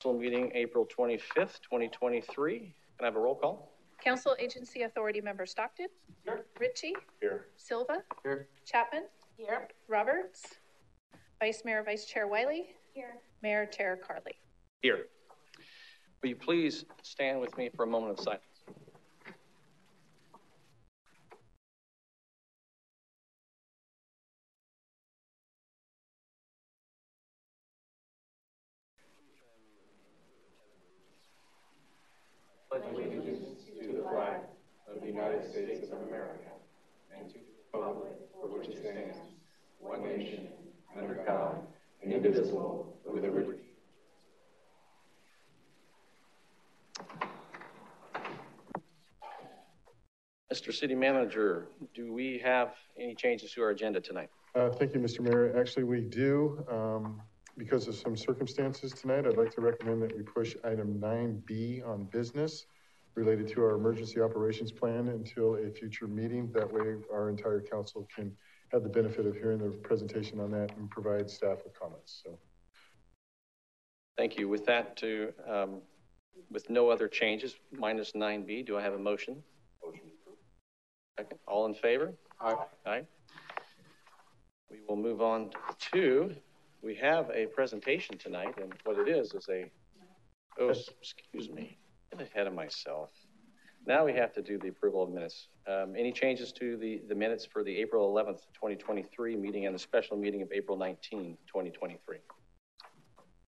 Council meeting April 25th, 2023. Can I have a roll call? Council Agency Authority Member Stockton. Here. Ritchie. Here. Silva. Here. Chapman. Here. Roberts. Vice Mayor, Vice Chair Wiley. Here. Mayor Tara Carli? Here. Will you please stand with me for a moment of silence? pledge allegiance to the flag of the United States of America and to the republic for which it stands, one nation, under God, indivisible, with liberty. Mr. City Manager, do we have any changes to our agenda tonight? Uh, Thank you, Mr. Mayor. Actually, we do. Um, Because of some circumstances tonight, I'd like to recommend that we push item 9B on business related to our emergency operations plan until a future meeting. That way, our entire council can have the benefit of hearing the presentation on that and provide staff with comments. So, Thank you. With that to, um, with no other changes, minus 9B, do I have a motion? Second. All in favor? Aye. Aye. We will move on to, we have a presentation tonight, and what it is, is a, oh, excuse me, get ahead of myself. Now we have to do the approval of minutes. Um, any changes to the, the minutes for the April 11th, 2023 meeting and the special meeting of April 19, 2023?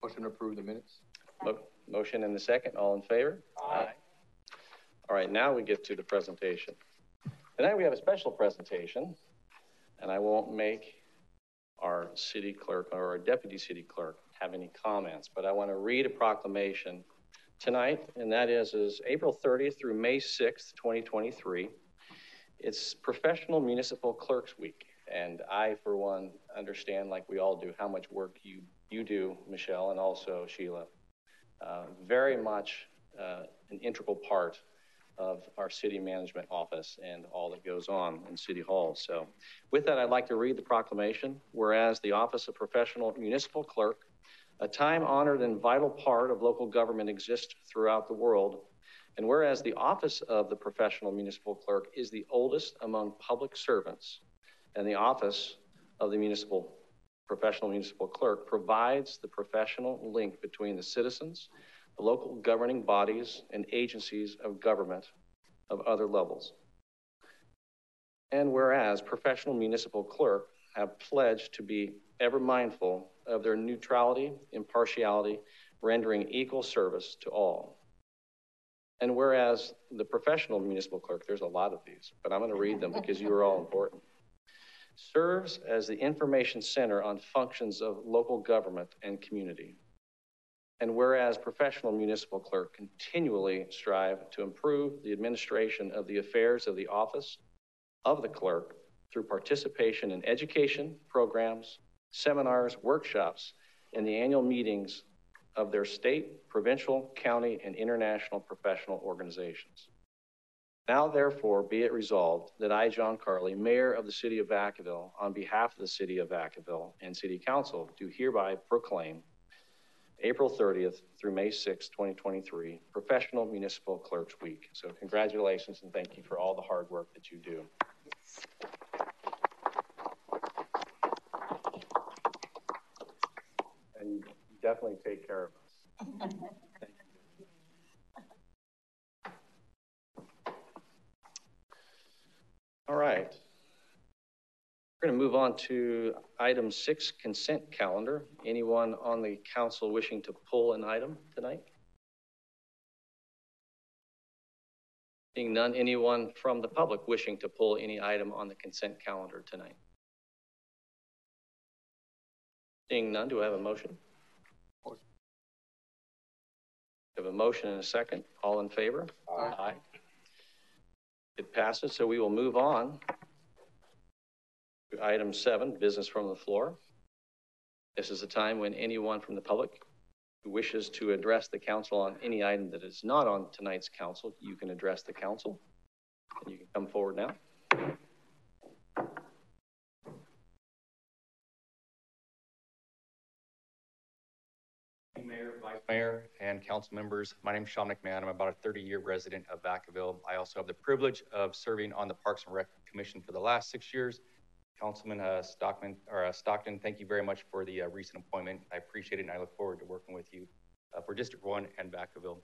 Motion to approve the minutes? Mo- Motion and the second, all in favor? Aye. All right, now we get to the presentation. Tonight we have a special presentation, and I won't make our city clerk or our deputy city clerk have any comments, but I want to read a proclamation tonight, and that is, is April 30th through May 6th, 2023. It's Professional Municipal Clerks Week, and I, for one, understand, like we all do, how much work you, you do, Michelle, and also Sheila. Uh, very much uh, an integral part of our city management office and all that goes on in City Hall. So with that, I'd like to read the proclamation. Whereas the Office of Professional Municipal Clerk, a time-honored and vital part of local government exists throughout the world, and whereas the office of the professional municipal clerk is the oldest among public servants, and the office of the municipal professional municipal clerk provides the professional link between the citizens, local governing bodies, and agencies of government of other levels. And whereas professional municipal clerk have pledged to be ever mindful of their neutrality, impartiality, rendering equal service to all. And whereas the professional municipal clerk, there's a lot of these, but I'm going to read them because you are all important, serves as the information center on functions of local government and community. And whereas professional municipal clerk continually strive to improve the administration of the affairs of the office of the clerk through participation in education programs, seminars, workshops, and the annual meetings of their state, provincial, county, and international professional organizations. Now, therefore, be it resolved that I, John Carli, Mayor of the City of Vacaville, on behalf of the City of Vacaville and City Council, do hereby proclaim April 30th through May 6th, 2023, Professional Municipal Clerks Week. So congratulations and thank you for all the hard work that you do. And you definitely take care of us. All right. We're going to move on to item six, consent calendar. Anyone on the council wishing to pull an item tonight? Seeing none, anyone from the public wishing to pull any item on the consent calendar tonight? Seeing none, do I have a motion? Have a motion and a second. All in favor? Aye. It passes, so we will move on item seven, business from the floor. This is a time when anyone from the public who wishes to address the council on any item that is not on tonight's council, you can address the council. And you can come forward now. Mayor, Vice Mayor and council members. My name is Sean McMahon. I'm about a 30-year resident of Vacaville. I also have the privilege of serving on the Parks and Rec Commission for the last six years. Councilman uh, Stockman, or uh, Stockton, thank you very much for the uh, recent appointment. I appreciate it, and I look forward to working with you uh, for District 1 and Vacaville.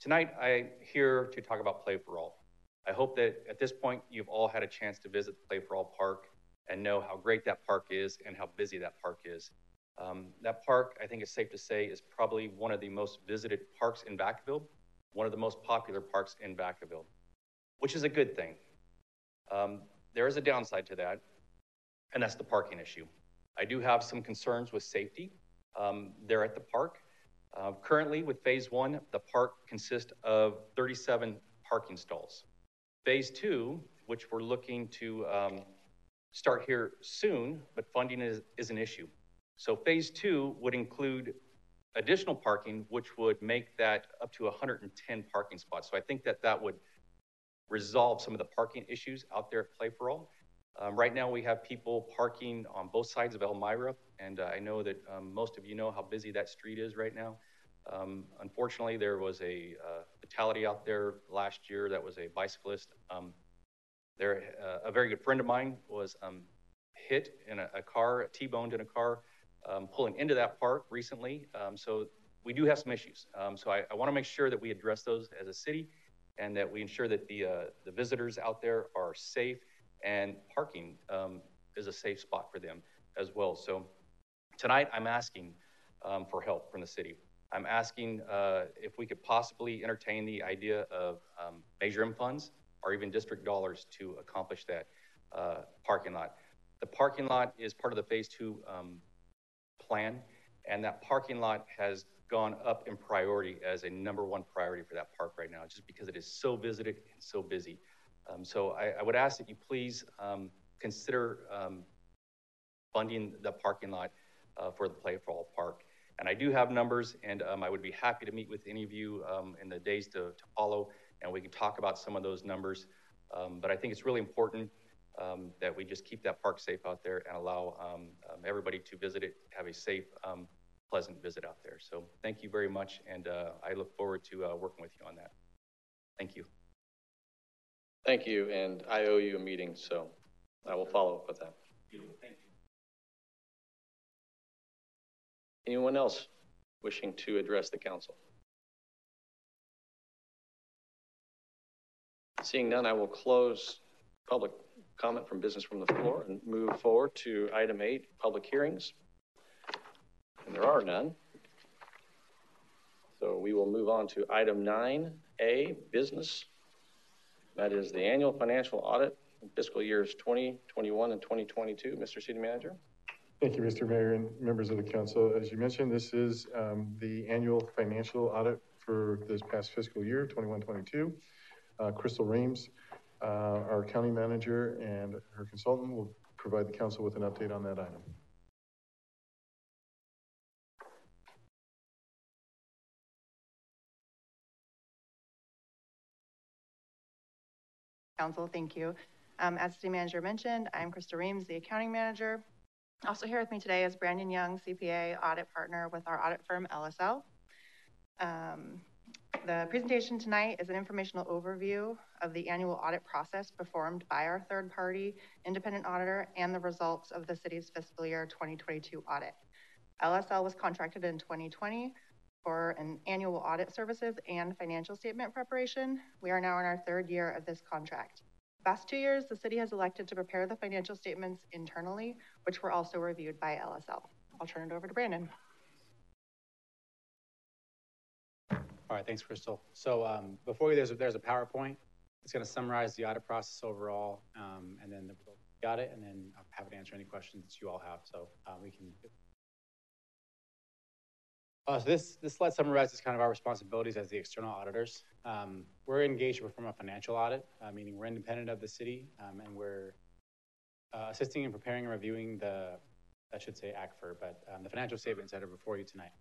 Tonight, I'm here to talk about Play for All. I hope that at this point, you've all had a chance to visit the Play for All Park and know how great that park is and how busy that park is. Um, that park, I think it's safe to say, is probably one of the most visited parks in Vacaville, one of the most popular parks in Vacaville, which is a good thing. Um, there is a downside to that, and that's the parking issue. I do have some concerns with safety um, there at the park. Uh, currently, with phase one, the park consists of 37 parking stalls. Phase two, which we're looking to um, start here soon, but funding is, is an issue. So phase two would include additional parking, which would make that up to 110 parking spots. So I think that that would resolve some of the parking issues out there at Play for All. Um, right now, we have people parking on both sides of Elmira, and uh, I know that um, most of you know how busy that street is right now. Um, unfortunately, there was a uh, fatality out there last year that was a bicyclist. Um, there, uh, a very good friend of mine was um, hit in a, a car, T-boned in a car, um, pulling into that park recently. so we do have some issues. so I, I want to make sure that we address those as a city and that we ensure that the, uh, the visitors out there are safe and parking um, is a safe spot for them as well. So tonight I'm asking um, for help from the city. I'm asking uh, if we could possibly entertain the idea of um, Measure M funds or even district dollars to accomplish that uh, parking lot. The parking lot is part of the phase two um, plan, and that parking lot has gone up in priority as a number one priority for that park right now, just because it is so visited and so busy. Um, so I, I, would ask that you please um, consider um, funding the parking lot uh, for the Play for All Park. And I do have numbers, and um, I would be happy to meet with any of you um, in the days to, to, follow, and we can talk about some of those numbers. Um, but I think it's really important that we just keep that park safe out there and allow everybody to visit it, have a safe, pleasant visit out there. So thank you very much, and uh, I look forward to uh, working with you on that. Thank you. Thank you, and I owe you a meeting, so I will follow up with that. Thank you. Anyone else wishing to address the council? Seeing none, I will close public comment from business from the floor and move forward to item eight, public hearings. And there are none. So we will move on to item nine, A, business. That is the annual financial audit in fiscal years 2021 and 2022. Mr. City Manager. Thank you, Mr. Mayor and members of the council. As you mentioned, this is um, the annual financial audit for this past fiscal year, 21-22. Uh, Crystal Reams, uh, our county manager and her consultant will provide the council with an update on that item. Council, thank you. Um, as city manager mentioned, I'm Krista Reams, the accounting manager. Also here with me today is Brandon Young, CPA audit partner with our audit firm LSL. Um, the presentation tonight is an informational overview of the annual audit process performed by our third party independent auditor and the results of the city's fiscal year 2022 audit. LSL was contracted in 2020 for an annual audit services and financial statement preparation. We are now in our third year of this contract. Past two years, the city has elected to prepare the financial statements internally, which were also reviewed by LSL. I'll turn it over to Brandon. All right, thanks, Crystal. So um, before you, there's a, there's a PowerPoint. It's going to summarize the audit process overall, um, and then the audit, and then I'm happy to answer any questions that you all have. So uh, we can uh, so this, this slide summarizes kind of our responsibilities as the external auditors. Um, we're engaged to perform a financial audit, uh, meaning we're independent of the city, um, and we're uh, assisting in preparing and reviewing the, I should say ACFR, but um, the financial statements that are before you tonight.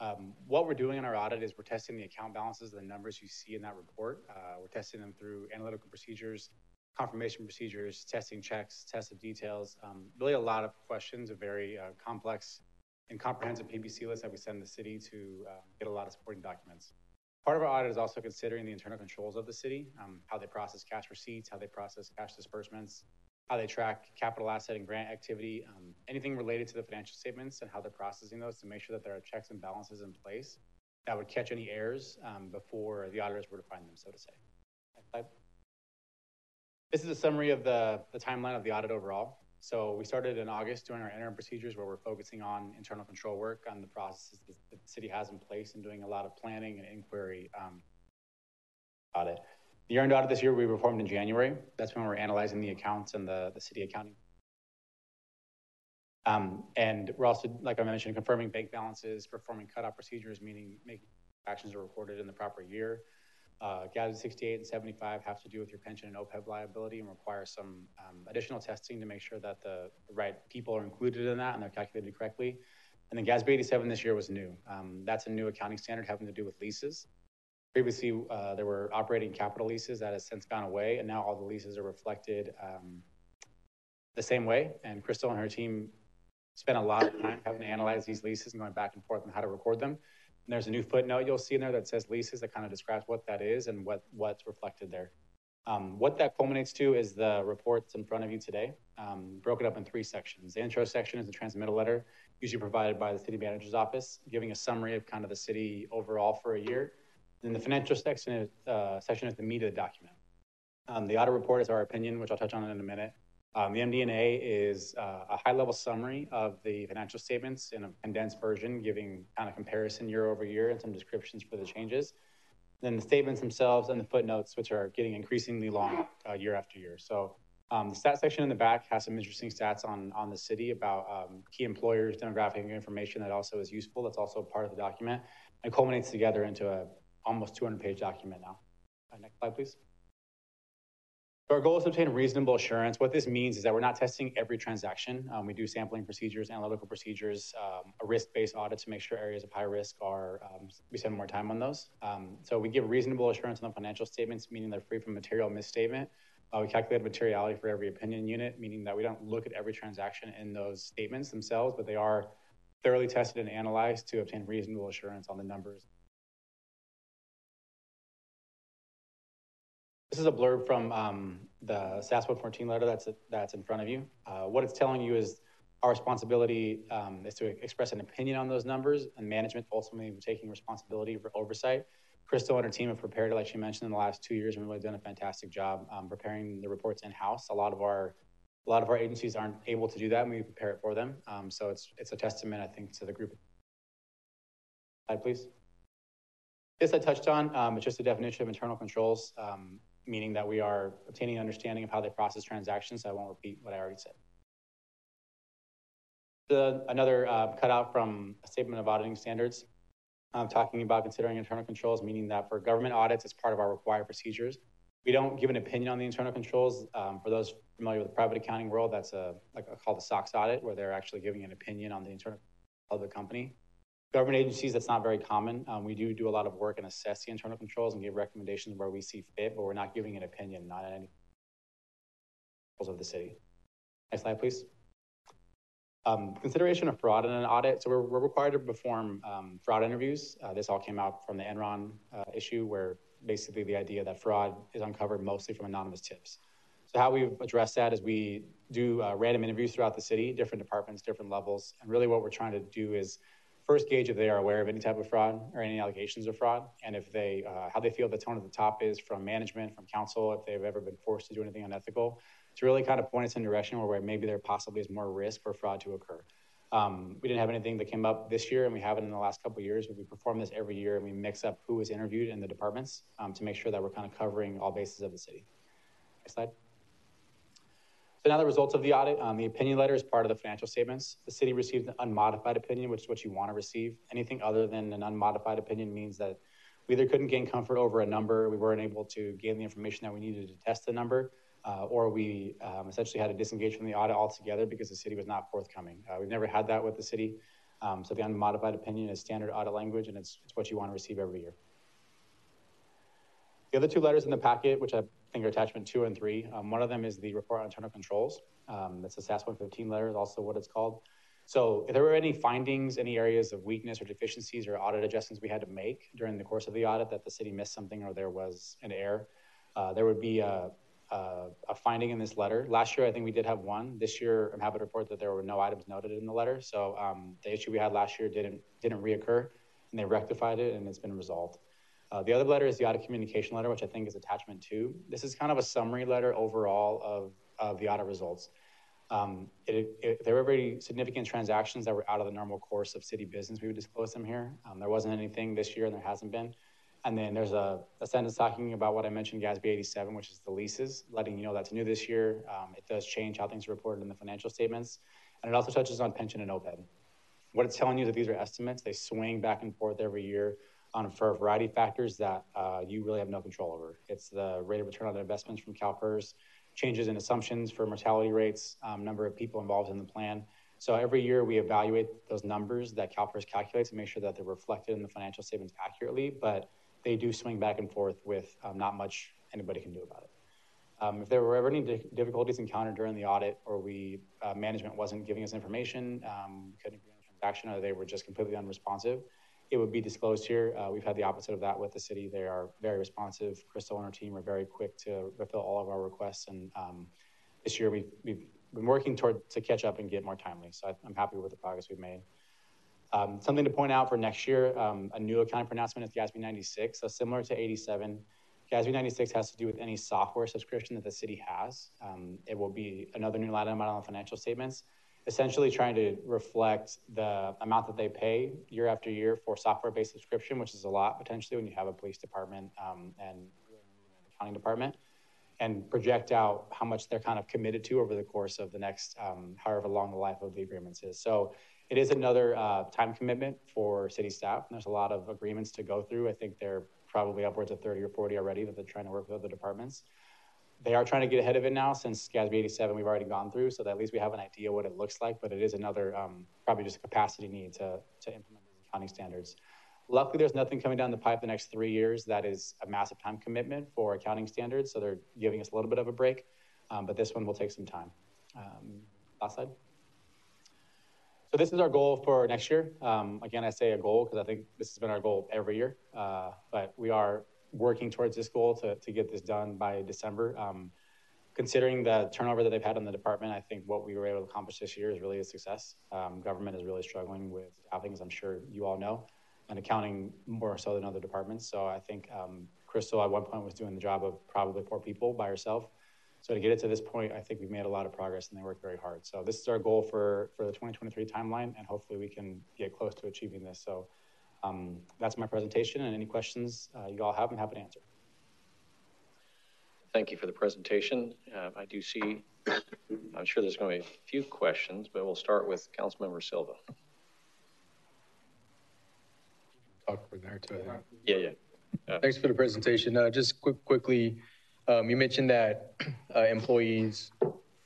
Um, what we're doing in our audit is we're testing the account balances, the numbers you see in that report. Uh, we're testing them through analytical procedures, confirmation procedures, testing checks, tests of details, um, really a lot of questions, a very uh, complex and comprehensive PBC list that we send the city to uh, get a lot of supporting documents. Part of our audit is also considering the internal controls of the city, um, how they process cash receipts, how they process cash disbursements, how they track capital asset and grant activity, um, anything related to the financial statements and how they're processing those to make sure that there are checks and balances in place that would catch any errors um, before the auditors were to find them, so to say. This is a summary of the, the timeline of the audit overall. So we started in August doing our interim procedures where we're focusing on internal control work on the processes that the city has in place and doing a lot of planning and inquiry um, audit. The year-end audit this year we performed in January. That's when we're analyzing the accounts and the, the city accounting. Um, and we're also, like I mentioned, confirming bank balances, performing cutoff procedures, meaning making actions are recorded in the proper year. Uh, GASB 68 and 75 have to do with your pension and OPEB liability and require some um, additional testing to make sure that the, the, right people are included in that and they're calculated correctly. And then GASB 87 this year was new. Um, that's a new accounting standard having to do with leases. Previously, uh, there were operating capital leases that has since gone away, and now all the leases are reflected um, the same way. And Crystal and her team spent a lot of time having to analyze these leases and going back and forth on how to record them. And there's a new footnote you'll see in there that says leases that kind of describes what that is and what, what's reflected there. Um, what that culminates to is the report that's in front of you today, um, broken up in three sections. The intro section is the transmittal letter, usually provided by the city manager's office, giving a summary of kind of the city overall for a year. Then the financial section is, uh, section is the meat of the document. Um, the audit report is our opinion, which I'll touch on in a minute. Um, the MD&A is uh, a high-level summary of the financial statements in a condensed version, giving kind of comparison year over year and some descriptions for the changes. Then the statements themselves and the footnotes, which are getting increasingly long uh, year after year. So um, the stat section in the back has some interesting stats on, on the city about um, key employers, demographic information that also is useful. That's also part of the document. It culminates together into a almost 200 page document now. Uh, next slide, please. Our goal is to obtain reasonable assurance. What this means is that we're not testing every transaction. Um, we do sampling procedures, analytical procedures, um, a risk-based audit to make sure areas of high risk are, um, we spend more time on those. Um, so we give reasonable assurance on the financial statements, meaning they're free from material misstatement. Uh, we calculate materiality for every opinion unit, meaning that we don't look at every transaction in those statements themselves, but they are thoroughly tested and analyzed to obtain reasonable assurance on the numbers This is a blurb from um, the SAS 114 letter that's, that's in front of you. Uh, what it's telling you is our responsibility um, is to express an opinion on those numbers and management ultimately taking responsibility for oversight. Crystal and her team have prepared, it, like she mentioned, in the last two years and really done a fantastic job um, preparing the reports in-house. A lot of our a lot of our agencies aren't able to do that, and we prepare it for them. Um, so it's it's a testament, I think, to the group. Slide, please. This I touched on. Um, it's just a definition of internal controls. Meaning that we are obtaining an understanding of how they process transactions. So I won't repeat what I already said. The, another uh, cutout from a statement of auditing standards, um, talking about considering internal controls, meaning that for government audits, it's part of our required procedures. We don't give an opinion on the internal controls. Um, for those familiar with the private accounting world, that's a like a, called the SOX audit, where they're actually giving an opinion on the internal of the company. Government agencies, that's not very common. Um, we do do a lot of work and assess the internal controls and give recommendations where we see fit, but we're not giving an opinion, not at any of the city. Next slide, please. Um, consideration of fraud in an audit. So we're, we're required to perform um, fraud interviews. Uh, this all came out from the Enron uh, issue where basically the idea that fraud is uncovered mostly from anonymous tips. So how we've addressed that is we do uh, random interviews throughout the city, different departments, different levels. And really what we're trying to do is first gauge if they are aware of any type of fraud or any allegations of fraud, and if they, uh, how they feel the tone at the top is from management, from council, if they've ever been forced to do anything unethical, to really kind of point us in a direction where maybe there possibly is more risk for fraud to occur. Um, we didn't have anything that came up this year, and we haven't in the last couple years, but we perform this every year, and we mix up who is interviewed in the departments um, to make sure that we're kind of covering all bases of the city. Next slide. So now the results of the audit, um, the opinion letter is part of the financial statements. The city received an unmodified opinion, which is what you want to receive. Anything other than an unmodified opinion means that we either couldn't gain comfort over a number, we weren't able to gain the information that we needed to test the number, uh, or we um, essentially had to disengage from the audit altogether because the city was not forthcoming. Uh, we've never had that with the city. Um, so the unmodified opinion is standard audit language, and it's, it's what you want to receive every year. The other two letters in the packet, which I are attachment two and three, um, one of them is the report on internal controls. Um, it's a SAS 115 letter, is also what it's called. So if there were any findings, any areas of weakness or deficiencies or audit adjustments we had to make during the course of the audit that the city missed something or there was an error, uh, there would be a, a, a finding in this letter. Last year, I think we did have one. This year, I'm happy to report that there were no items noted in the letter. So um, the issue we had last year didn't didn't reoccur, and they rectified it, and it's been resolved. Uh, the other letter is the audit communication letter, which I think is attachment two. This is kind of a summary letter overall of, of the audit results. Um, it, it, if there were any significant transactions that were out of the normal course of city business, we would disclose them here. Um, there wasn't anything this year, and there hasn't been. And then there's a, a, sentence talking about what I mentioned, GASB 87, which is the leases, letting you know that's new this year. Um, it does change how things are reported in the financial statements. And it also touches on pension and OPEB. What it's telling you is that these are estimates. They swing back and forth every year on for a variety of factors that uh, you really have no control over. It's the rate of return on investments from CalPERS, changes in assumptions for mortality rates, um, number of people involved in the plan. So every year we evaluate those numbers that CalPERS calculates and make sure that they're reflected in the financial statements accurately, but they do swing back and forth with um, not much anybody can do about it. Um, if there were ever any difficulties encountered during the audit or we, uh, management wasn't giving us information, um, couldn't agree on a transaction, or they were just completely unresponsive, it would be disclosed here. Uh, we've had the opposite of that with the city. They are very responsive. Crystal and her team are very quick to fulfill all of our requests. And um, this year we've, we've been working toward to catch up and get more timely. So I, am happy with the progress we've made. Um, something to point out for next year, um, a new accounting pronouncement is GASB 96. So similar to 87, GASB 96 has to do with any software subscription that the city has. Um, it will be another new line item on the financial statements essentially trying to reflect the amount that they pay year after year for software-based subscription, which is a lot potentially when you have a police department um, and accounting department, and project out how much they're kind of committed to over the course of the next um, however long the life of the agreements is. So it is another uh, time commitment for city staff, and there's a lot of agreements to go through. I think they're probably upwards of 30 or 40 already that they're trying to work with other departments they are trying to get ahead of it now since GASB 87 we've already gone through, so that at least we have an idea what it looks like, but it is another, um, probably just a capacity need to, to implement these accounting standards. Luckily, there's nothing coming down the pipe the next three years that is a massive time commitment for accounting standards, so they're giving us a little bit of a break, um, but this one will take some time. Um, last slide. So this is our goal for next year. Um, again, I say a goal because I think this has been our goal every year, uh, but we are working towards this goal to, to get this done by December. Um, considering the turnover that they've had in the department, I think what we were able to accomplish this year is really a success. Um, government is really struggling with staffing, as I'm sure you all know, and accounting more so than other departments. So I think um, Crystal at one point was doing the job of probably four people by herself. So to get it to this point, I think we've made a lot of progress and they worked very hard. So this is our goal for, for the 2023 timeline, and hopefully we can get close to achieving this. So um, that's my presentation, and any questions uh, you all have, I'm happy to answer. Thank you for the presentation. Uh, I do see, I'm sure there's going to be a few questions, but we'll start with Councilmember Silva. Talk with there too. Yeah, yeah. Uh, Thanks for the presentation. Uh, just quick, quickly, um, you mentioned that uh, employees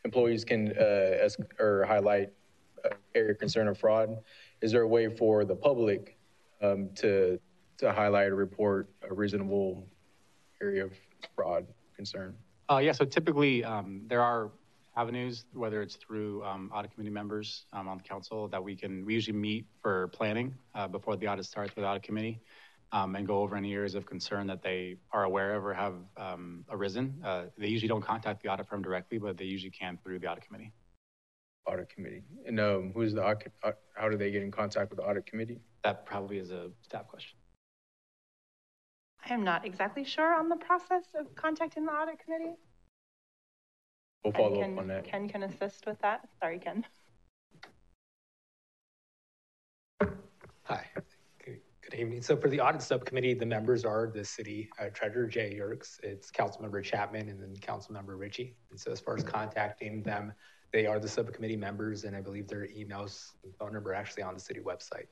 employees can uh, or highlight area concern of fraud. Is there a way for the public um, to, to highlight or report a reasonable area of fraud concern? Uh, yeah, so typically um, there are avenues, whether it's through um, audit committee members um, on the council, that we can, we usually meet for planning uh, before the audit starts with the audit committee um, and go over any areas of concern that they are aware of or have um, arisen. Uh, they usually don't contact the audit firm directly, but they usually can through the audit committee. Audit committee. And um, who's the, uh, how do they get in contact with the audit committee? That probably is a staff question. I am not exactly sure on the process of contacting the audit committee. We'll follow Ken, up on that. Ken can assist with that. Sorry, Ken. Hi. Good evening. So for the audit subcommittee, the members are the city uh, treasurer, Jay Yerkes, it's Councilmember Chapman, and then Councilmember Ritchie. And so as far as contacting them, they are the subcommittee members, and I believe their emails and phone number are actually on the city website.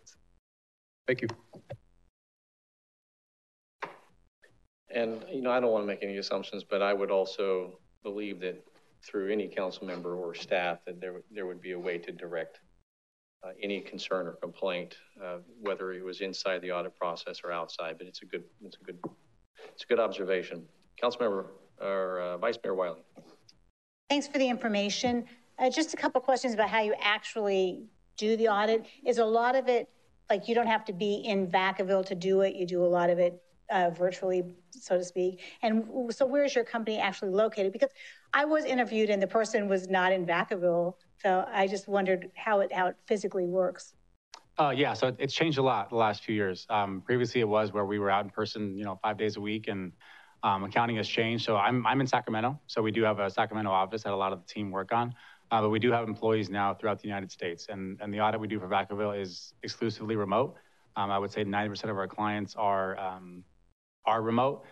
Thank you. And, you know, I don't want to make any assumptions, but I would also believe that through any council member or staff, that there, there would be a way to direct uh, any concern or complaint, uh, whether it was inside the audit process or outside, but it's a good, it's a good, it's a good observation. Councilmember, or uh, Vice Mayor Wiley. Thanks for the information. Uh, just a couple questions about how you actually do the audit? Is a lot of it, like you don't have to be in Vacaville to do it, you do a lot of it uh, virtually, so to speak? And so where's your company actually located? Because I was interviewed and the person was not in Vacaville, so I just wondered how it, how it physically works. Uh, yeah, so it's changed a lot the last few years. Um, previously, it was where we were out in person, you know, five days a week, and um, accounting has changed. So I'm I'm in Sacramento, so we do have a Sacramento office that a lot of the team work on. Uh, but we do have employees now throughout the United States, and and the audit we do for Vacaville is exclusively remote. Um, I would say 90% of our clients are um, are remote.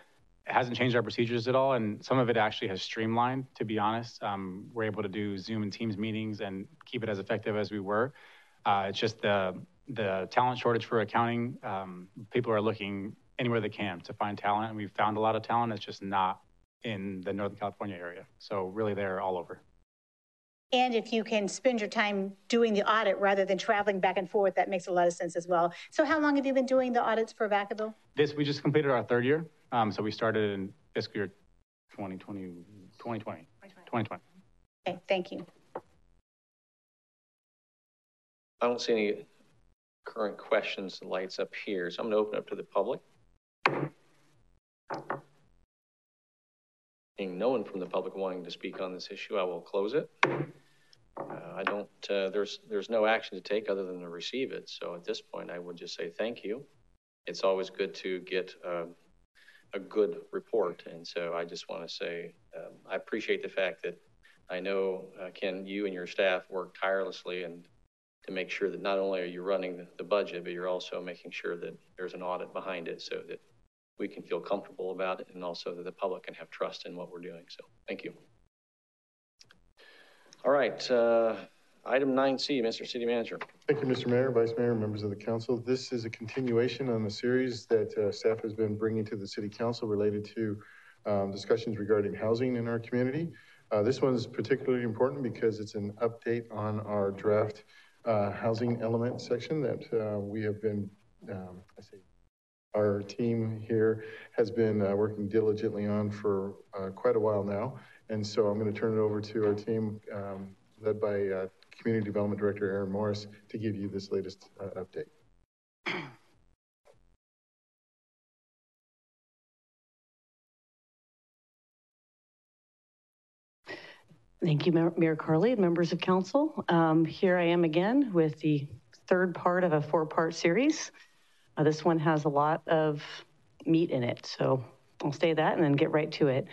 It hasn't changed our procedures at all, and some of it actually has streamlined. To be honest, um, we're able to do Zoom and Teams meetings and keep it as effective as we were. Uh, it's just the the talent shortage for accounting. Um, people are looking anywhere they can to find talent, and we've found a lot of talent. It's just not in the Northern California area. So really, they're all over. And if you can spend your time doing the audit rather than traveling back and forth, that makes a lot of sense as well. So how long have you been doing the audits for Vacaville? This, we just completed our third year. Um, so we started in fiscal year 2020, 2020, 2020. Okay, thank you. I don't see any current questions lights up here, so I'm going to open up to the public. Seeing no one from the public wanting to speak on this issue, I will close it. Uh, I don't, uh, there's, there's no action to take other than to receive it. So at this point, I would just say thank you. It's always good to get uh, a good report. And so I just want to say, um, I appreciate the fact that I know, uh, Ken, you and your staff work tirelessly and to make sure that not only are you running the, the budget, but you're also making sure that there's an audit behind it so that we can feel comfortable about it and also that the public can have trust in what we're doing. So thank you. All right, uh, item 9C, Mr. City Manager. Thank you, Mr. Mayor, Vice Mayor, members of the council. This is a continuation on the series that uh, staff has been bringing to the City Council related to um, discussions regarding housing in our community. Uh, this one is particularly important because it's an update on our draft uh, housing element section that uh, we have been, um, I say, our team here has been uh, working diligently on for uh, quite a while now. And so I'm going to turn it over to our team um, led by uh, Community Development Director Aaron Morris to give you this latest uh, update. Thank you, Mayor Carli and members of council. Um, here I am again with the third part of a four-part series. Uh, this one has a lot of meat in it, so I'll say that and then get right to it.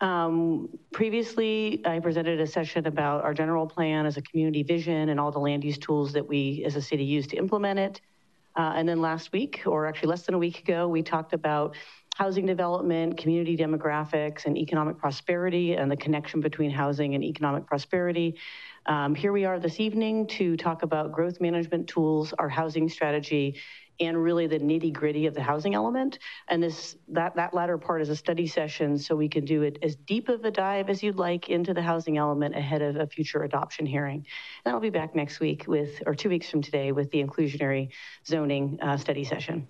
Um, previously, I presented a session about our general plan as a community vision and all the land use tools that we as a city use to implement it. Uh, and then last week, or actually less than a week ago, we talked about housing development, community demographics, and economic prosperity, and the connection between housing and economic prosperity. Um, here we are this evening to talk about growth management tools, our housing strategy, and really the nitty gritty of the housing element. And this that, that latter part is a study session, so we can do it as deep of a dive as you'd like into the housing element ahead of a future adoption hearing. And I'll be back next week with, or two weeks from today, with the inclusionary zoning uh, study session.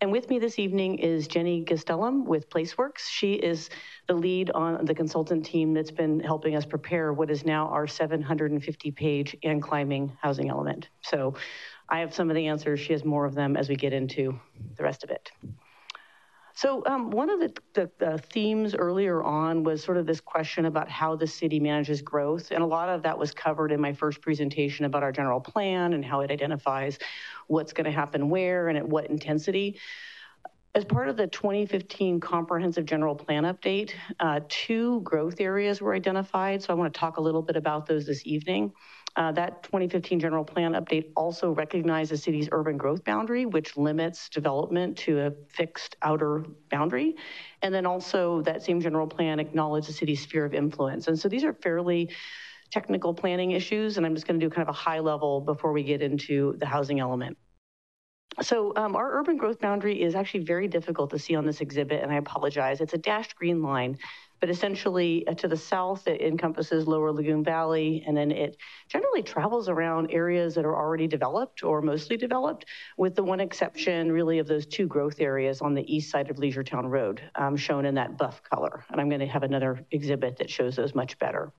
And with me this evening is Jenny Gastelum with PlaceWorks. She is the lead on the consultant team that's been helping us prepare what is now our 750 page and climbing housing element. So I have some of the answers. She has more of them as we get into the rest of it. So um, one of the, the, the, themes earlier on was sort of this question about how the city manages growth. And a lot of that was covered in my first presentation about our general plan and how it identifies what's gonna happen where and at what intensity. As part of the 2015 comprehensive general plan update, uh, two growth areas were identified. So I wanna talk a little bit about those this evening. Uh, that 2015 general plan update also recognized the city's urban growth boundary, which limits development to a fixed outer boundary. And then also that same general plan acknowledged the city's sphere of influence. And so these are fairly technical planning issues, and I'm just gonna do kind of a high level before we get into the housing element. So um, our urban growth boundary is actually very difficult to see on this exhibit, and I apologize. It's a dashed green line but essentially uh, to the south, it encompasses lower Lagoon Valley, and then it generally travels around areas that are already developed or mostly developed, with the one exception really of those two growth areas on the east side of Leisure Town Road, um, shown in that buff color. And I'm gonna have another exhibit that shows those much better.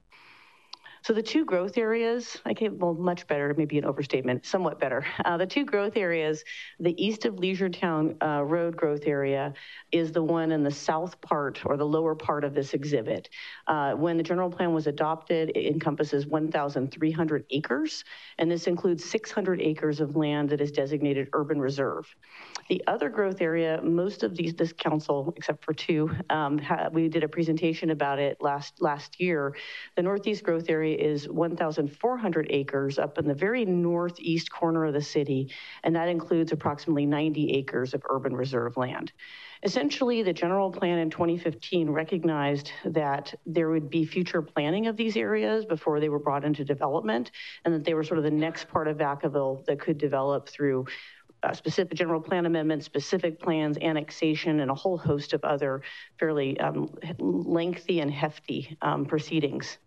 So the two growth areas, I can, well, much better, maybe an overstatement, somewhat better. Uh, the two growth areas, the east of Leisure Town uh, Road growth area is the one in the south part or the lower part of this exhibit. Uh, when the general plan was adopted, it encompasses 1,300 acres, and this includes 600 acres of land that is designated urban reserve. The other growth area, most of these, this council, except for two, um, we did a presentation about it last last year. The northeast growth area is 1,400 acres up in the very northeast corner of the city, and that includes approximately 90 acres of urban reserve land. Essentially, the general plan in 2015 recognized that there would be future planning of these areas before they were brought into development, and that they were sort of the next part of Vacaville that could develop through uh, specific general plan amendments, specific plans, annexation, and a whole host of other fairly um, lengthy and hefty um, proceedings.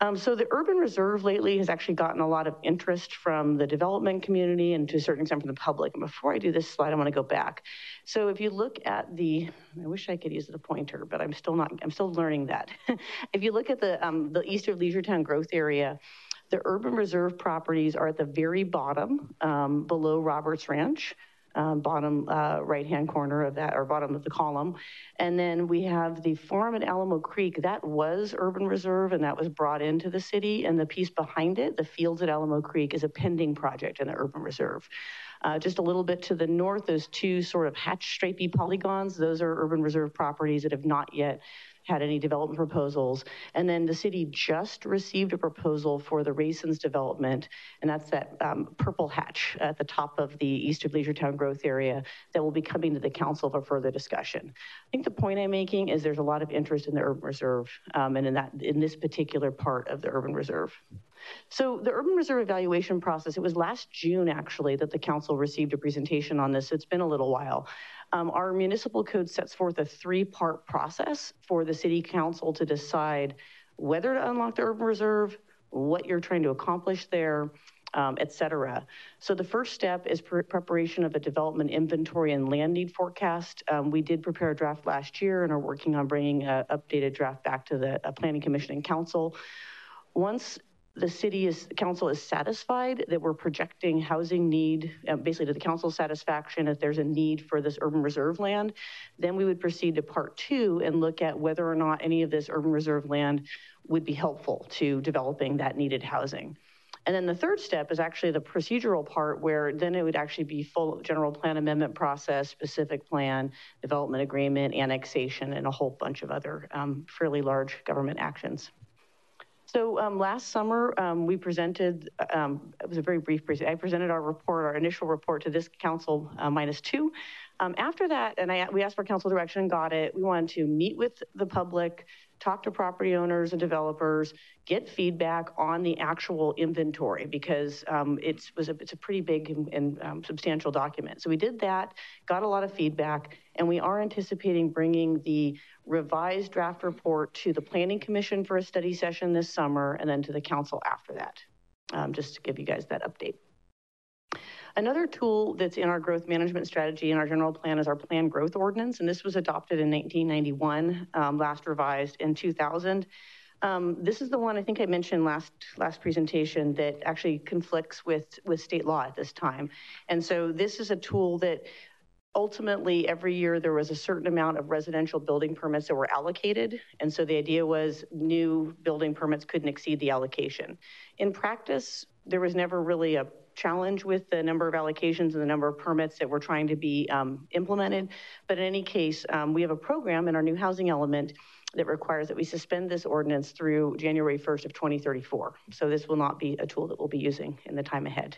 Um, so the urban reserve lately has actually gotten a lot of interest from the development community and to a certain extent from the public. And before I do this slide, I want to go back. So if you look at the, I wish I could use the pointer, but I'm still not, I'm still learning that. if you look at the, um, the Eastern Leisure Town growth area, the urban reserve properties are at the very bottom, um, below Roberts Ranch, um, bottom uh, right-hand corner of that, or bottom of the column. And then we have the farm at Alamo Creek. That was urban reserve, and that was brought into the city. And the piece behind it, the fields at Alamo Creek, is a pending project in the urban reserve. Uh, just a little bit to the north, those two sort of hatch stripy polygons, those are urban reserve properties that have not yet had any development proposals. And then the city just received a proposal for the Raisins development, and that's that um, purple hatch at the top of the East of Leisure Town growth area that will be coming to the council for further discussion. I think the point I'm making is there's a lot of interest in the urban reserve um, and in that in this particular part of the urban reserve. So the urban reserve evaluation process, it was last June actually that the council received a presentation on this. It's been a little while. Um, our municipal code sets forth a three-part process for the city council to decide whether to unlock the urban reserve, what you're trying to accomplish there, um, et cetera. So the first step is pre preparation of a development inventory and land need forecast. Um, we did prepare a draft last year and are working on bringing an updated draft back to the Planning Commission and Council. Once the city is, council is satisfied that we're projecting housing need, uh, basically to the council's satisfaction, if there's a need for this urban reserve land, then we would proceed to part two and look at whether or not any of this urban reserve land would be helpful to developing that needed housing. And then the third step is actually the procedural part where then it would actually be full general plan amendment process, specific plan, development agreement, annexation, and a whole bunch of other um, fairly large government actions. So um, last summer, um, we presented, um, it was a very brief presentation. I presented our report, our initial report to this council uh, minus two. Um, after that, and I, we asked for council direction and got it, we wanted to meet with the public, talk to property owners and developers, get feedback on the actual inventory because um, it's, was a, it's a pretty big and, and um, substantial document. So we did that, got a lot of feedback, and we are anticipating bringing the revised draft report to the Planning Commission for a study session this summer and then to the council after that, um, just to give you guys that update. Another tool that's in our growth management strategy in our general plan is our plan growth ordinance, and this was adopted in 1991, um, last revised in 2000. Um, this is the one I think I mentioned last last presentation that actually conflicts with with state law at this time, and so this is a tool that ultimately every year there was a certain amount of residential building permits that were allocated. And so the idea was new building permits couldn't exceed the allocation. In practice, there was never really a challenge with the number of allocations and the number of permits that were trying to be um, implemented. But in any case, um, we have a program in our new housing element that requires that we suspend this ordinance through January 1st of 2034. So this will not be a tool that we'll be using in the time ahead.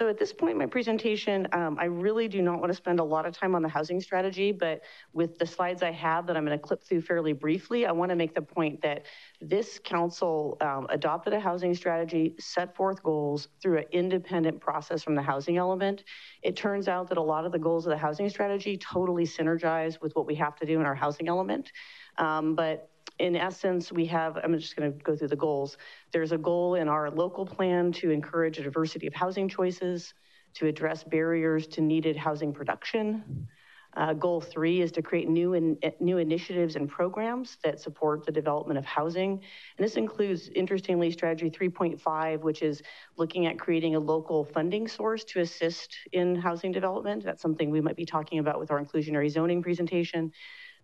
So at this point in my presentation, um, I really do not want to spend a lot of time on the housing strategy, but with the slides I have that I'm going to clip through fairly briefly, I want to make the point that this council um, adopted a housing strategy, set forth goals through an independent process from the housing element. It turns out that a lot of the goals of the housing strategy totally synergize with what we have to do in our housing element. Um, but in essence, we have, I'm just gonna go through the goals. There's a goal in our local plan to encourage a diversity of housing choices, to address barriers to needed housing production, Uh, goal three is to create new, in, new initiatives and programs that support the development of housing. And this includes, interestingly, strategy 3.5, which is looking at creating a local funding source to assist in housing development. That's something we might be talking about with our inclusionary zoning presentation.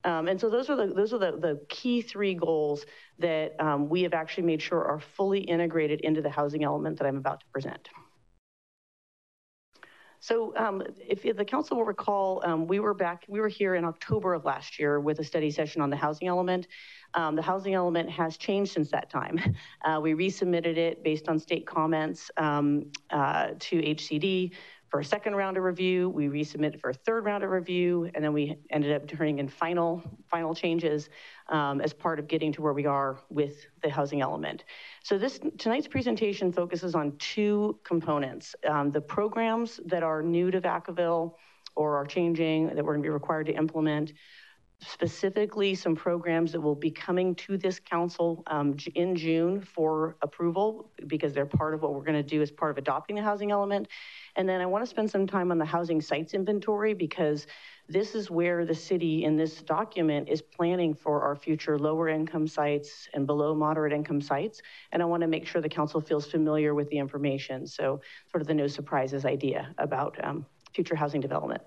Um, and so those are the those are the, the key three goals that um, we have actually made sure are fully integrated into the housing element that I'm about to present. So um, if, if, the council will recall, um, we were back, we were here in October of last year with a study session on the housing element. Um, the housing element has changed since that time. Uh, we resubmitted it based on state comments um, uh, to HCD for a second round of review. We resubmitted for a third round of review, and then we ended up turning in final, final changes um, as part of getting to where we are with the housing element. So this tonight's presentation focuses on two components. Um, the programs that are new to Vacaville or are changing that we're gonna be required to implement, specifically some programs that will be coming to this council um, in June for approval because they're part of what we're going to do as part of adopting the housing element. And then I want to spend some time on the housing sites inventory because this is where the city in this document is planning for our future lower income sites and below moderate income sites. And I want to make sure the council feels familiar with the information. So sort of the no surprises idea about um, future housing development.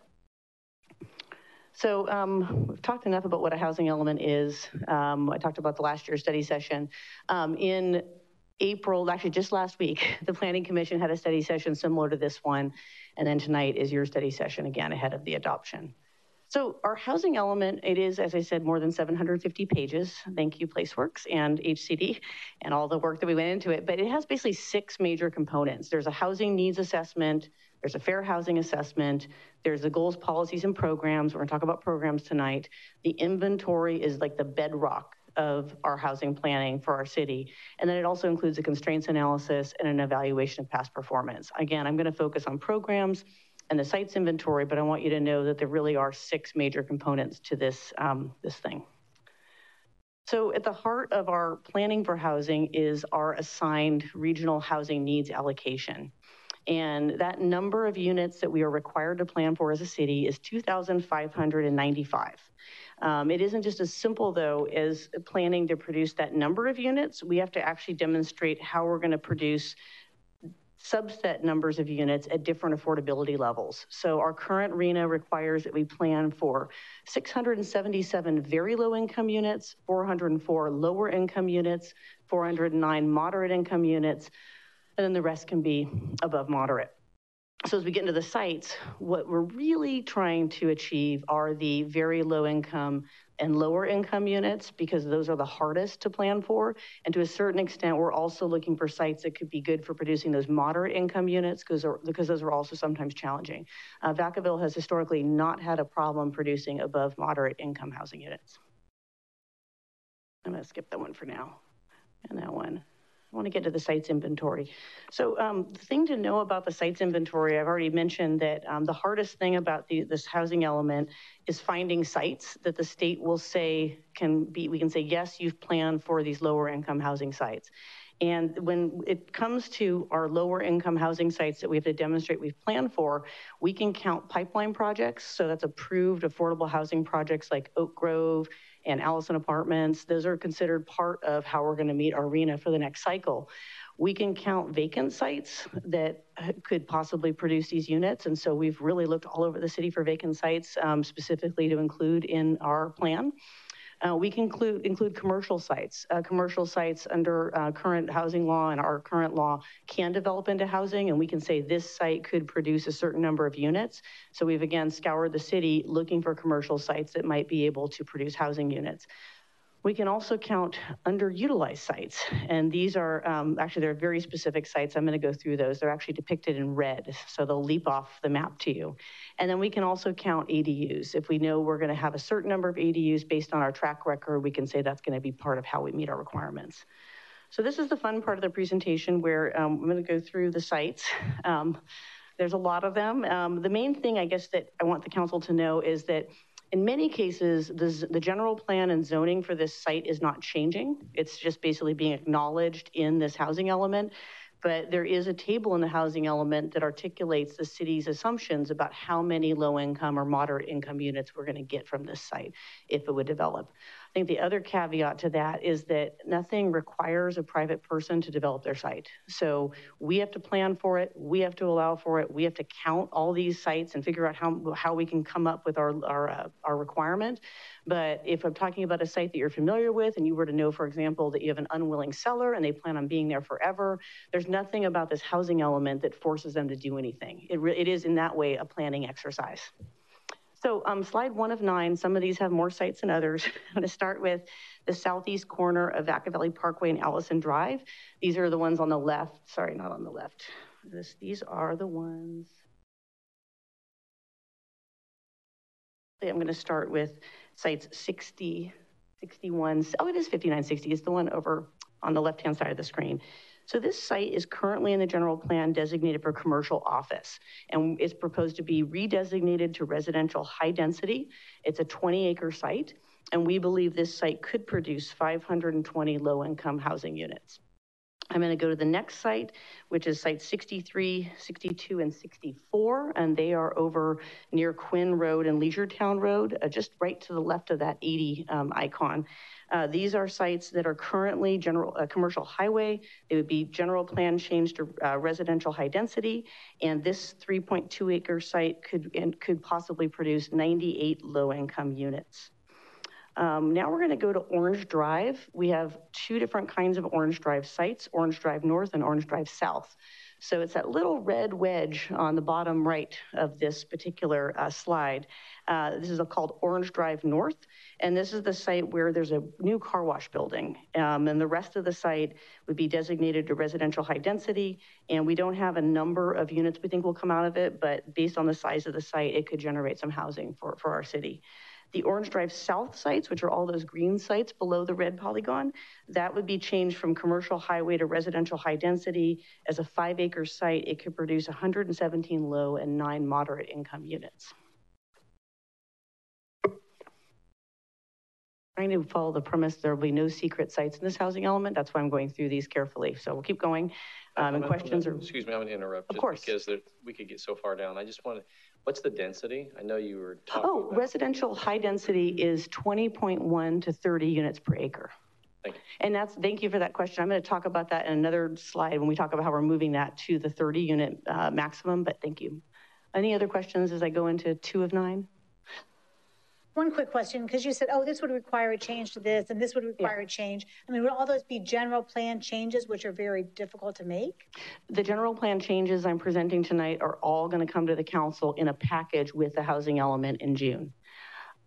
So um, we've talked enough about what a housing element is. Um, I talked about the last year's study session. Um, in April, actually just last week, the Planning Commission had a study session similar to this one. And then tonight is your study session again ahead of the adoption. So our housing element, it is, as I said, more than 750 pages. Thank you, PlaceWorks and HCD and all the work that we went into it. But it has basically six major components. There's a housing needs assessment, there's a fair housing assessment. There's the goals, policies, and programs. We're gonna talk about programs tonight. The inventory is like the bedrock of our housing planning for our city. And then it also includes a constraints analysis and an evaluation of past performance. Again, I'm gonna focus on programs and the sites inventory, but I want you to know that there really are six major components to this, um, this thing. So at the heart of our planning for housing is our assigned regional housing needs allocation. And that number of units that we are required to plan for as a city is 2,595. Um, it isn't just as simple though as planning to produce that number of units. We have to actually demonstrate how we're gonna produce subset numbers of units at different affordability levels. So our current RHNA requires that we plan for 677 very low income units, 404 lower income units, 409 moderate income units, and then the rest can be above moderate. So as we get into the sites, what we're really trying to achieve are the very low income and lower income units because those are the hardest to plan for. And to a certain extent, we're also looking for sites that could be good for producing those moderate income units because, those are also sometimes challenging. Uh, Vacaville has historically not had a problem producing above moderate income housing units. I'm gonna skip that one for now and that one. I want to get to the sites inventory. So um, the thing to know about the sites inventory, I've already mentioned that um, the hardest thing about the, this housing element is finding sites that the state will say can be, we can say, yes, you've planned for these lower income housing sites. And when it comes to our lower income housing sites that we have to demonstrate we've planned for, we can count pipeline projects. So that's approved affordable housing projects like Oak Grove, and Allison Apartments. Those are considered part of how we're gonna meet our RHNA for the next cycle. We can count vacant sites that could possibly produce these units. And so we've really looked all over the city for vacant sites um, specifically to include in our plan. Uh, we can include, include commercial sites. Uh, commercial sites under uh, current housing law and our current law can develop into housing, and we can say this site could produce a certain number of units. So we've again scoured the city looking for commercial sites that might be able to produce housing units. We can also count underutilized sites. And these are, um, actually, they're very specific sites. I'm gonna go through those. They're actually depicted in red, so they'll leap off the map to you. And then we can also count ADUs. If we know we're gonna have a certain number of ADUs based on our track record, we can say that's gonna be part of how we meet our requirements. So this is the fun part of the presentation where um, I'm gonna go through the sites. Um, there's a lot of them. Um, the main thing I guess that I want the council to know is that in many cases, the, the general plan and zoning for this site is not changing. It's just basically being acknowledged in this housing element. But there is a table in the housing element that articulates the city's assumptions about how many low income or moderate income units we're going to get from this site if it would develop. I think the other caveat to that is that nothing requires a private person to develop their site. So we have to plan for it, we have to allow for it, we have to count all these sites and figure out how, how we can come up with our, our, uh, our requirement. But if I'm talking about a site that you're familiar with and you were to know, for example, that you have an unwilling seller and they plan on being there forever, there's nothing about this housing element that forces them to do anything. It, it is in that way a planning exercise. So um, slide one of nine, some of these have more sites than others. I'm gonna start with the southeast corner of Vaca Valley Parkway and Allison Drive. These are the ones on the left, sorry, not on the left. This, these are the ones. I'm gonna start with sites 60, 61, oh, it is 5960, it's the one over on the left-hand side of the screen. So this site is currently in the general plan designated for commercial office and is proposed to be redesignated to residential high density. It's a 20 acre site and we believe this site could produce 520 low income housing units. I'm going to go to the next site, which is site 63, 62, and 64, and they are over near Quinn Road and Leisure Town Road, uh, just right to the left of that 80 um, icon. Uh, these are sites that are currently general uh, commercial highway. They would be general plan changed to uh, residential high density, and this 3.2 acre site could and could possibly produce 98 low income units. Um, now we're going to go to Orange Drive. We have two different kinds of Orange Drive sites, Orange Drive North and Orange Drive South. So it's that little red wedge on the bottom right of this particular uh, slide. Uh, this is called Orange Drive North, and this is the site where there's a new car wash building. Um, and the rest of the site would be designated to residential high density. And we don't have a number of units we think will come out of it, but based on the size of the site, it could generate some housing for, for our city. The Orange Drive South sites, which are all those green sites below the red polygon, that would be changed from commercial highway to residential high density. As a five acre site, it could produce 117 low and nine moderate income units. Trying to follow the premise there will be no secret sites in this housing element. That's why I'm going through these carefully. So we'll keep going. Um, and questions are. Excuse me, I'm going to interrupt. Of course. Because there, we could get so far down. I just want to What's the density? I know you were talking Oh, about. residential high density is 20.1 to 30 units per acre. Thank you. And that's, thank you for that question. I'm going to talk about that in another slide when we talk about how we're moving that to the 30 unit uh, maximum, but thank you. Any other questions as I go into two of nine? One quick question, because you said, oh, this would require a change to this, and this would require a change. I mean, would all those be general plan changes, which are very difficult to make? The general plan changes I'm presenting tonight are all going to come to the council in a package with the housing element in June.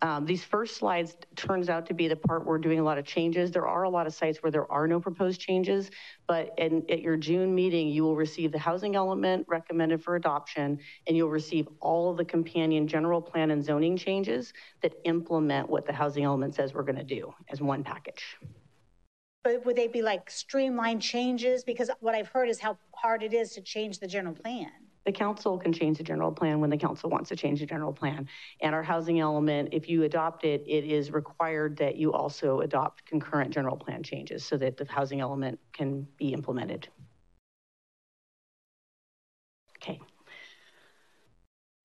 Um, these first slides turns out to be the part we're doing a lot of changes. There are a lot of sites where there are no proposed changes, but in, at your June meeting, you will receive the housing element recommended for adoption, and you'll receive all of the companion general plan and zoning changes that implement what the housing element says we're gonna do as one package. But would they be like streamlined changes? Because what I've heard is how hard it is to change the general plan. The council can change the general plan when the council wants to change the general plan. And our housing element, if you adopt it, it is required that you also adopt concurrent general plan changes so that the housing element can be implemented. Okay.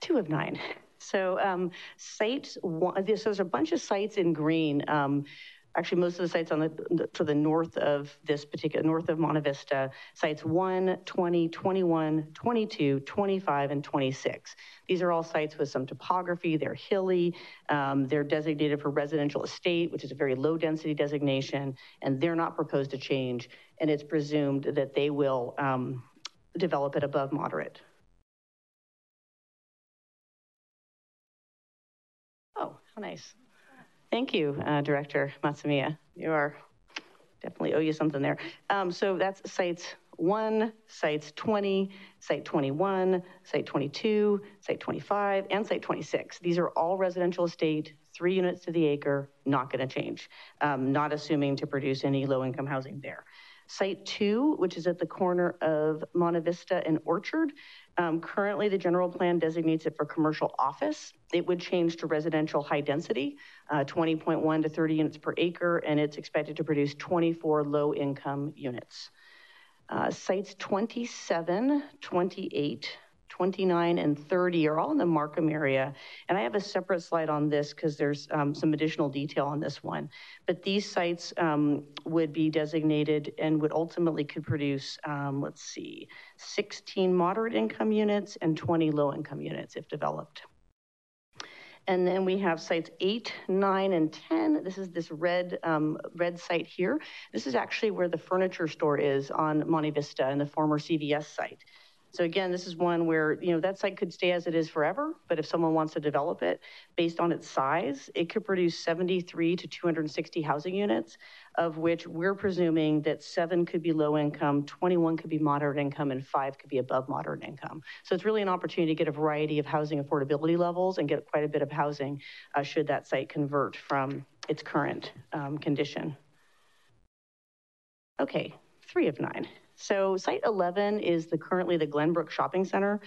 Two of nine. So um, sites, one, this, there's a bunch of sites in green. Um, actually most of the sites on the, to the north of this particular, north of Monte Vista, sites 1, 20, 21, 22, 25, and 26. These are all sites with some topography, they're hilly, um, they're designated for residential estate, which is a very low density designation, and they're not proposed to change, and it's presumed that they will um, develop it above moderate. Oh, how nice. Thank you, uh, Director Matsumiya. You are definitely owe you something there. Um, so that's sites one, sites 20, site 21, site 22, site 25, and site 26. These are all residential estate, three units to the acre, not going to change, um, not assuming to produce any low income housing there. Site two, which is at the corner of Monte Vista and Orchard, um, currently, the general plan designates it for commercial office. It would change to residential high density, uh, 20.1 to 30 units per acre, and it's expected to produce 24 low income units. Uh, sites 27, 28, 29, and 30 are all in the Markham area. And I have a separate slide on this because there's um, some additional detail on this one. But these sites um, would be designated and would ultimately could produce, um, let's see, 16 moderate income units and 20 low income units if developed. And then we have sites eight, nine, and 10. This is this red, um, red site here. This is actually where the furniture store is on Monte Vista and the former CVS site. So again, this is one where, you know, that site could stay as it is forever, but if someone wants to develop it based on its size, it could produce 73 to 260 housing units, of which we're presuming that seven could be low income, 21 could be moderate income, and five could be above moderate income. So it's really an opportunity to get a variety of housing affordability levels and get quite a bit of housing uh, should that site convert from its current um, condition. Okay, three of nine. So site 11 is the currently the Glenbrook Shopping Center.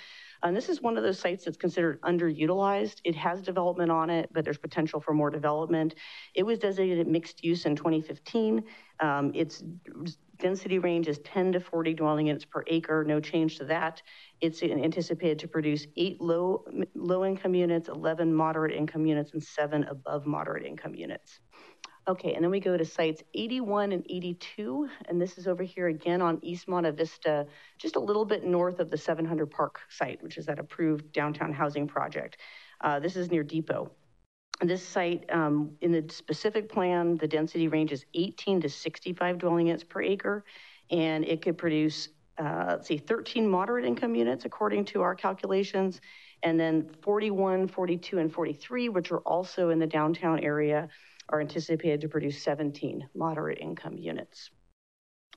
And this is one of those sites that's considered underutilized. It has development on it, but there's potential for more development. It was designated mixed use in 2015. Um, its density range is 10 to 40 dwelling units per acre, no change to that. It's anticipated to produce eight low, low income units, 11 moderate income units, and seven above moderate income units. Okay, and then we go to sites 81 and 82, and this is over here again on East Monte Vista, just a little bit north of the 700 Park site, which is that approved downtown housing project. Uh, this is near Depot. This site, um, in the specific plan, the density range is 18 to 65 dwelling units per acre, and it could produce, uh, let's see, 13 moderate income units according to our calculations, and then 41, 42, and 43, which are also in the downtown area, are anticipated to produce 17 moderate income units.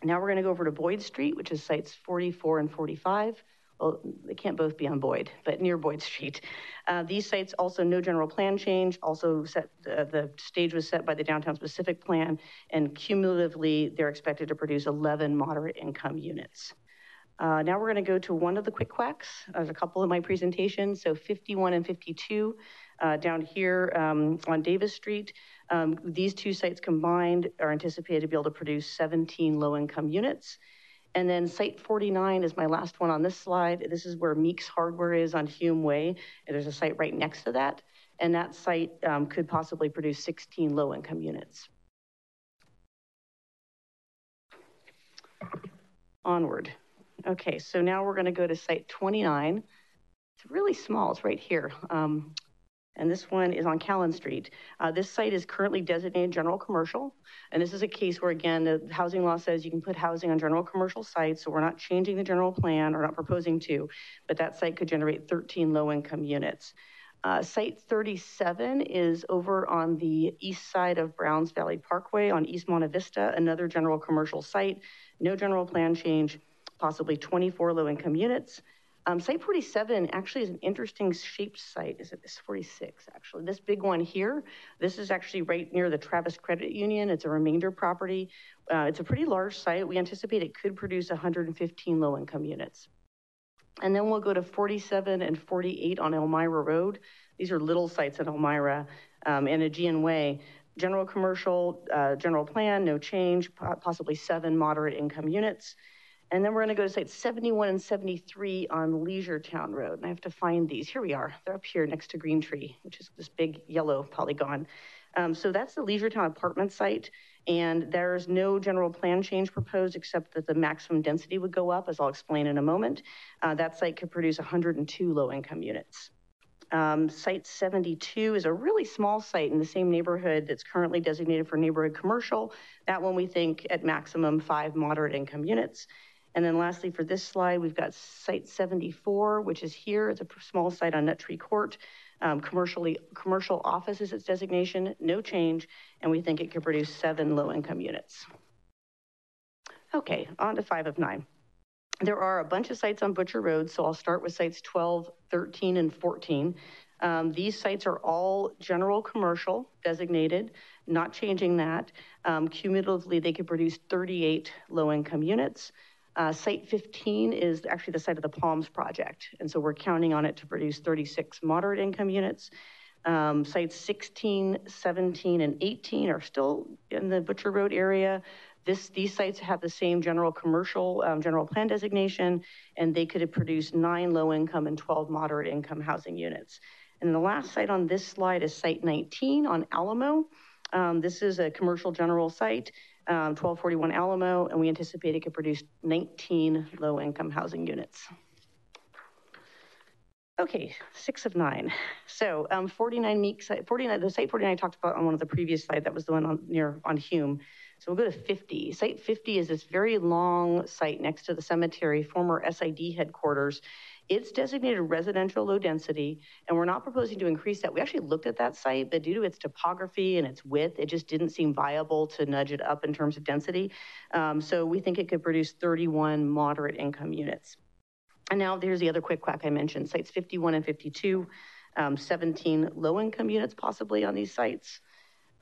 Now we're going to go over to Boyd Street, which is sites 44 and 45. Well, they can't both be on Boyd, but near Boyd Street. Uh, these sites also no general plan change, also set, uh, the stage was set by the downtown specific plan, and cumulatively they're expected to produce 11 moderate income units. Uh, now we're going to go to one of the quick quacks. There's a couple in my presentation. So 51 and 52 uh, down here um, on Davis Street. Um, these two sites combined are anticipated to be able to produce 17 low-income units. And then site 49 is my last one on this slide. This is where Meeks Hardware is on Hume Way. And there's a site right next to that. And that site um, could possibly produce 16 low-income units. Onward. Okay, so now we're gonna go to site 29. It's really small, it's right here. Um, and this one is on Callan Street. Uh, this site is currently designated general commercial, and this is a case where, again, the housing law says you can put housing on general commercial sites, so we're not changing the general plan or not proposing to, but that site could generate 13 low-income units. Uh, site 37 is over on the east side of Browns Valley Parkway on East Monte Vista, another general commercial site, no general plan change, possibly 24 low-income units. Um, site 47 actually is an interesting shaped site. Is it this 46 actually? This big one here, this is actually right near the Travis Credit Union. It's a remainder property. Uh, it's a pretty large site. We anticipate it could produce 115 low income units. And then we'll go to 47 and 48 on Elmira Road. These are little sites in Elmira um, and Aegean Way. General commercial, uh, general plan, no change, possibly seven moderate income units. And then we're gonna go to sites 71 and 73 on Leisure Town Road. And I have to find these. Here we are. They're up here next to Green Tree, which is this big yellow polygon. Um, so that's the Leisure Town apartment site. And there's no general plan change proposed except that the maximum density would go up, as I'll explain in a moment. Uh, that site could produce 102 low income units. Um, site 72 is a really small site in the same neighborhood that's currently designated for neighborhood commercial. That one we think at maximum five moderate income units. And then lastly, for this slide, we've got site 74, which is here. It's a small site on Nut Tree Court. Um, commercially, commercial office is its designation, no change, and we think it could produce seven low-income units. Okay, on to five of nine. There are a bunch of sites on Butcher Road, so I'll start with sites 12, 13, and 14. Um, these sites are all general commercial designated, not changing that. Um, cumulatively, they could produce 38 low-income units. Uh, site 15 is actually the site of the Palms project. And so we're counting on it to produce 36 moderate income units. Um, sites 16, 17, and 18 are still in the Butcher Road area. This, these sites have the same general commercial, um, general plan designation, and they could produce nine low income and 12 moderate income housing units. And the last site on this slide is site 19 on Alamo. Um, this is a commercial general site, um, 1241 Alamo, and we anticipate it could produce 19 low income housing units. Okay, six of nine. So um, 49 Meek, 49, the site 49 I talked about on one of the previous slides, that was the one on, near on Hume. So we'll go to 50. Site 50 is this very long site next to the cemetery, former SID headquarters. It's designated residential low density, and we're not proposing to increase that. We actually looked at that site, but due to its topography and its width, it just didn't seem viable to nudge it up in terms of density. Um, so we think it could produce 31 moderate income units. And now there's the other quick quack I mentioned, sites 51 and 52, um, 17 low-income units possibly on these sites.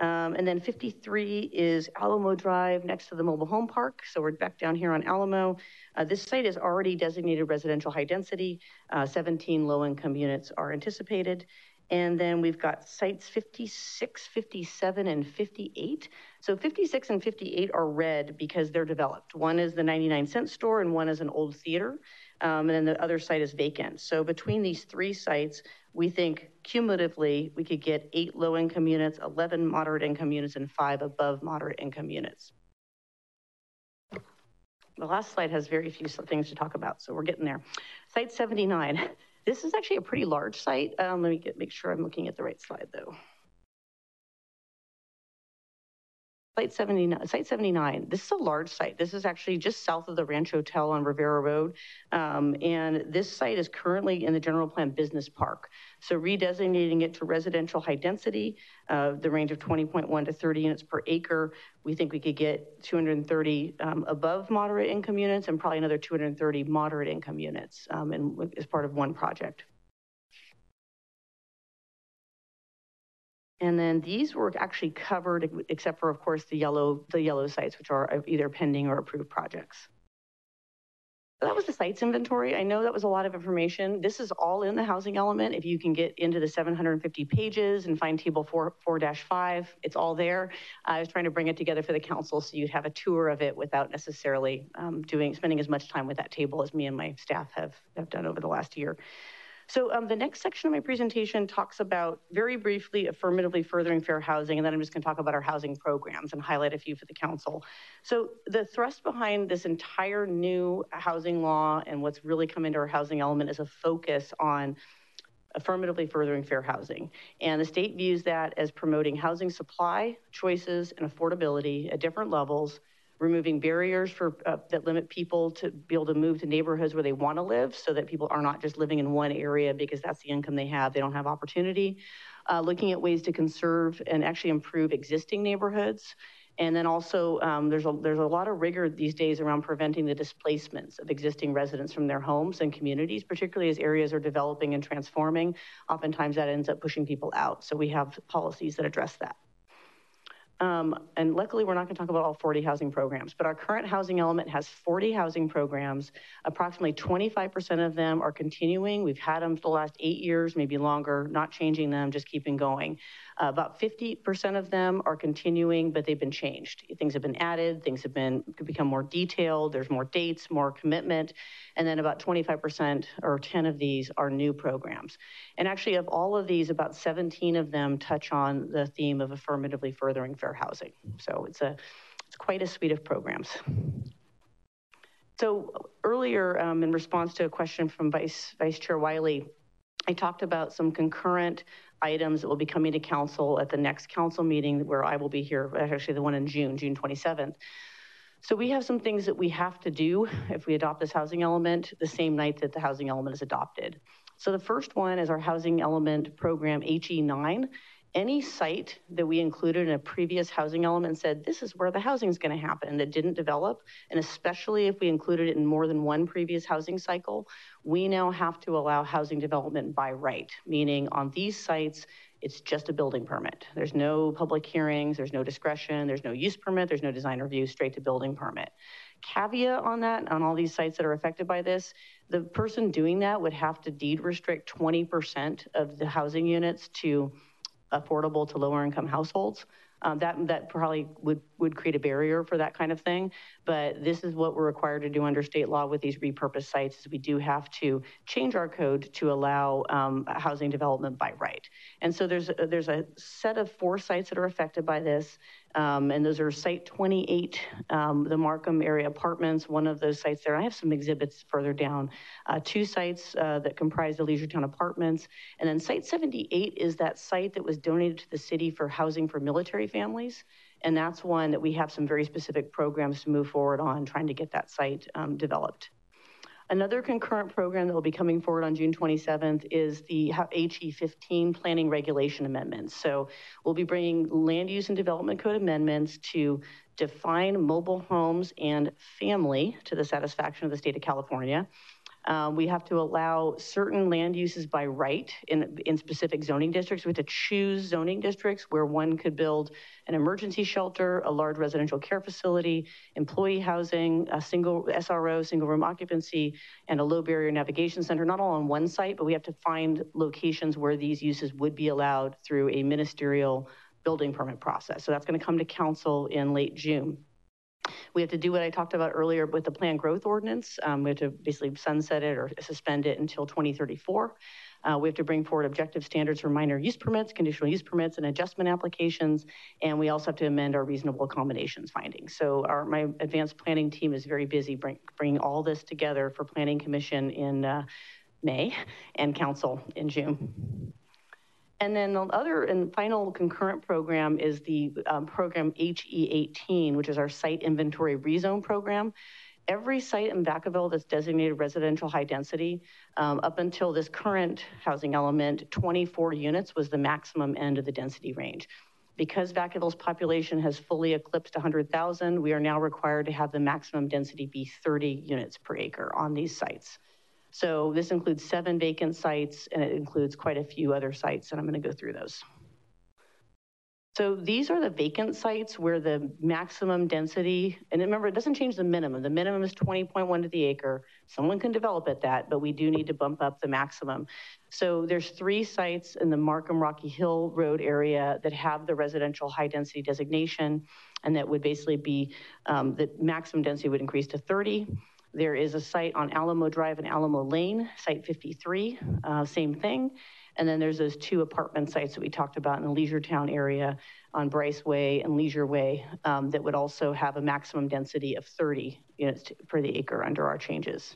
Um, and then 53 is Alamo Drive next to the mobile home park. So we're back down here on Alamo. Uh, this site is already designated residential high density. Uh, 17 low income units are anticipated. And then we've got sites 56, 57, and 58. So 56 and 58 are red because they're developed. One is the 99 cent store and one is an old theater um, and then the other site is vacant. So between these three sites, we think cumulatively we could get eight low income units, 11 moderate income units, and five above moderate income units. The last slide has very few things to talk about, so we're getting there. Site 79. This is actually a pretty large site. Um, let me get, make sure I'm looking at the right slide though. Site 79, Site 79, this is a large site. This is actually just south of the Ranch Hotel on Rivera Road. Um, and this site is currently in the general plan business park. So redesignating it to residential high density, uh, the range of 20.1 to 30 units per acre, we think we could get 230 um, above moderate income units and probably another 230 moderate income units um, in, as part of one project. And then these were actually covered, except for, of course, the yellow, the yellow sites, which are either pending or approved projects. So that was the sites inventory. I know that was a lot of information. This is all in the housing element. If you can get into the 750 pages and find table 4, 4-5, it's all there. I was trying to bring it together for the council so you'd have a tour of it without necessarily um, doing, spending as much time with that table as me and my staff have, have done over the last year. So um, the next section of my presentation talks about very briefly affirmatively furthering fair housing, and then I'm just gonna talk about our housing programs and highlight a few for the council. So the thrust behind this entire new housing law and what's really come into our housing element is a focus on affirmatively furthering fair housing. And the state views that as promoting housing supply, choices, and affordability at different levels removing barriers for uh, that limit people to be able to move to neighborhoods where they want to live so that people are not just living in one area because that's the income they have. They don't have opportunity. Uh, looking at ways to conserve and actually improve existing neighborhoods. And then also um, there's a there's a lot of rigor these days around preventing the displacements of existing residents from their homes and communities particularly as areas are developing and transforming. Oftentimes that ends up pushing people out. So we have policies that address that um, and luckily, we're not going to talk about all 40 housing programs, but our current housing element has 40 housing programs. Approximately 25% of them are continuing. We've had them for the last eight years, maybe longer, not changing them, just keeping going. Uh, about 50% of them are continuing, but they've been changed. Things have been added, things have been become more detailed, there's more dates, more commitment, and then about 25% or 10 of these are new programs. And actually of all of these, about 17 of them touch on the theme of affirmatively furthering fair housing. So it's a it's quite a suite of programs. So earlier, um, in response to a question from Vice, Vice Chair Wiley, I talked about some concurrent items that will be coming to council at the next council meeting where I will be here, actually the one in June, June 27th. So we have some things that we have to do if we adopt this housing element the same night that the housing element is adopted. So the first one is our housing element program HE9 any site that we included in a previous housing element said, this is where the housing is going to happen that didn't develop. And especially if we included it in more than one previous housing cycle, we now have to allow housing development by right, meaning on these sites, it's just a building permit. There's no public hearings, there's no discretion, there's no use permit, there's no design review, straight to building permit. Caveat on that, on all these sites that are affected by this, the person doing that would have to deed restrict 20% of the housing units to affordable to lower income households. Um, that, that probably would, would create a barrier for that kind of thing. But this is what we're required to do under state law with these repurposed sites is we do have to change our code to allow um, housing development by right. And so there's, there's a set of four sites that are affected by this. Um, and those are site 28, um, the Markham area apartments, one of those sites there. I have some exhibits further down. Uh, two sites uh, that comprise the Leisure Town apartments. And then site 78 is that site that was donated to the city for housing for military families. And that's one that we have some very specific programs to move forward on trying to get that site um, developed. Another concurrent program that will be coming forward on June 27th is the HE 15 planning regulation amendments. So we'll be bringing land use and development code amendments to define mobile homes and family to the satisfaction of the state of California. Uh, we have to allow certain land uses by right in, in specific zoning districts. We have to choose zoning districts where one could build an emergency shelter, a large residential care facility, employee housing, a single SRO, single room occupancy, and a low barrier navigation center, not all on one site, but we have to find locations where these uses would be allowed through a ministerial building permit process. So that's gonna come to council in late June. We have to do what I talked about earlier with the plan growth ordinance. Um, we have to basically sunset it or suspend it until 2034. Uh, we have to bring forward objective standards for minor use permits, conditional use permits, and adjustment applications. And we also have to amend our reasonable accommodations findings. So our, my advanced planning team is very busy bring, bringing all this together for planning commission in uh, May and council in June. And then the other and final concurrent program is the um, program HE18, which is our site inventory rezone program. Every site in Vacaville that's designated residential high density, um, up until this current housing element, 24 units was the maximum end of the density range. Because Vacaville's population has fully eclipsed 100,000, we are now required to have the maximum density be 30 units per acre on these sites. So this includes seven vacant sites and it includes quite a few other sites and I'm gonna go through those. So these are the vacant sites where the maximum density, and remember, it doesn't change the minimum. The minimum is 20.1 to the acre. Someone can develop at that, but we do need to bump up the maximum. So there's three sites in the Markham Rocky Hill Road area that have the residential high density designation, and that would basically be, um, the maximum density would increase to 30. There is a site on Alamo Drive and Alamo Lane, site 53, uh, same thing. And then there's those two apartment sites that we talked about in the Leisure Town area on Bryce Way and Leisure Way um, that would also have a maximum density of 30 units per the acre under our changes.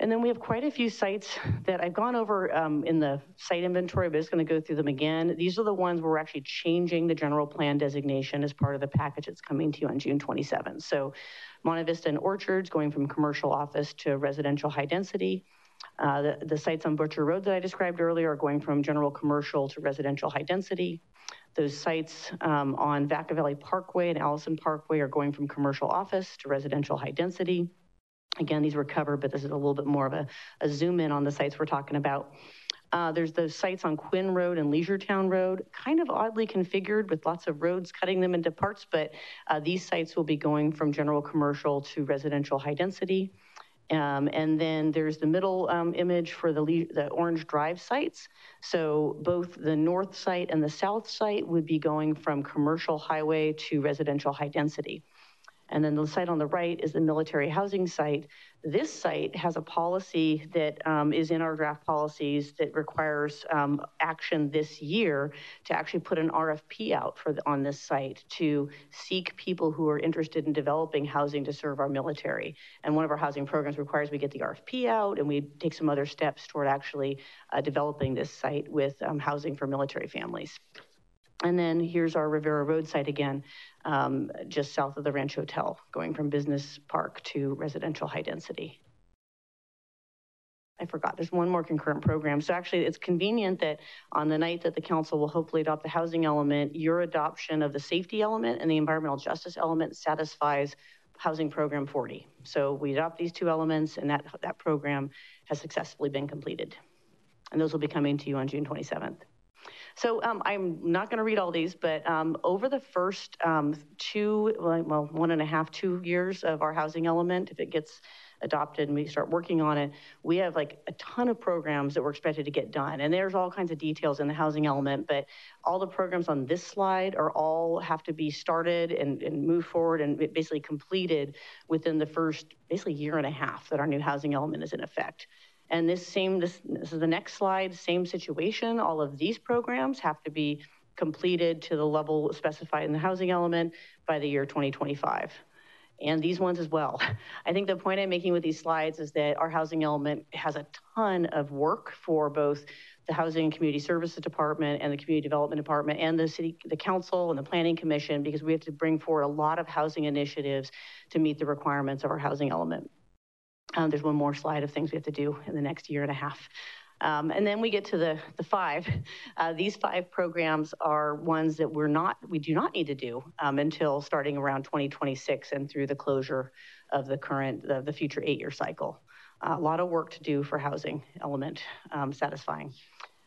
And then we have quite a few sites that I've gone over um, in the site inventory, but I'm gonna go through them again. These are the ones where we're actually changing the general plan designation as part of the package that's coming to you on June 27th. So Monte Vista and Orchards going from commercial office to residential high density. Uh, the, the sites on Butcher Road that I described earlier are going from general commercial to residential high density. Those sites um, on Vaca Valley Parkway and Allison Parkway are going from commercial office to residential high density. Again, these were covered, but this is a little bit more of a, a zoom in on the sites we're talking about. Uh, there's those sites on Quinn Road and Leisure Town Road, kind of oddly configured with lots of roads cutting them into parts, but uh, these sites will be going from general commercial to residential high density. Um, and then there's the middle um, image for the, the Orange Drive sites. So both the north site and the south site would be going from commercial highway to residential high density. And then the site on the right is the military housing site. This site has a policy that um, is in our draft policies that requires um, action this year to actually put an RFP out for the, on this site to seek people who are interested in developing housing to serve our military. And one of our housing programs requires we get the RFP out and we take some other steps toward actually uh, developing this site with um, housing for military families. And then here's our Rivera Road site again, um, just south of the Ranch Hotel, going from business park to residential high density. I forgot, there's one more concurrent program. So actually it's convenient that on the night that the council will hopefully adopt the housing element, your adoption of the safety element and the environmental justice element satisfies housing program 40. So we adopt these two elements and that, that program has successfully been completed. And those will be coming to you on June 27th. So um, I'm not going to read all these, but um, over the first um, two, well, one and a half, two years of our housing element, if it gets adopted and we start working on it, we have like a ton of programs that we're expected to get done. And there's all kinds of details in the housing element, but all the programs on this slide are all have to be started and, and move forward and basically completed within the first basically year and a half that our new housing element is in effect. And this same, this, this is the next slide, same situation. All of these programs have to be completed to the level specified in the housing element by the year 2025 and these ones as well. I think the point I'm making with these slides is that our housing element has a ton of work for both the Housing and Community Services Department and the Community Development Department and the city, the council and the Planning Commission, because we have to bring forward a lot of housing initiatives to meet the requirements of our housing element. Um, there's one more slide of things we have to do in the next year and a half. Um, and then we get to the, the five. Uh, these five programs are ones that we're not, we do not need to do um, until starting around 2026 and through the closure of the current, the, the future eight-year cycle. Uh, a lot of work to do for housing element um, satisfying.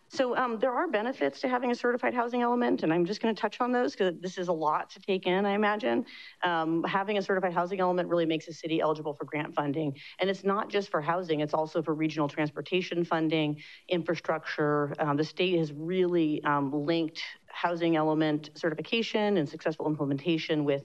So um, there are benefits to having a certified housing element, and I'm just going to touch on those because this is a lot to take in, I imagine. Um, having a certified housing element really makes a city eligible for grant funding. And it's not just for housing, it's also for regional transportation funding, infrastructure. Um, the state has really um, linked housing element certification and successful implementation with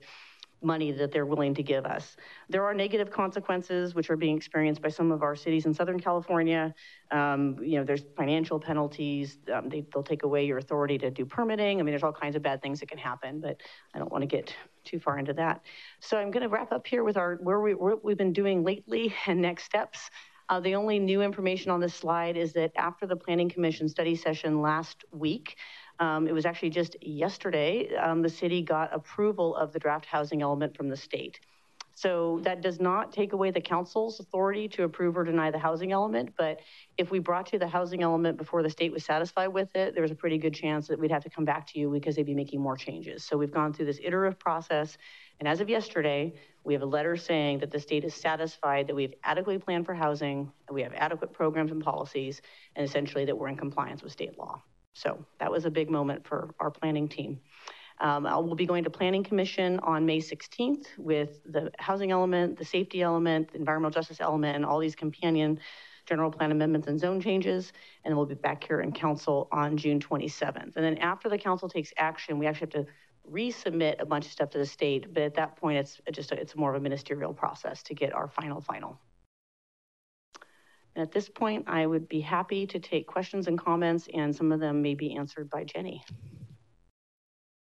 money that they're willing to give us. There are negative consequences which are being experienced by some of our cities in Southern California. Um, you know, there's financial penalties. Um, they, will take away your authority to do permitting. I mean, there's all kinds of bad things that can happen, but I don't want to get too far into that. So I'm going to wrap up here with our where we what we've been doing lately and next steps. Uh, the only new information on this slide is that after the Planning Commission study session last week, um, it was actually just yesterday, um, the city got approval of the draft housing element from the state. So that does not take away the council's authority to approve or deny the housing element, but if we brought you the housing element before the state was satisfied with it, there was a pretty good chance that we'd have to come back to you because they'd be making more changes. So we've gone through this iterative process, and as of yesterday, we have a letter saying that the state is satisfied that we've adequately planned for housing, we have adequate programs and policies, and essentially that we're in compliance with state law. So that was a big moment for our planning team. Um, I will be going to Planning Commission on May 16th with the housing element, the safety element, the environmental justice element, and all these companion general plan amendments and zone changes. And we'll be back here in council on June 27th. And then after the council takes action, we actually have to resubmit a bunch of stuff to the state. But at that point, it's just, a, it's more of a ministerial process to get our final, final. And at this point, I would be happy to take questions and comments, and some of them may be answered by Jenny.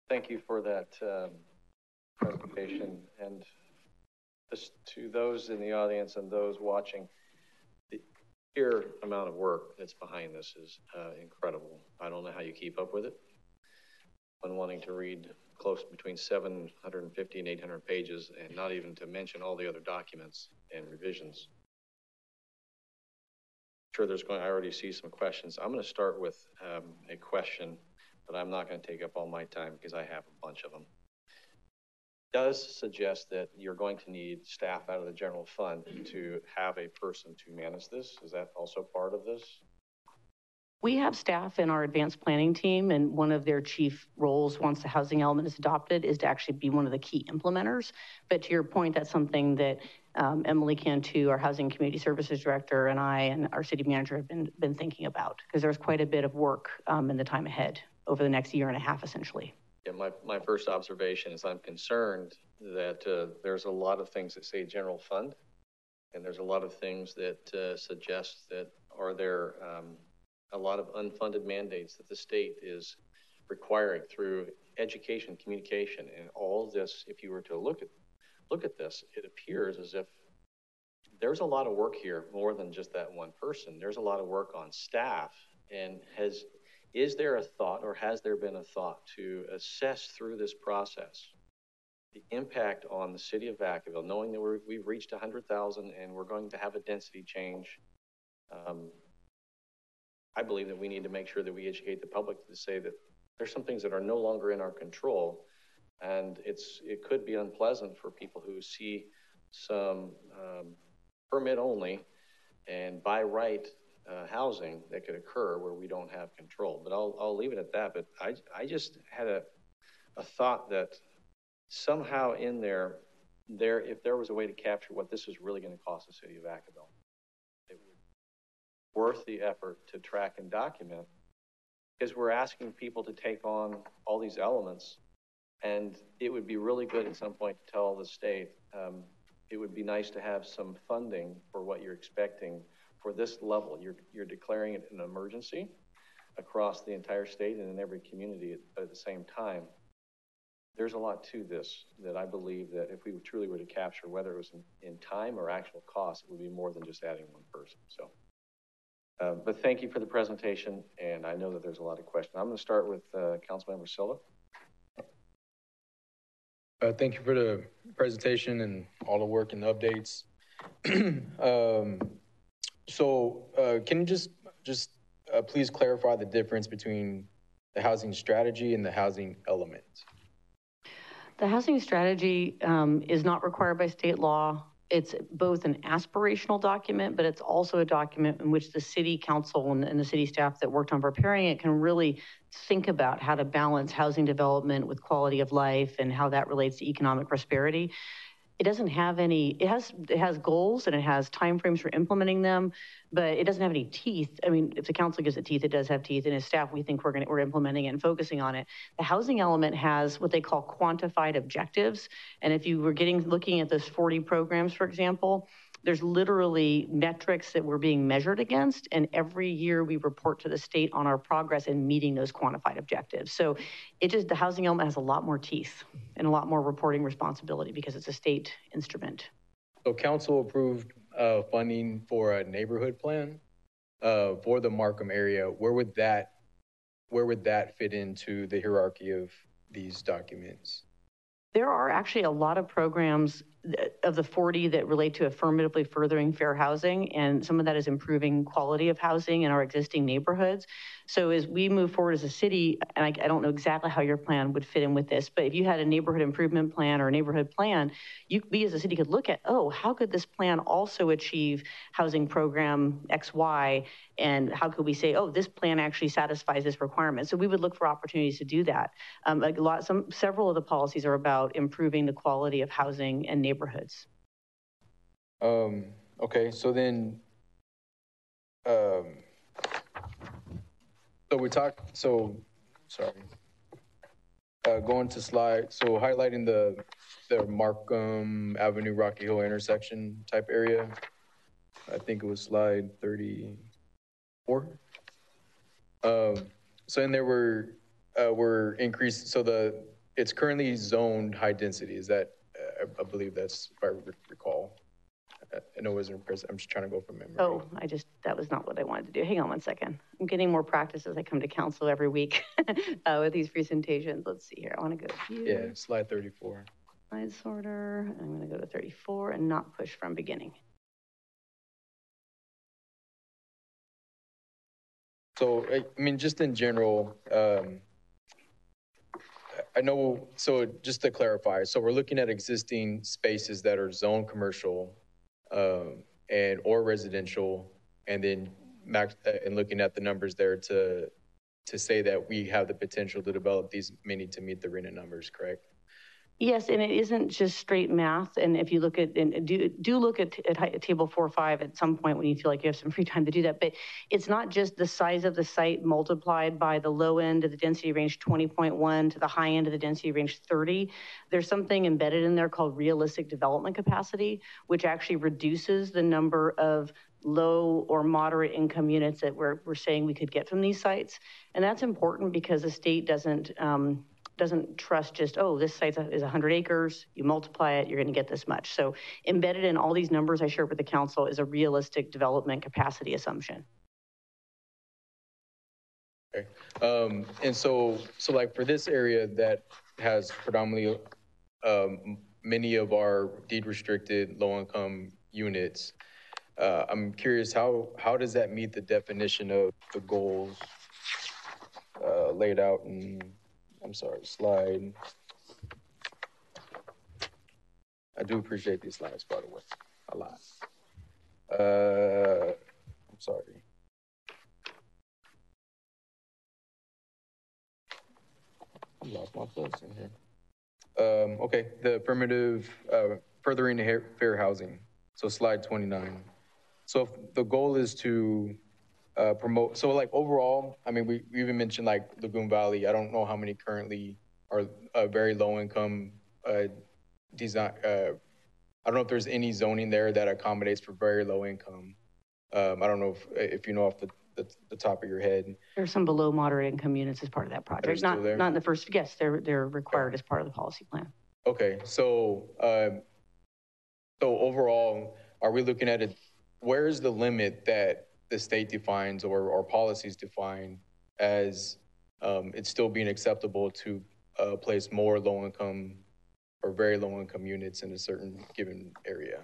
Thank you for that um, presentation. And to those in the audience and those watching, the sheer amount of work that's behind this is uh, incredible. I don't know how you keep up with it. When wanting to read close between 750 and 800 pages, and not even to mention all the other documents and revisions sure there's going, I already see some questions. I'm going to start with um, a question, but I'm not going to take up all my time because I have a bunch of them. Does suggest that you're going to need staff out of the general fund to have a person to manage this. Is that also part of this? We have staff in our advanced planning team, and one of their chief roles once the housing element is adopted is to actually be one of the key implementers. But to your point, that's something that um, Emily Cantu, our Housing Community Services Director, and I and our city manager have been, been thinking about because there's quite a bit of work um, in the time ahead over the next year and a half, essentially. Yeah, my, my first observation is I'm concerned that uh, there's a lot of things that say general fund, and there's a lot of things that uh, suggest that are there um, a lot of unfunded mandates that the state is requiring through education, communication, and all this. If you were to look at look at this, it appears as if there's a lot of work here, more than just that one person. There's a lot of work on staff, and has is there a thought, or has there been a thought to assess through this process the impact on the city of Vacaville, knowing that we have reached 100,000 and we're going to have a density change? Um, I believe that we need to make sure that we educate the public to say that there's some things that are no longer in our control. And it's it could be unpleasant for people who see some um, permit only and by right uh, housing that could occur where we don't have control. But I'll, I'll leave it at that. But I, I just had a, a thought that somehow in there, there, if there was a way to capture what this is really going to cost the city of Vacaville, worth the effort to track and document because we're asking people to take on all these elements. And it would be really good at some point to tell the state, um, it would be nice to have some funding for what you're expecting for this level. You're, you're declaring it an emergency across the entire state and in every community at, at the same time. There's a lot to this that I believe that if we truly were to capture, whether it was in, in time or actual cost, it would be more than just adding one person. So, uh, but thank you for the presentation, and I know that there's a lot of questions. I'm going to start with uh, Councilmember Silva. Uh, thank you for the presentation and all the work and the updates. um, so, uh, can you just just uh, please clarify the difference between the housing strategy and the housing element? The housing strategy um, is not required by state law. It's both an aspirational document, but it's also a document in which the city council and, and the city staff that worked on preparing it can really think about how to balance housing development with quality of life and how that relates to economic prosperity it doesn't have any it has it has goals and it has timeframes for implementing them but it doesn't have any teeth. I mean if the council gives it teeth it does have teeth and as staff we think we're going we're implementing it and focusing on it. The housing element has what they call quantified objectives and if you were getting looking at those 40 programs for example there's literally metrics that we're being measured against. And every year we report to the state on our progress in meeting those quantified objectives. So it just, the housing element has a lot more teeth and a lot more reporting responsibility because it's a state instrument. So council approved uh, funding for a neighborhood plan uh, for the Markham area. Where would that, where would that fit into the hierarchy of these documents? There are actually a lot of programs of the 40 that relate to affirmatively furthering fair housing, and some of that is improving quality of housing in our existing neighborhoods. So as we move forward as a city, and I, I, don't know exactly how your plan would fit in with this, but if you had a neighborhood improvement plan or a neighborhood plan, you, we as a city could look at, oh, how could this plan also achieve housing program X, Y, and how could we say, oh, this plan actually satisfies this requirement? So we would look for opportunities to do that. Um, a lot, some, several of the policies are about improving the quality of housing and neighborhoods. Um, okay, so then, um, so we talked, so, sorry. Uh, going to slide, so highlighting the, the Markham Avenue Rocky Hill intersection type area. I think it was slide 34. Um, so in there were, uh, were increased, so the, it's currently zoned high density. Is that, uh, I, I believe that's, if I recall. I know it wasn't present. I'm just trying to go from memory. Oh, I just, that was not what I wanted to do. Hang on one second. I'm getting more practice as I come to council every week uh, with these presentations. Let's see here. I want to go to Yeah, slide 34. Slide sorter. I'm going to go to 34 and not push from beginning. So, I mean, just in general, um, I know, so just to clarify, so we're looking at existing spaces that are zone commercial um, and or residential, and then max uh, and looking at the numbers there to to say that we have the potential to develop these many to meet the RHNA numbers, correct? Yes, and it isn't just straight math. And if you look at, and do, do look at, at table four or five at some point when you feel like you have some free time to do that. But it's not just the size of the site multiplied by the low end of the density range 20.1 to the high end of the density range 30. There's something embedded in there called realistic development capacity, which actually reduces the number of low or moderate income units that we're, we're saying we could get from these sites. And that's important because the state doesn't, um, doesn't trust just, oh, this site is 100 acres, you multiply it, you're going to get this much. So embedded in all these numbers I shared with the council is a realistic development capacity assumption. Okay. Um, and so, so like for this area that has predominantly um, many of our deed restricted low income units, uh, I'm curious how how does that meet the definition of the goals uh, laid out in I'm sorry, slide. I do appreciate these slides, by the way, a lot. Uh, I'm sorry. I lost my place in here. Um, okay, the affirmative, uh, furthering fair housing. So slide 29. So the goal is to uh, promote, so like overall, I mean, we, we even mentioned like Lagoon Valley. I don't know how many currently are uh, very low income uh, design. Uh, I don't know if there's any zoning there that accommodates for very low income. Um, I don't know if, if you know off the, the, the top of your head. There's some below moderate income units as part of that project. Not, there? not in the first, yes, they're, they're required as part of the policy plan. Okay, so, um, so overall, are we looking at it, where is the limit that the state defines or, or policies define as, um, it's still being acceptable to, uh, place more low-income or very low-income units in a certain given area?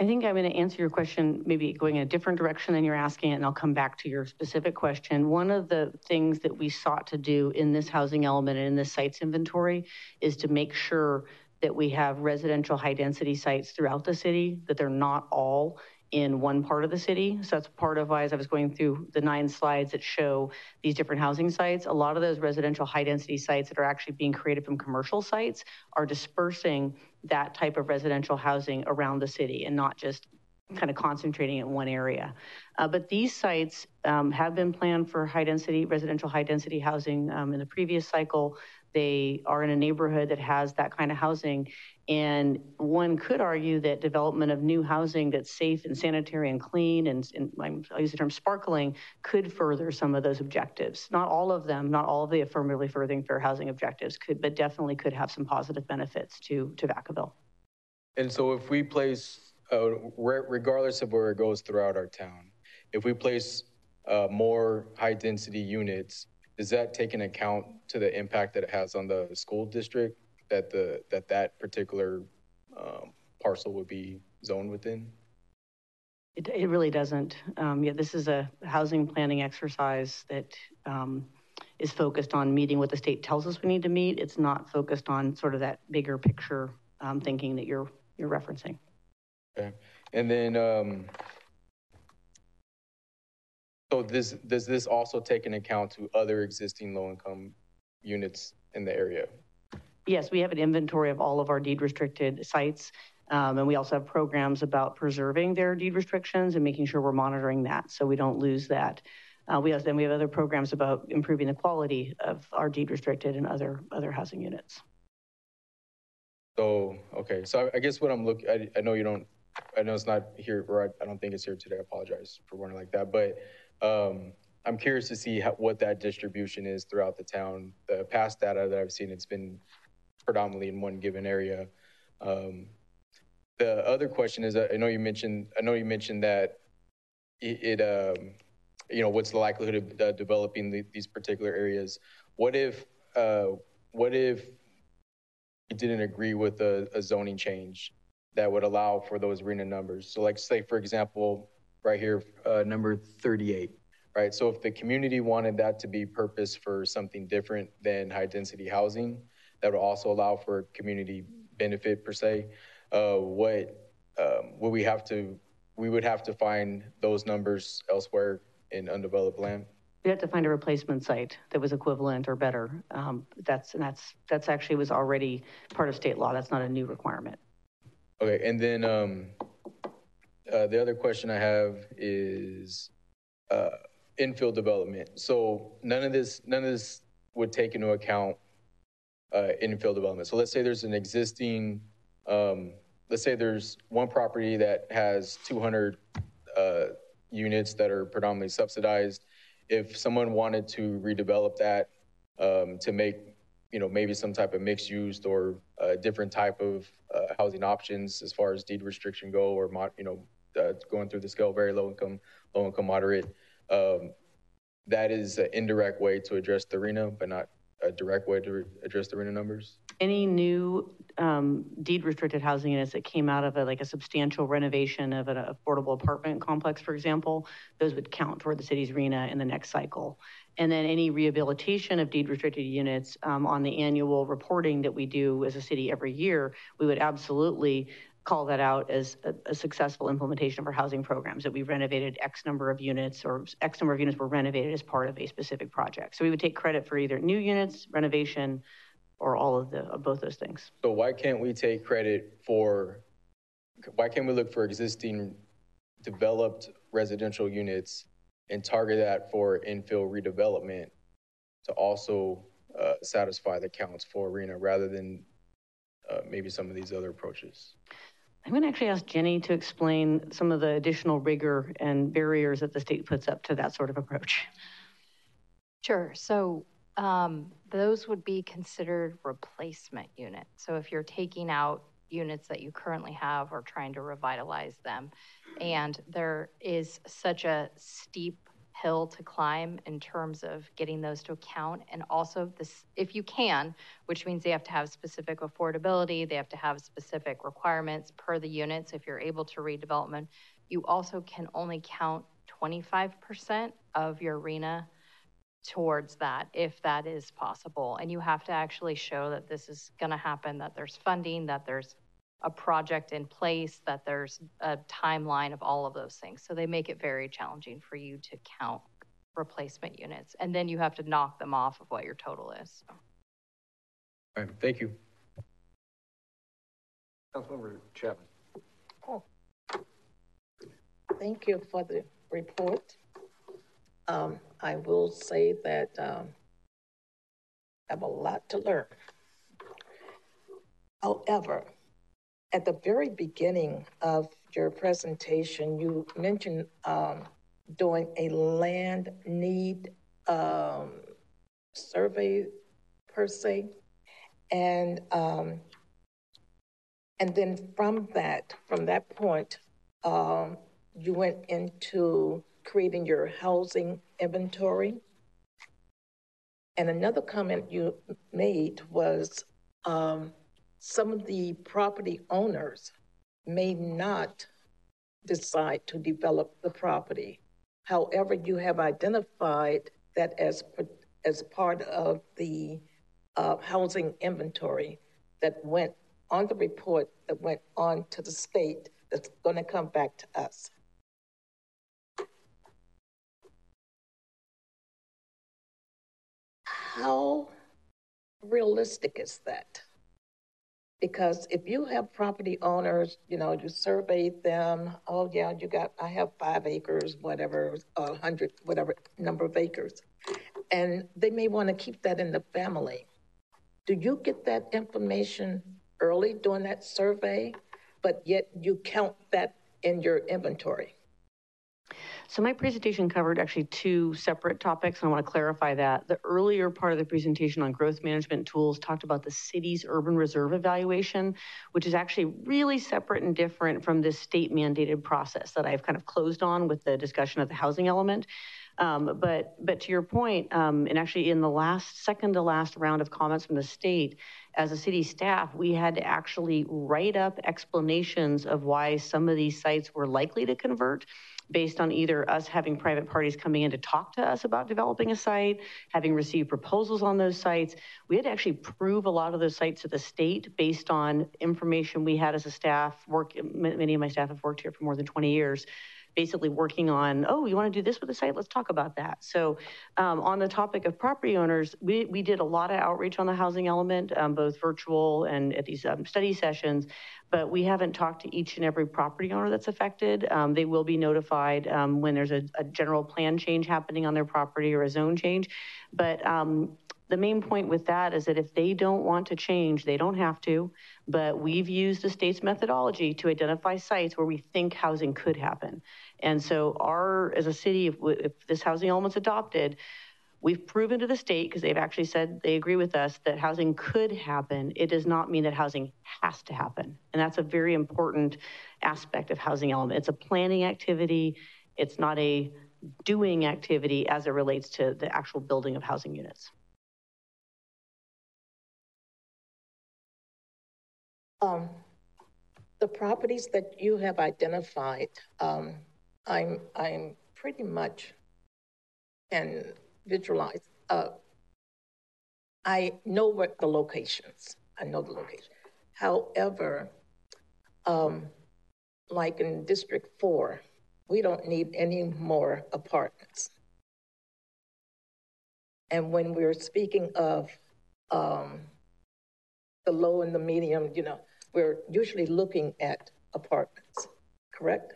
I think I'm going to answer your question, maybe going in a different direction than you're asking, it, and I'll come back to your specific question. One of the things that we sought to do in this housing element and in this sites inventory is to make sure that we have residential high-density sites throughout the city, that they're not all in one part of the city. So that's part of why, as I was going through the nine slides that show these different housing sites, a lot of those residential high-density sites that are actually being created from commercial sites are dispersing that type of residential housing around the city and not just kind of concentrating in one area. Uh, but these sites um, have been planned for high density, residential high density housing um, in the previous cycle. They are in a neighborhood that has that kind of housing. And one could argue that development of new housing that's safe and sanitary and clean and, and I'll use the term sparkling could further some of those objectives. Not all of them, not all of the affirmatively furthering fair housing objectives could, but definitely could have some positive benefits to, to Vacaville. And so if we place, uh, regardless of where it goes throughout our town, if we place uh, more high-density units, does that take into account to the impact that it has on the school district that the that that particular um, parcel would be zoned within? It, it really doesn't. Um, yeah, this is a housing planning exercise that um, is focused on meeting what the state tells us we need to meet. It's not focused on sort of that bigger picture um, thinking that you're you're referencing. Okay, and then um, so this does this also take into account to other existing low-income units in the area? Yes, we have an inventory of all of our deed restricted sites. Um, and we also have programs about preserving their deed restrictions and making sure we're monitoring that so we don't lose that. Uh, we also, then we have other programs about improving the quality of our deed restricted and other other housing units. So okay, so I, I guess what I'm looking, I, I know you don't, I know it's not here, or I, I don't think it's here today. I apologize for wondering like that, but um, I'm curious to see how, what that distribution is throughout the town. The past data that I've seen, it's been predominantly in one given area. Um, the other question is, I know you mentioned, I know you mentioned that it, it um, you know, what's the likelihood of uh, developing the, these particular areas? What if, uh, what if you didn't agree with a, a zoning change that would allow for those RHNA numbers? So, like, say for example, right here, uh, number 38, right? So, if the community wanted that to be purpose for something different than high density housing, that would also allow for community benefit per se. Uh, what um, would we have to? We would have to find those numbers elsewhere in undeveloped land. We had to find a replacement site that was equivalent or better. Um, that's and that's that's actually was already part of state law. That's not a new requirement. Okay, and then um, uh, the other question I have is uh, infill development. So none of this none of this would take into account uh, infill development. So let's say there's an existing, um, let's say there's one property that has 200 uh, units that are predominantly subsidized. If someone wanted to redevelop that um, to make, you know, maybe some type of mixed use or different type of uh, housing options as far as deed restriction go, or you know, uh, going through the scale, very low income, low income, moderate. Um, that is an indirect way to address the RHNA, but not a direct way to address the RHNA numbers? Any new um, deed restricted housing units that came out of a, like a substantial renovation of an affordable apartment complex, for example, those would count toward the city's RHNA in the next cycle. And then any rehabilitation of deed restricted units um, on the annual reporting that we do as a city every year, we would absolutely call that out as a, a, successful implementation of our housing programs, that we renovated X number of units or X number of units were renovated as part of a specific project. So we would take credit for either new units, renovation, or all of the, of both those things. So why can't we take credit for, why can't we look for existing developed residential units and target that for infill redevelopment to also uh, satisfy the counts for RHNA rather than uh, maybe some of these other approaches? I'm going to actually ask Jenny to explain some of the additional rigor and barriers that the state puts up to that sort of approach. Sure. So um, those would be considered replacement units. So if you're taking out units that you currently have or trying to revitalize them, and there is such a steep hill to climb in terms of getting those to account. And also this, if you can, which means they have to have specific affordability, they have to have specific requirements per the units. If you're able to redevelopment, you also can only count 25% of your RHNA towards that if that is possible. And you have to actually show that this is going to happen, that there's funding, that there's a project in place, that there's a timeline of all of those things. So they make it very challenging for you to count replacement units. And then you have to knock them off of what your total is. So. All right, thank you. Councilmember Chapman. Oh. Thank you for the report. Um, I will say that um, I have a lot to learn. However, at the very beginning of your presentation, you mentioned um, doing a land need um, survey per se. And, um, and then from that, from that point, um, you went into creating your housing inventory. And another comment you made was um, some of the property owners may not decide to develop the property. However, you have identified that as, as part of the uh, housing inventory that went on the report that went on to the state that's going to come back to us. How realistic is that? Because if you have property owners, you know, you survey them, oh yeah, you got, I have five acres, whatever, a hundred, whatever number of acres. And they may want to keep that in the family. Do you get that information early during that survey, but yet you count that in your inventory? So my presentation covered actually two separate topics. And I want to clarify that. The earlier part of the presentation on growth management tools talked about the city's urban reserve evaluation, which is actually really separate and different from this state mandated process that I've kind of closed on with the discussion of the housing element. Um, but but to your point, um, and actually in the last second to last round of comments from the state, as a city staff, we had to actually write up explanations of why some of these sites were likely to convert based on either us having private parties coming in to talk to us about developing a site, having received proposals on those sites. We had to actually prove a lot of those sites to the state based on information we had as a staff. Work, many of my staff have worked here for more than 20 years basically working on, oh, you want to do this with the site? Let's talk about that. So um, on the topic of property owners, we, we did a lot of outreach on the housing element, um, both virtual and at these um, study sessions, but we haven't talked to each and every property owner that's affected. Um, they will be notified um, when there's a, a, general plan change happening on their property or a zone change. But um, the main point with that is that if they don't want to change, they don't have to, but we've used the state's methodology to identify sites where we think housing could happen. And so our, as a city, if, if this housing element's adopted, we've proven to the state, because they've actually said they agree with us, that housing could happen. It does not mean that housing has to happen. And that's a very important aspect of housing element. It's a planning activity. It's not a doing activity as it relates to the actual building of housing units. Um, the properties that you have identified, um, I'm, I'm pretty much can visualize. Uh, I know what the locations. I know the location. However, um, like in District 4, we don't need any more apartments. And when we're speaking of um, the low and the medium, you know, we're usually looking at apartments, correct?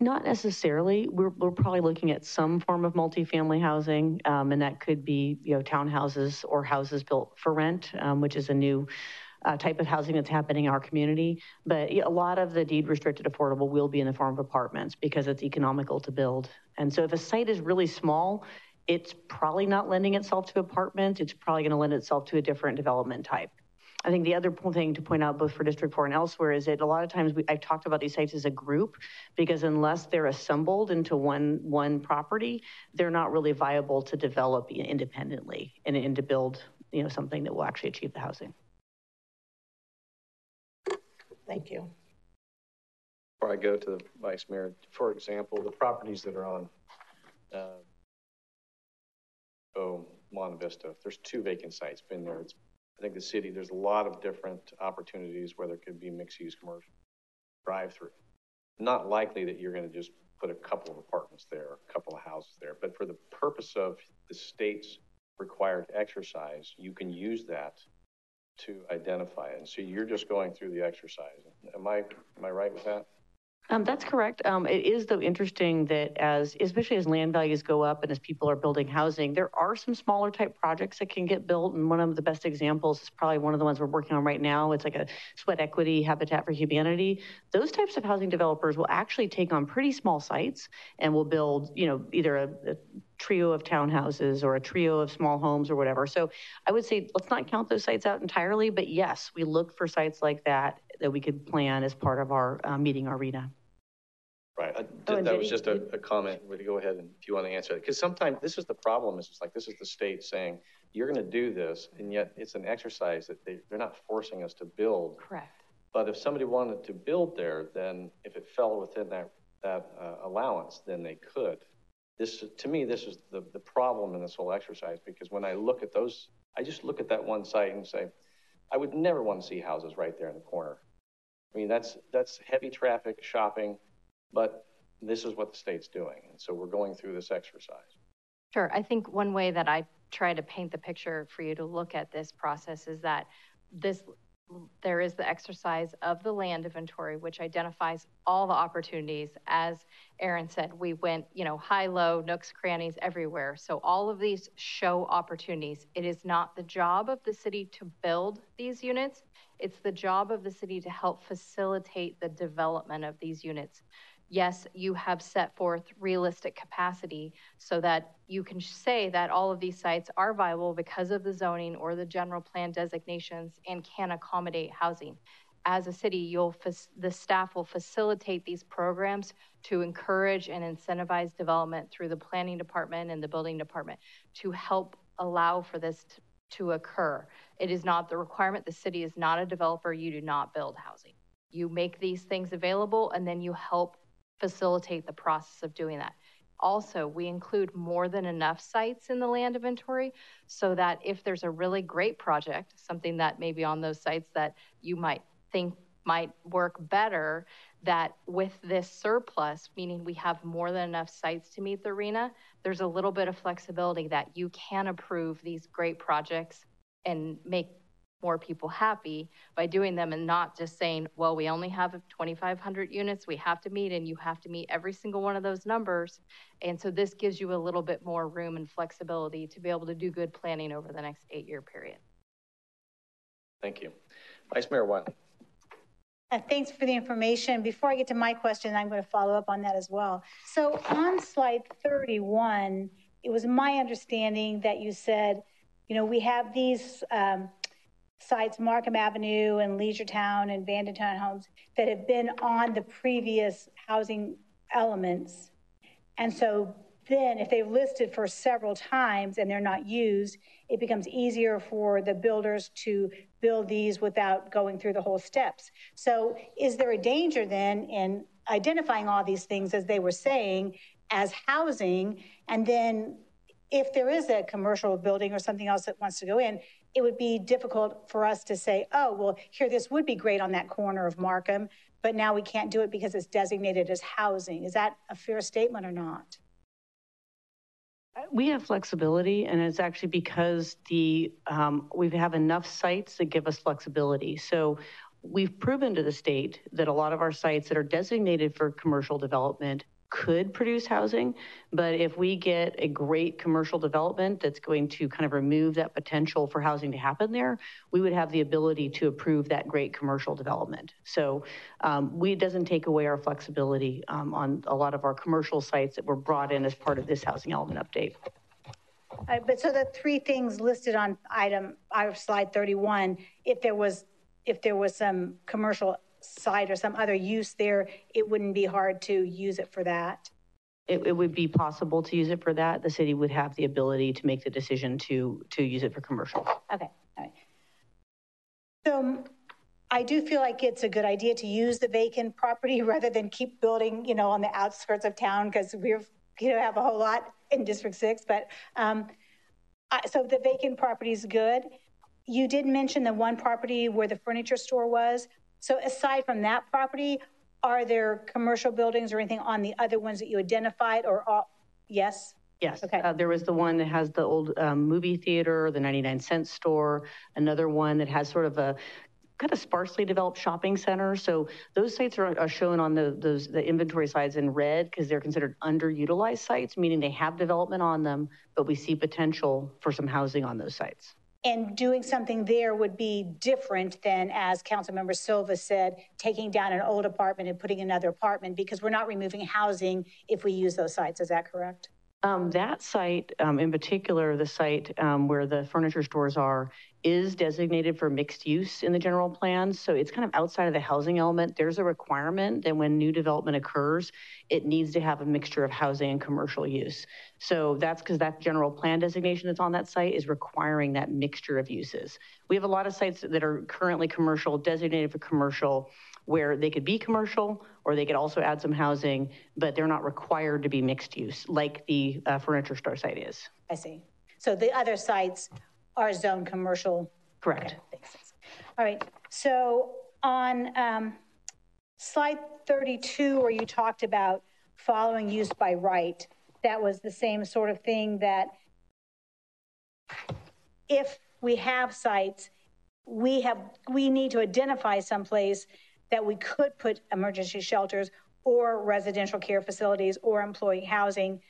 Not necessarily. We're, we're probably looking at some form of multifamily housing, um, and that could be, you know, townhouses or houses built for rent, um, which is a new uh, type of housing that's happening in our community. But a lot of the deed restricted affordable will be in the form of apartments because it's economical to build. And so if a site is really small, it's probably not lending itself to apartments. It's probably going to lend itself to a different development type. I think the other thing to point out both for District 4 and elsewhere is that a lot of times we, I've talked about these sites as a group because unless they're assembled into one, one property, they're not really viable to develop independently and, and to build you know, something that will actually achieve the housing. Thank you. Before I go to the Vice Mayor, for example, the properties that are on, uh, oh, Monte Vista, there's two vacant sites been there. I think the city, there's a lot of different opportunities where there could be mixed use commercial drive through. Not likely that you're going to just put a couple of apartments there, a couple of houses there, but for the purpose of the state's required exercise, you can use that to identify it. And so you're just going through the exercise. Am I, am I right with that? Um, that's correct. Um, it is though interesting that as, especially as land values go up and as people are building housing, there are some smaller type projects that can get built. And one of the best examples is probably one of the ones we're working on right now. It's like a sweat equity Habitat for Humanity. Those types of housing developers will actually take on pretty small sites and will build, you know, either a, a trio of townhouses or a trio of small homes or whatever. So I would say let's not count those sites out entirely, but yes, we look for sites like that that we could plan as part of our uh, meeting RHNA. Right. I, oh, that was just a, a comment. Would go ahead and if you want to answer it, because sometimes this is the problem. Is it's like this is the state saying you're going to do this, and yet it's an exercise that they they're not forcing us to build. Correct. But if somebody wanted to build there, then if it fell within that that uh, allowance, then they could. This to me, this is the the problem in this whole exercise because when I look at those, I just look at that one site and say, I would never want to see houses right there in the corner. I mean, that's that's heavy traffic shopping but this is what the state's doing. And so we're going through this exercise. Sure. I think one way that I try to paint the picture for you to look at this process is that this there is the exercise of the land inventory, which identifies all the opportunities. As Aaron said, we went, you know, high, low, nooks, crannies, everywhere. So all of these show opportunities. It is not the job of the city to build these units. It's the job of the city to help facilitate the development of these units yes, you have set forth realistic capacity so that you can say that all of these sites are viable because of the zoning or the general plan designations and can accommodate housing. As a city, you'll the staff will facilitate these programs to encourage and incentivize development through the planning department and the building department to help allow for this to, to occur. It is not the requirement. The city is not a developer. You do not build housing. You make these things available and then you help facilitate the process of doing that. Also, we include more than enough sites in the land inventory so that if there's a really great project, something that may be on those sites that you might think might work better, that with this surplus, meaning we have more than enough sites to meet the RHNA, there's a little bit of flexibility that you can approve these great projects and make more people happy by doing them and not just saying, well, we only have 2,500 units, we have to meet, and you have to meet every single one of those numbers. And so this gives you a little bit more room and flexibility to be able to do good planning over the next eight year period. Thank you. Vice Mayor Wiley. Uh, thanks for the information. Before I get to my question, I'm going to follow up on that as well. So on slide 31, it was my understanding that you said, you know, we have these um, sites, Markham Avenue and Leisure Town and Vandentown homes that have been on the previous housing elements. And so then if they've listed for several times and they're not used, it becomes easier for the builders to build these without going through the whole steps. So is there a danger then in identifying all these things, as they were saying, as housing, and then if there is a commercial building or something else that wants to go in, it would be difficult for us to say, oh, well, here, this would be great on that corner of Markham, but now we can't do it because it's designated as housing. Is that a fair statement or not? We have flexibility, and it's actually because the, um, we have enough sites that give us flexibility. So we've proven to the state that a lot of our sites that are designated for commercial development could produce housing, but if we get a great commercial development that's going to kind of remove that potential for housing to happen there, we would have the ability to approve that great commercial development. So um, we, it doesn't take away our flexibility um, on a lot of our commercial sites that were brought in as part of this housing element update. Uh, but so the three things listed on item, uh, slide 31, if there was, if there was some commercial site or some other use there, it wouldn't be hard to use it for that. It, it would be possible to use it for that. The city would have the ability to make the decision to, to use it for commercial. Okay, all right. So I do feel like it's a good idea to use the vacant property rather than keep building, you know, on the outskirts of town because we're, you know, have a whole lot in District Six, but, um, I, so the vacant property is good. You did mention the one property where the furniture store was. So aside from that property, are there commercial buildings or anything on the other ones that you identified or all? Yes? Yes. Okay. Uh, there was the one that has the old um, movie theater, the 99 cent store, another one that has sort of a kind of sparsely developed shopping center. So those sites are, are shown on the those the inventory slides in red because they're considered underutilized sites, meaning they have development on them, but we see potential for some housing on those sites. And doing something there would be different than, as Councilmember Silva said, taking down an old apartment and putting another apartment because we're not removing housing if we use those sites. Is that correct? Um, that site, um, in particular, the site um, where the furniture stores are, is designated for mixed use in the general plan. So it's kind of outside of the housing element. There's a requirement that when new development occurs, it needs to have a mixture of housing and commercial use. So that's because that general plan designation that's on that site is requiring that mixture of uses. We have a lot of sites that are currently commercial, designated for commercial, where they could be commercial or they could also add some housing, but they're not required to be mixed use like the uh, furniture store site is. I see. So the other sites are zone commercial. Correct. All right. So on um, slide 32, where you talked about following use by right, that was the same sort of thing that if we have sites, we have we need to identify someplace that we could put emergency shelters or residential care facilities or employee housing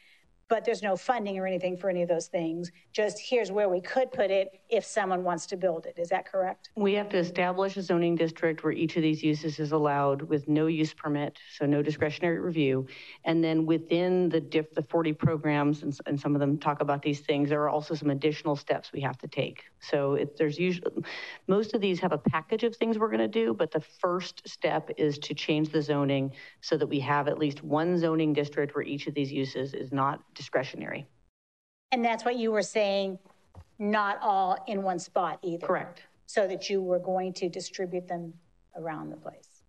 but there's no funding or anything for any of those things. Just here's where we could put it if someone wants to build it. Is that correct? We have to establish a zoning district where each of these uses is allowed with no use permit, so no discretionary review. And then within the diff, the 40 programs, and, and some of them talk about these things, there are also some additional steps we have to take. So it, there's usually, most of these have a package of things we're gonna do, but the first step is to change the zoning so that we have at least one zoning district where each of these uses is not discretionary. And that's what you were saying, not all in one spot either. Correct. So that you were going to distribute them around the place.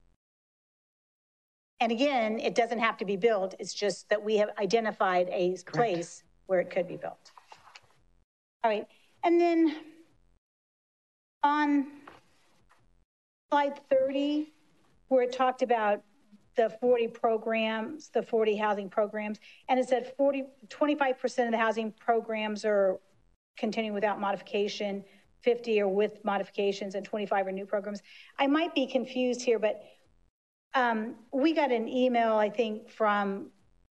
And again, it doesn't have to be built. It's just that we have identified a Correct. place where it could be built. All right. And then on slide 30, where it talked about the 40 programs, the 40 housing programs, and it said 40, 25% of the housing programs are continuing without modification, 50 are with modifications, and 25 are new programs. I might be confused here, but um, we got an email, I think, from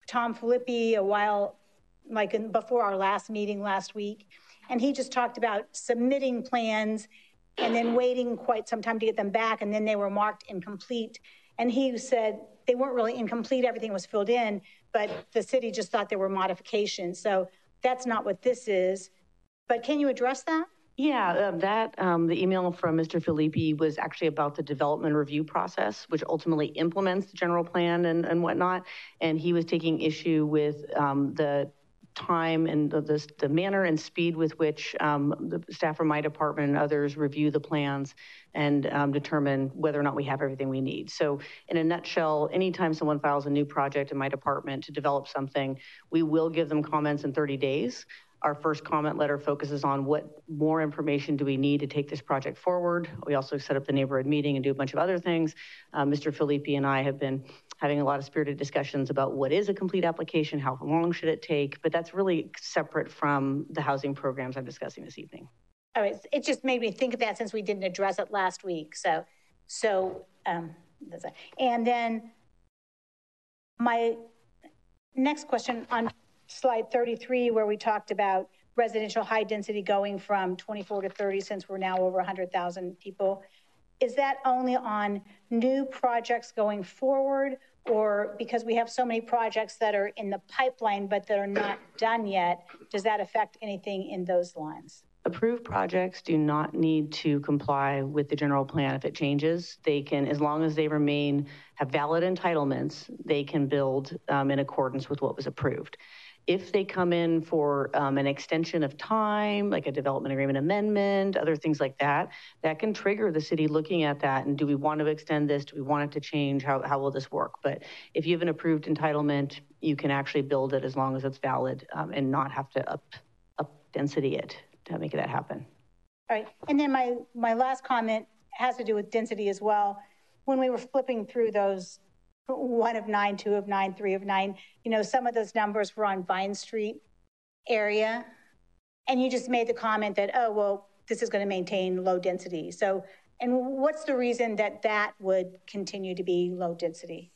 Tom Filippi a while, like in, before our last meeting last week, and he just talked about submitting plans and then waiting quite some time to get them back, and then they were marked incomplete. And he said they weren't really incomplete, everything was filled in, but the city just thought there were modifications. So that's not what this is. But can you address that? Yeah, uh, that, um, the email from Mr. Filippi was actually about the development review process, which ultimately implements the general plan and, and whatnot. And he was taking issue with um, the time and the, the, the manner and speed with which um, the staff from my department and others review the plans and um, determine whether or not we have everything we need. So in a nutshell, anytime someone files a new project in my department to develop something, we will give them comments in 30 days. Our first comment letter focuses on what more information do we need to take this project forward. We also set up the neighborhood meeting and do a bunch of other things. Uh, Mr. Filippi and I have been having a lot of spirited discussions about what is a complete application, how long should it take, but that's really separate from the housing programs I'm discussing this evening. All right, it just made me think of that since we didn't address it last week, so, so, um. And then my next question on slide 33, where we talked about residential high density going from 24 to 30, since we're now over 100,000 people. Is that only on new projects going forward? Or because we have so many projects that are in the pipeline, but that are not done yet, does that affect anything in those lines? Approved projects do not need to comply with the general plan if it changes. They can, as long as they remain, have valid entitlements, they can build um, in accordance with what was approved. If they come in for um, an extension of time, like a development agreement amendment, other things like that, that can trigger the city looking at that and do we want to extend this? Do we want it to change? How, how will this work? But if you have an approved entitlement, you can actually build it as long as it's valid um, and not have to up, up density it to make that happen. All right, and then my, my last comment has to do with density as well. When we were flipping through those one of nine, two of nine, three of nine. You know, some of those numbers were on Vine Street area. And you just made the comment that, oh, well, this is going to maintain low density. So, and what's the reason that that would continue to be low density?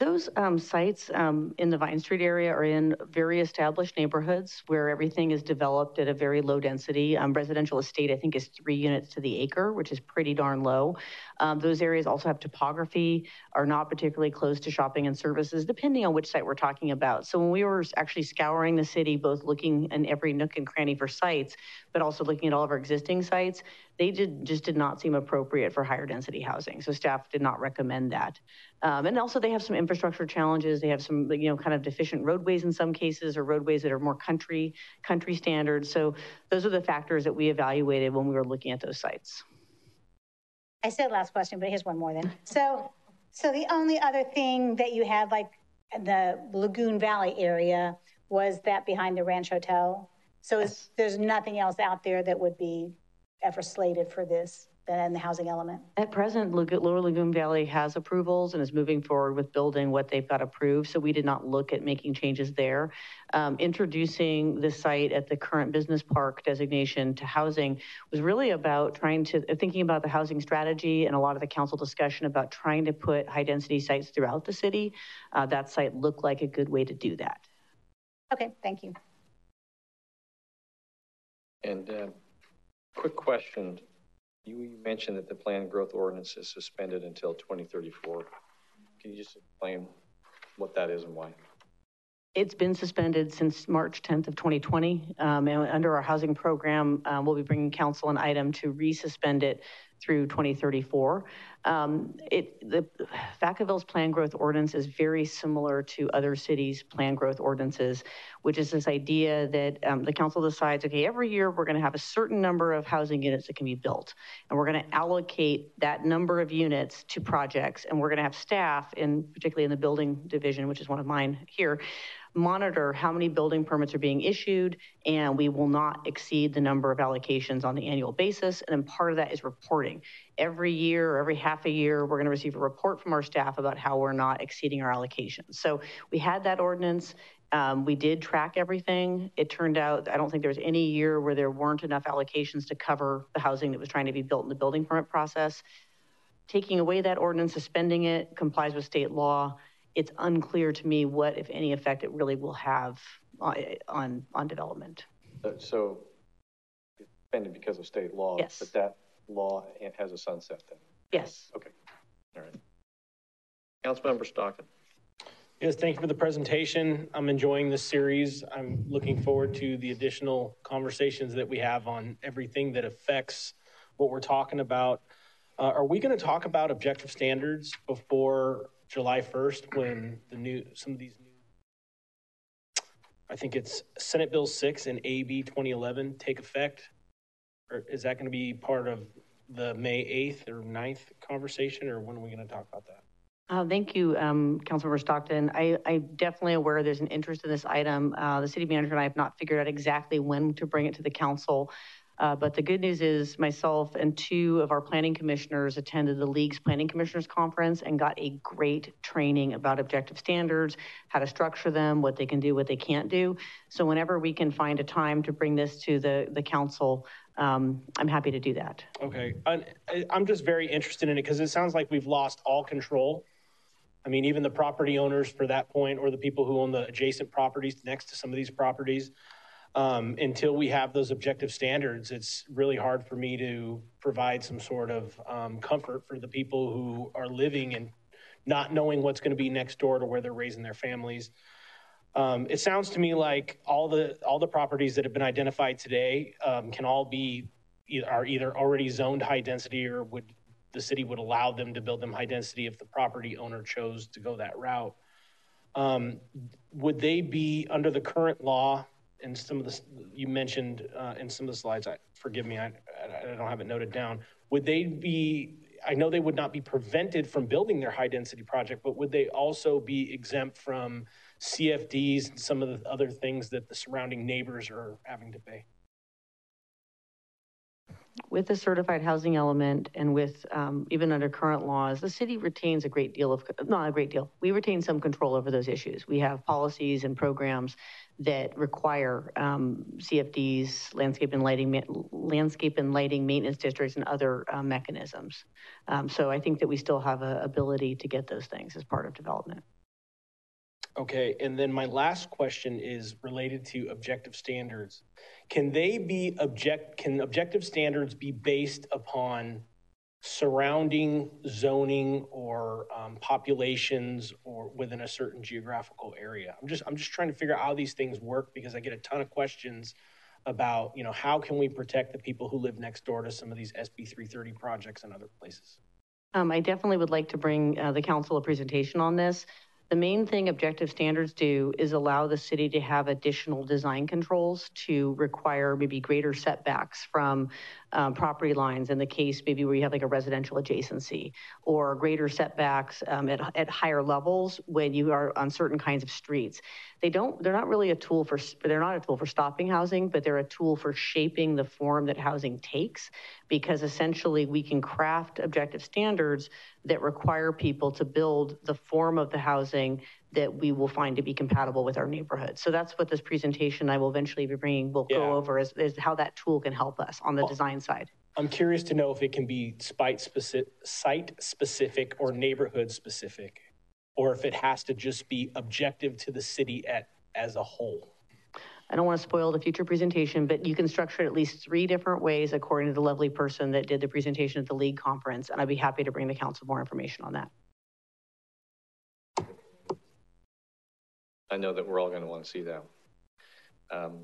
Those um, sites um, in the Vine Street area are in very established neighborhoods where everything is developed at a very low density. Um, residential estate, I think, is three units to the acre, which is pretty darn low. Um, those areas also have topography, are not particularly close to shopping and services, depending on which site we're talking about. So when we were actually scouring the city, both looking in every nook and cranny for sites, but also looking at all of our existing sites, they did, just did not seem appropriate for higher density housing. So staff did not recommend that. Um, and also they have some infrastructure challenges. They have some, you know, kind of deficient roadways in some cases or roadways that are more country, country standards. So those are the factors that we evaluated when we were looking at those sites. I said last question, but here's one more then. So, so the only other thing that you had like the Lagoon Valley area was that behind the Ranch Hotel. So yes. there's nothing else out there that would be ever slated for this than the housing element? At present, Lower Lagoon Valley has approvals and is moving forward with building what they've got approved. So we did not look at making changes there. Um, introducing the site at the current business park designation to housing was really about trying to, thinking about the housing strategy and a lot of the council discussion about trying to put high density sites throughout the city. Uh, that site looked like a good way to do that. Okay, thank you. And uh, quick question. You mentioned that the planned growth ordinance is suspended until 2034. Can you just explain what that is and why? It's been suspended since March 10th of 2020. Um, and under our housing program, um, we'll be bringing council an item to resuspend it through 2034. Um, it, the Vacaville's plan growth ordinance is very similar to other cities' plan growth ordinances, which is this idea that um, the council decides, okay, every year we're going to have a certain number of housing units that can be built, and we're going to allocate that number of units to projects, and we're going to have staff, in particularly in the building division, which is one of mine here, monitor how many building permits are being issued, and we will not exceed the number of allocations on the annual basis. And then part of that is reporting. Every year or every half a year, we're going to receive a report from our staff about how we're not exceeding our allocations. So we had that ordinance. Um, we did track everything. It turned out, I don't think there was any year where there weren't enough allocations to cover the housing that was trying to be built in the building permit process. Taking away that ordinance, suspending it, complies with state law it's unclear to me what, if any, effect it really will have on on, on development. So it's suspended because of state law. Yes. But that law has a sunset then. Yes. Okay. All right. Councilmember Stockton. Yes, thank you for the presentation. I'm enjoying this series. I'm looking forward to the additional conversations that we have on everything that affects what we're talking about. Uh, are we going to talk about objective standards before July 1st when the new, some of these new, I think it's Senate Bill 6 and AB 2011 take effect? Or is that going to be part of the May 8th or 9th conversation, or when are we going to talk about that? Uh, thank you, um, Councilmember Stockton. I, I'm definitely aware there's an interest in this item. Uh, the city manager and I have not figured out exactly when to bring it to the council. Uh, but the good news is myself and two of our planning commissioners attended the league's planning commissioners conference and got a great training about objective standards, how to structure them, what they can do, what they can't do. So whenever we can find a time to bring this to the, the council, um, I'm happy to do that. Okay, I- I'm just very interested in it because it sounds like we've lost all control. I mean, even the property owners for that point, or the people who own the adjacent properties next to some of these properties. Um, until we have those objective standards, it's really hard for me to provide some sort of um, comfort for the people who are living and not knowing what's going to be next door to where they're raising their families. Um, it sounds to me like all the all the properties that have been identified today um, can all be are either already zoned high density or would the city would allow them to build them high density if the property owner chose to go that route. Um, would they be under the current law? And some of the you mentioned uh, in some of the slides, I, forgive me, I, I don't have it noted down. Would they be? I know they would not be prevented from building their high density project, but would they also be exempt from CFDs and some of the other things that the surrounding neighbors are having to pay? with the certified housing element and with um, even under current laws, the city retains a great deal of, not a great deal, we retain some control over those issues. We have policies and programs that require um, CFDs, landscape and lighting, landscape and lighting maintenance districts and other uh, mechanisms. Um, so I think that we still have a ability to get those things as part of development. Okay, and then my last question is related to objective standards. Can they be object, can objective standards be based upon surrounding zoning or um, populations or within a certain geographical area? I'm just, I'm just trying to figure out how these things work because I get a ton of questions about, you know, how can we protect the people who live next door to some of these SB 330 projects and other places? Um, I definitely would like to bring uh, the council a presentation on this. The main thing objective standards do is allow the city to have additional design controls to require maybe greater setbacks from um, property lines in the case maybe where you have like a residential adjacency or greater setbacks um, at, at higher levels when you are on certain kinds of streets. They don't, they're not really a tool for, they're not a tool for stopping housing, but they're a tool for shaping the form that housing takes because essentially we can craft objective standards that require people to build the form of the housing that we will find to be compatible with our neighborhood. So that's what this presentation I will eventually be bringing will yeah. go over is, is, how that tool can help us on the well, design side. I'm curious to know if it can be site specific, site specific or neighborhood specific, or if it has to just be objective to the city at, as a whole. I don't want to spoil the future presentation, but you can structure it at least three different ways according to the lovely person that did the presentation at the league conference. And I'd be happy to bring the council more information on that. I know that we're all going to want to see that. Um,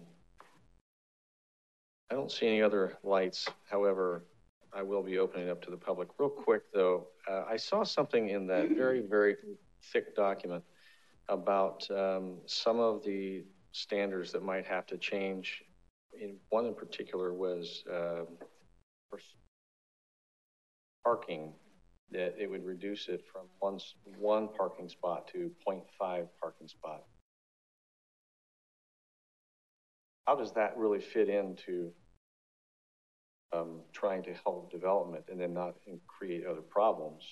I don't see any other lights. However, I will be opening up to the public. Real quick, though, uh, I saw something in that very, very thick document about um, some of the standards that might have to change. In one in particular was uh, parking that it would reduce it from one, one parking spot to 0.5 parking spot. how does that really fit into um, trying to help development and then not create other problems?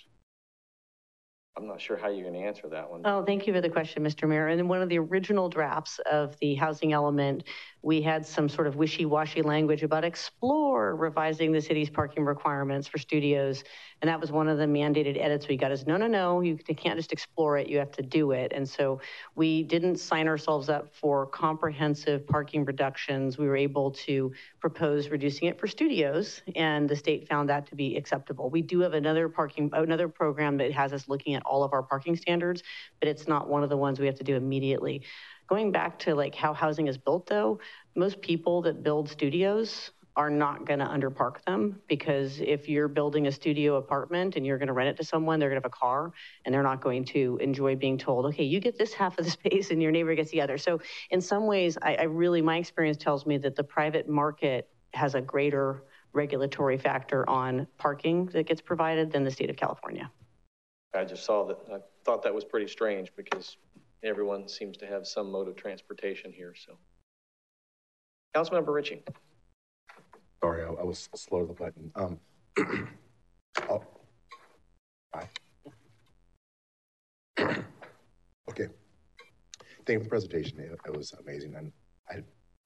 I'm not sure how you're going to answer that one. Oh, thank you for the question, Mr. Mayor. And in one of the original drafts of the housing element, we had some sort of wishy-washy language about explore revising the city's parking requirements for studios. And that was one of the mandated edits we got is no, no, no, you can't just explore it, you have to do it. And so we didn't sign ourselves up for comprehensive parking reductions. We were able to propose reducing it for studios and the state found that to be acceptable. We do have another parking, another program that has us looking at all of our parking standards, but it's not one of the ones we have to do immediately. Going back to like how housing is built though, most people that build studios are not going to underpark them because if you're building a studio apartment and you're going to rent it to someone, they're going to have a car and they're not going to enjoy being told, okay, you get this half of the space and your neighbor gets the other. So in some ways, I, I really, my experience tells me that the private market has a greater regulatory factor on parking that gets provided than the state of California. I just saw that. I thought that was pretty strange because everyone seems to have some mode of transportation here. So, Councilmember Ritchie. Sorry, I, I was slow to the button. Um, oh, hi. okay. Thank you for the presentation. It, it was amazing, and I,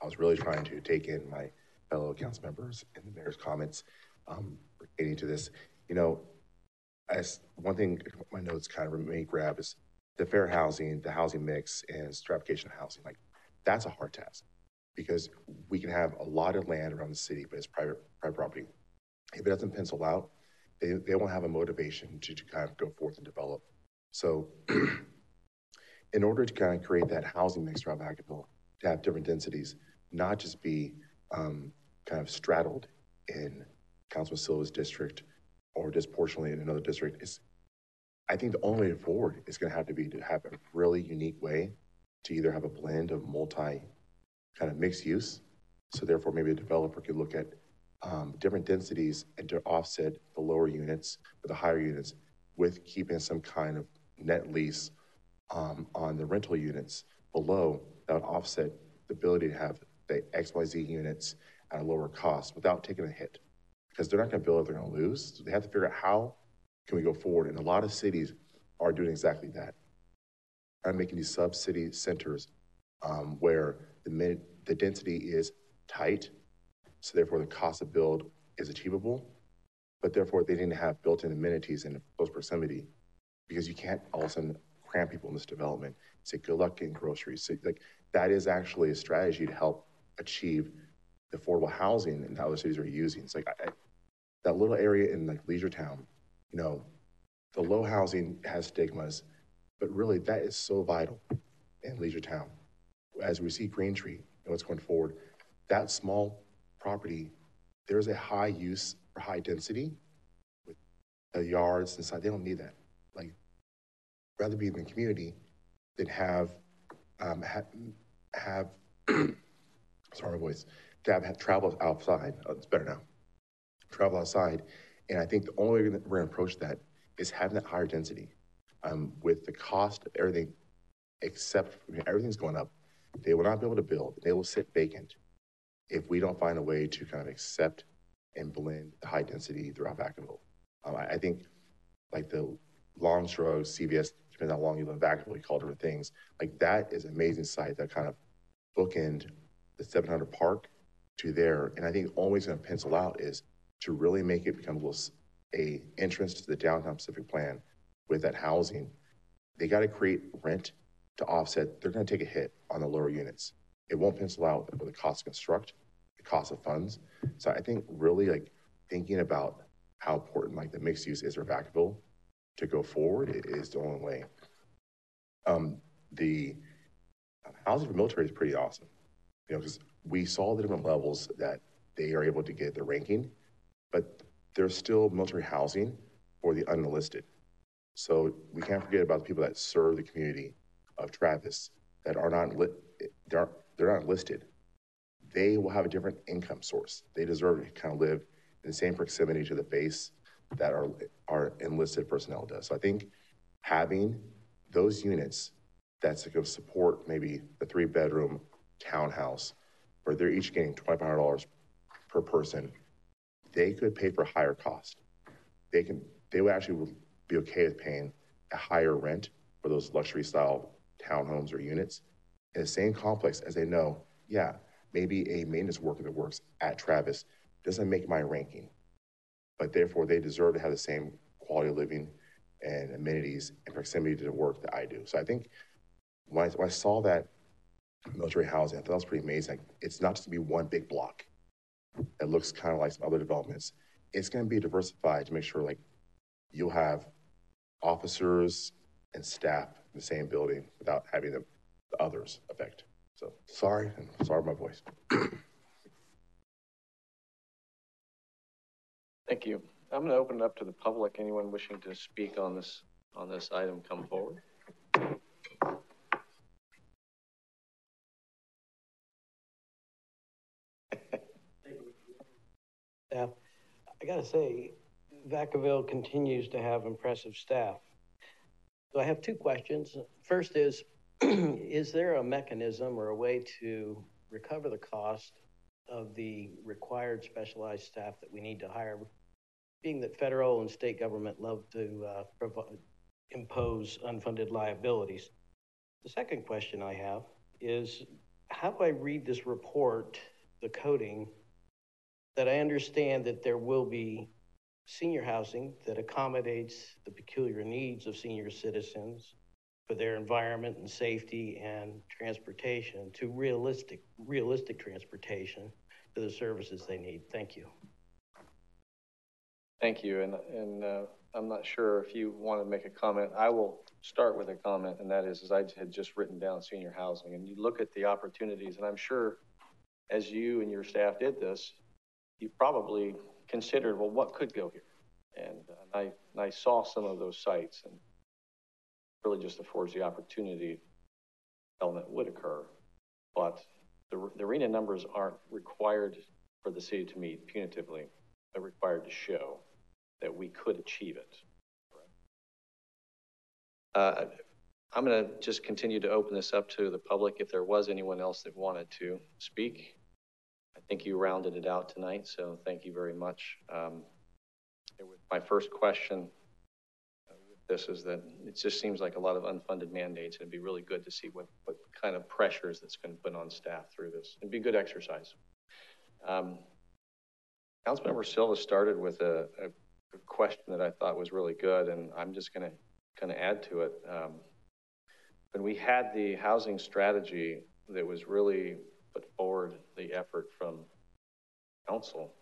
I was really trying to take in my fellow council members and the mayor's comments um, pertaining to this. You know, as one thing, my notes kind of remain grab is the fair housing, the housing mix, and stratification of housing. Like, that's a hard task because we can have a lot of land around the city, but it's private, private property. If it doesn't pencil out, they, they won't have a motivation to, to kind of go forth and develop. So, in order to kind of create that housing mix around Vacaville, to have different densities, not just be um, kind of straddled in Councilman Silva's district or disproportionately in another district, is I think the only way forward is going to have to be to have a really unique way to either have a blend of multi kind of mixed use. So therefore, maybe a developer could look at um, different densities and to offset the lower units with the higher units with keeping some kind of net lease um, on the rental units below that would offset the ability to have the XYZ units at a lower cost without taking a hit because they're not going to build if they're going to lose. So they have to figure out how can we go forward. And a lot of cities are doing exactly that. I'm making these sub-city centers um, where the, the density is tight, so therefore the cost of build is achievable, but therefore they didn't have built-in amenities in close proximity because you can't all of a sudden cram people in this development. Say good luck getting groceries. So, like that is actually a strategy to help achieve the affordable housing and other cities are using. It's like I, that little area in like Leisure Town, you know, the low housing has stigmas, but really that is so vital in Leisure Town. As we see Green Tree and what's going forward, that small property, there's a high use for high density with the yards inside. They don't need that. Like, rather be in the community than have um, ha- have sorry, my voice. To have, have travel outside. Oh, it's better now. Travel outside, and I think the only way we're going to approach that is having that higher density. Um, with the cost of everything, except I mean, everything's going up, they will not be able to build. They will sit vacant if we don't find a way to kind of accept and blend the high density throughout Vacaville. Um, I, I, think like the long CVS, depends how long you live in Vacaville, you call different things. Like that is amazing site that kind of bookend the 700 Park to there. And I think always going to pencil out is to really make it become a little a entrance to the downtown specific plan with that housing. They got to create rent to offset. They're going to take a hit on the lower units. It won't pencil out with the cost to construct, the cost of funds. So I think really like thinking about how important like the mixed use is for Vacaville to go forward is the only way. Um, the housing for military is pretty awesome, you know, because we saw the different levels that they are able to get the ranking, but there's still military housing for the unenlisted. So we can't forget about the people that serve the community of Travis that are not they're, they're not listed. They will have a different income source. They deserve to kind of live in the same proximity to the base that our, our enlisted personnel does. So I think having those units that's to support maybe the three bedroom townhouse where they're each getting $2,500 per person, they could pay for higher cost. They can, they would actually be okay with paying a higher rent for those luxury style townhomes or units in the same complex as they know, yeah, maybe a maintenance worker that works at Travis doesn't make my ranking, but therefore they deserve to have the same quality of living and amenities and proximity to the work that I do. So I think when I, when I saw that military housing, I thought that was pretty amazing. Like, it's not just to be one big block that looks kind of like some other developments. It's going to be diversified to make sure like you'll have officers and staff the same building without having the, the others affect. So sorry, and sorry my voice. Thank you. I'm going to open it up to the public. Anyone wishing to speak on this on this item, come forward. Yeah, I got to say, Vacaville continues to have impressive staff. So I have two questions. First is, is there a mechanism or a way to recover the cost of the required specialized staff that we need to hire, being that federal and state government love to uh, impose unfunded liabilities. The second question I have is how do I read this report, the coding, that I understand that there will be senior housing that accommodates the peculiar needs of senior citizens for their environment and safety and transportation to realistic realistic transportation to the services they need. Thank you. Thank you. And, and uh, I'm not sure if you want to make a comment. I will start with a comment, and that is, as I had just written down senior housing, and you look at the opportunities, and I'm sure as you and your staff did this, you probably considered, well, what could go here? And, uh, I, and I saw some of those sites, and really just affords the opportunity element would occur. But the, the RHNA numbers aren't required for the city to meet punitively. They're required to show that we could achieve it. Uh, I'm going to just continue to open this up to the public if there was anyone else that wanted to speak. I think you rounded it out tonight, so thank you very much. Um, my first question with this is that it just seems like a lot of unfunded mandates. And it'd be really good to see what, what kind of pressures that's to put on staff through this. It'd be good exercise. Um, Councilmember Silva started with a, a, a, question that I thought was really good, and I'm just going to kind of add to it. Um, when we had the housing strategy that was really put forward the effort from council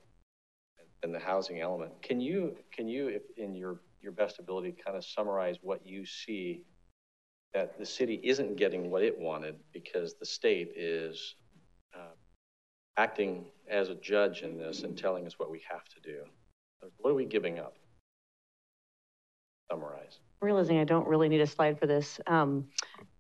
and the housing element, can you can you, if in your your best ability, kind of summarize what you see that the city isn't getting what it wanted because the state is uh, acting as a judge in this and telling us what we have to do. What are we giving up? Summarize. Realizing I don't really need a slide for this. Um,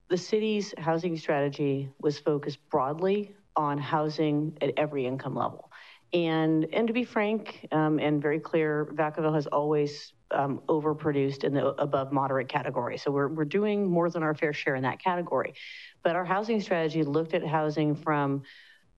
the city's housing strategy was focused broadly on housing at every income level. And, and to be frank um, and very clear, Vacaville has always um, overproduced in the above moderate category. So we're, we're doing more than our fair share in that category. But our housing strategy looked at housing from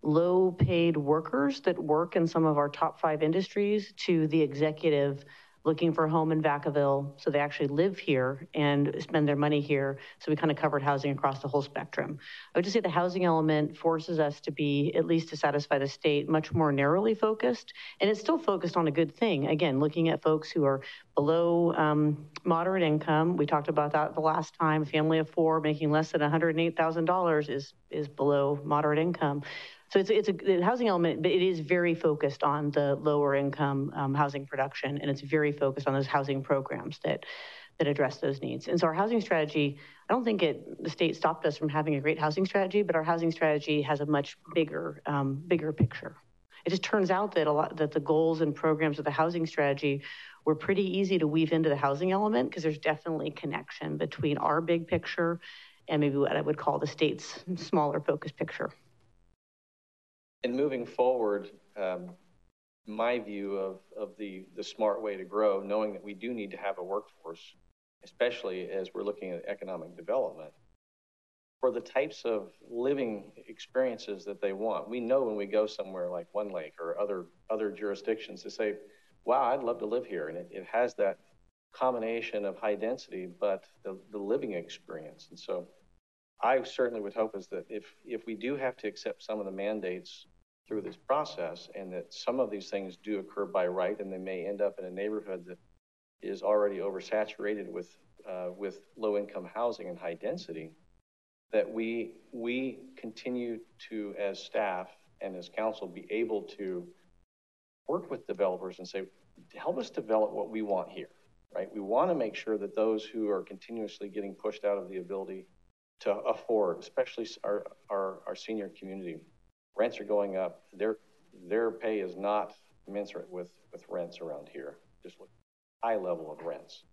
low paid workers that work in some of our top five industries to the executive looking for a home in Vacaville. So they actually live here and spend their money here. So we kind of covered housing across the whole spectrum. I would just say the housing element forces us to be, at least to satisfy the state, much more narrowly focused. And it's still focused on a good thing. Again, looking at folks who are below um, moderate income. We talked about that the last time. Family of four making less than $108,000 is, is below moderate income. So it's, it's a housing element, but it is very focused on the lower income um, housing production, and it's very focused on those housing programs that that address those needs. And so our housing strategy, I don't think it the state stopped us from having a great housing strategy, but our housing strategy has a much bigger um, bigger picture. It just turns out that a lot that the goals and programs of the housing strategy were pretty easy to weave into the housing element because there's definitely connection between our big picture and maybe what I would call the state's smaller focus picture and moving forward, um, my view of, of the, the smart way to grow, knowing that we do need to have a workforce, especially as we're looking at economic development, for the types of living experiences that they want. We know when we go somewhere like One Lake or other, other jurisdictions to say, wow, I'd love to live here. And it, it has that combination of high density, but the, the living experience. And so I certainly would hope is that if, if we do have to accept some of the mandates through this process and that some of these things do occur by right and they may end up in a neighborhood that is already oversaturated with, uh, with low income housing and high density, that we, we continue to, as staff and as council, be able to work with developers and say, help us develop what we want here, right? We want to make sure that those who are continuously getting pushed out of the ability to afford, especially our, our, our senior community. Rents are going up. Their, their pay is not commensurate with, with rents around here, just look, high level of rents.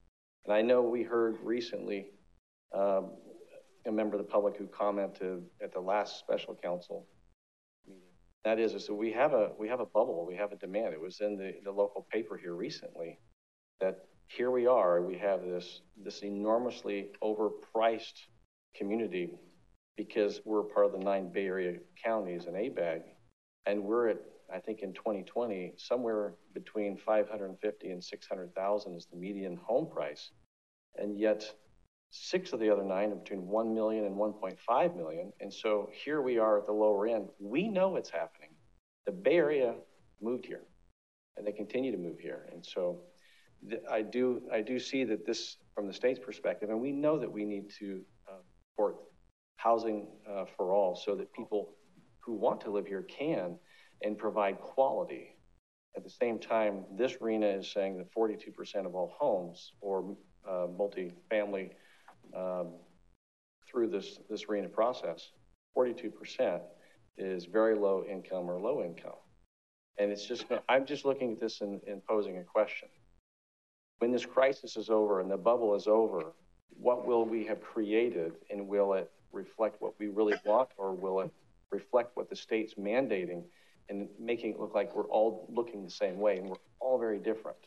And I know we heard recently um, a member of the public who commented at the last special council meeting. That is, that we have a we have a bubble, we have a demand. It was in the, the local paper here recently that here we are, we have this this enormously overpriced community because we're part of the nine Bay Area counties in ABAG. And we're at, I think in 2020, somewhere between 550 and 600,000 is the median home price. And yet six of the other nine are between 1 million and 1.5 million. And so here we are at the lower end. We know it's happening. The Bay Area moved here and they continue to move here. And so I do, I do see that this, from the state's perspective, and we know that we need to uh, support housing uh, for all so that people who want to live here can and provide quality. At the same time, this RHNA is saying that 42% of all homes or uh, multi-family um, through this, this RHNA process, 42% is very low income or low income. And it's just, I'm just looking at this and, and posing a question. When this crisis is over and the bubble is over, what will we have created and will it reflect what we really want or will it reflect what the state's mandating and making it look like we're all looking the same way and we're all very different.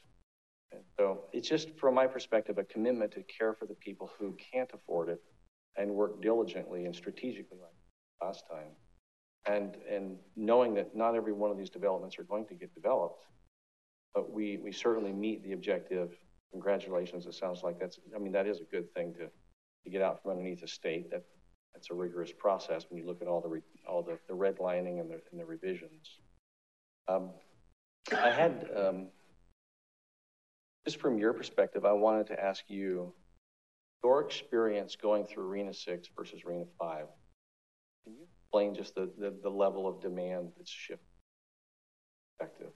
And so it's just, from my perspective, a commitment to care for the people who can't afford it and work diligently and strategically like last time. And, and knowing that not every one of these developments are going to get developed, but we, we certainly meet the objective. Congratulations. It sounds like that's, I mean, that is a good thing to, to get out from underneath the state. That, that's a rigorous process when you look at all the, all the, the redlining and the, and the revisions. Um, I had, um, just from your perspective, I wanted to ask you your experience going through RHNA 6 versus RHNA 5. Can you explain just the, the, the level of demand that's shifted? Effective.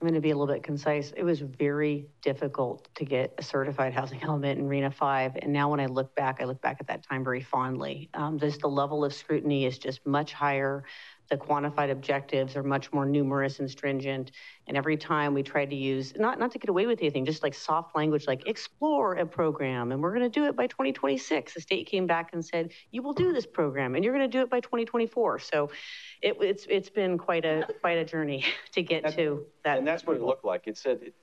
I'm going to be a little bit concise. It was very difficult to get a certified housing element in RHNA 5. And now when I look back, I look back at that time very fondly. Um, just the level of scrutiny is just much higher the quantified objectives are much more numerous and stringent. And every time we tried to use, not, not to get away with anything, just like soft language, like explore a program and we're going to do it by 2026. The state came back and said, you will do this program and you're going to do it by 2024. So it, it's, it's been quite a, quite a journey to get that, to that. And that's what it looked like. It said, it,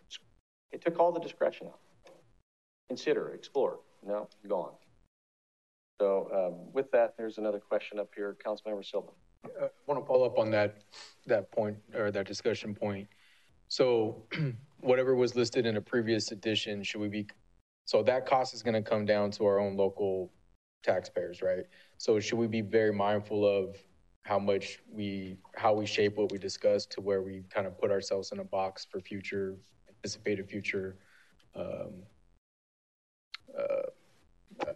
it took all the discretion out. Consider, explore. No, gone. So um, with that, there's another question up here. Councilmember Silva. I want to follow up on that, that point or that discussion point. So whatever was listed in a previous edition, should we be, so that cost is going to come down to our own local taxpayers, right? So should we be very mindful of how much we, how we shape what we discuss to where we kind of put ourselves in a box for future, anticipated future um, uh,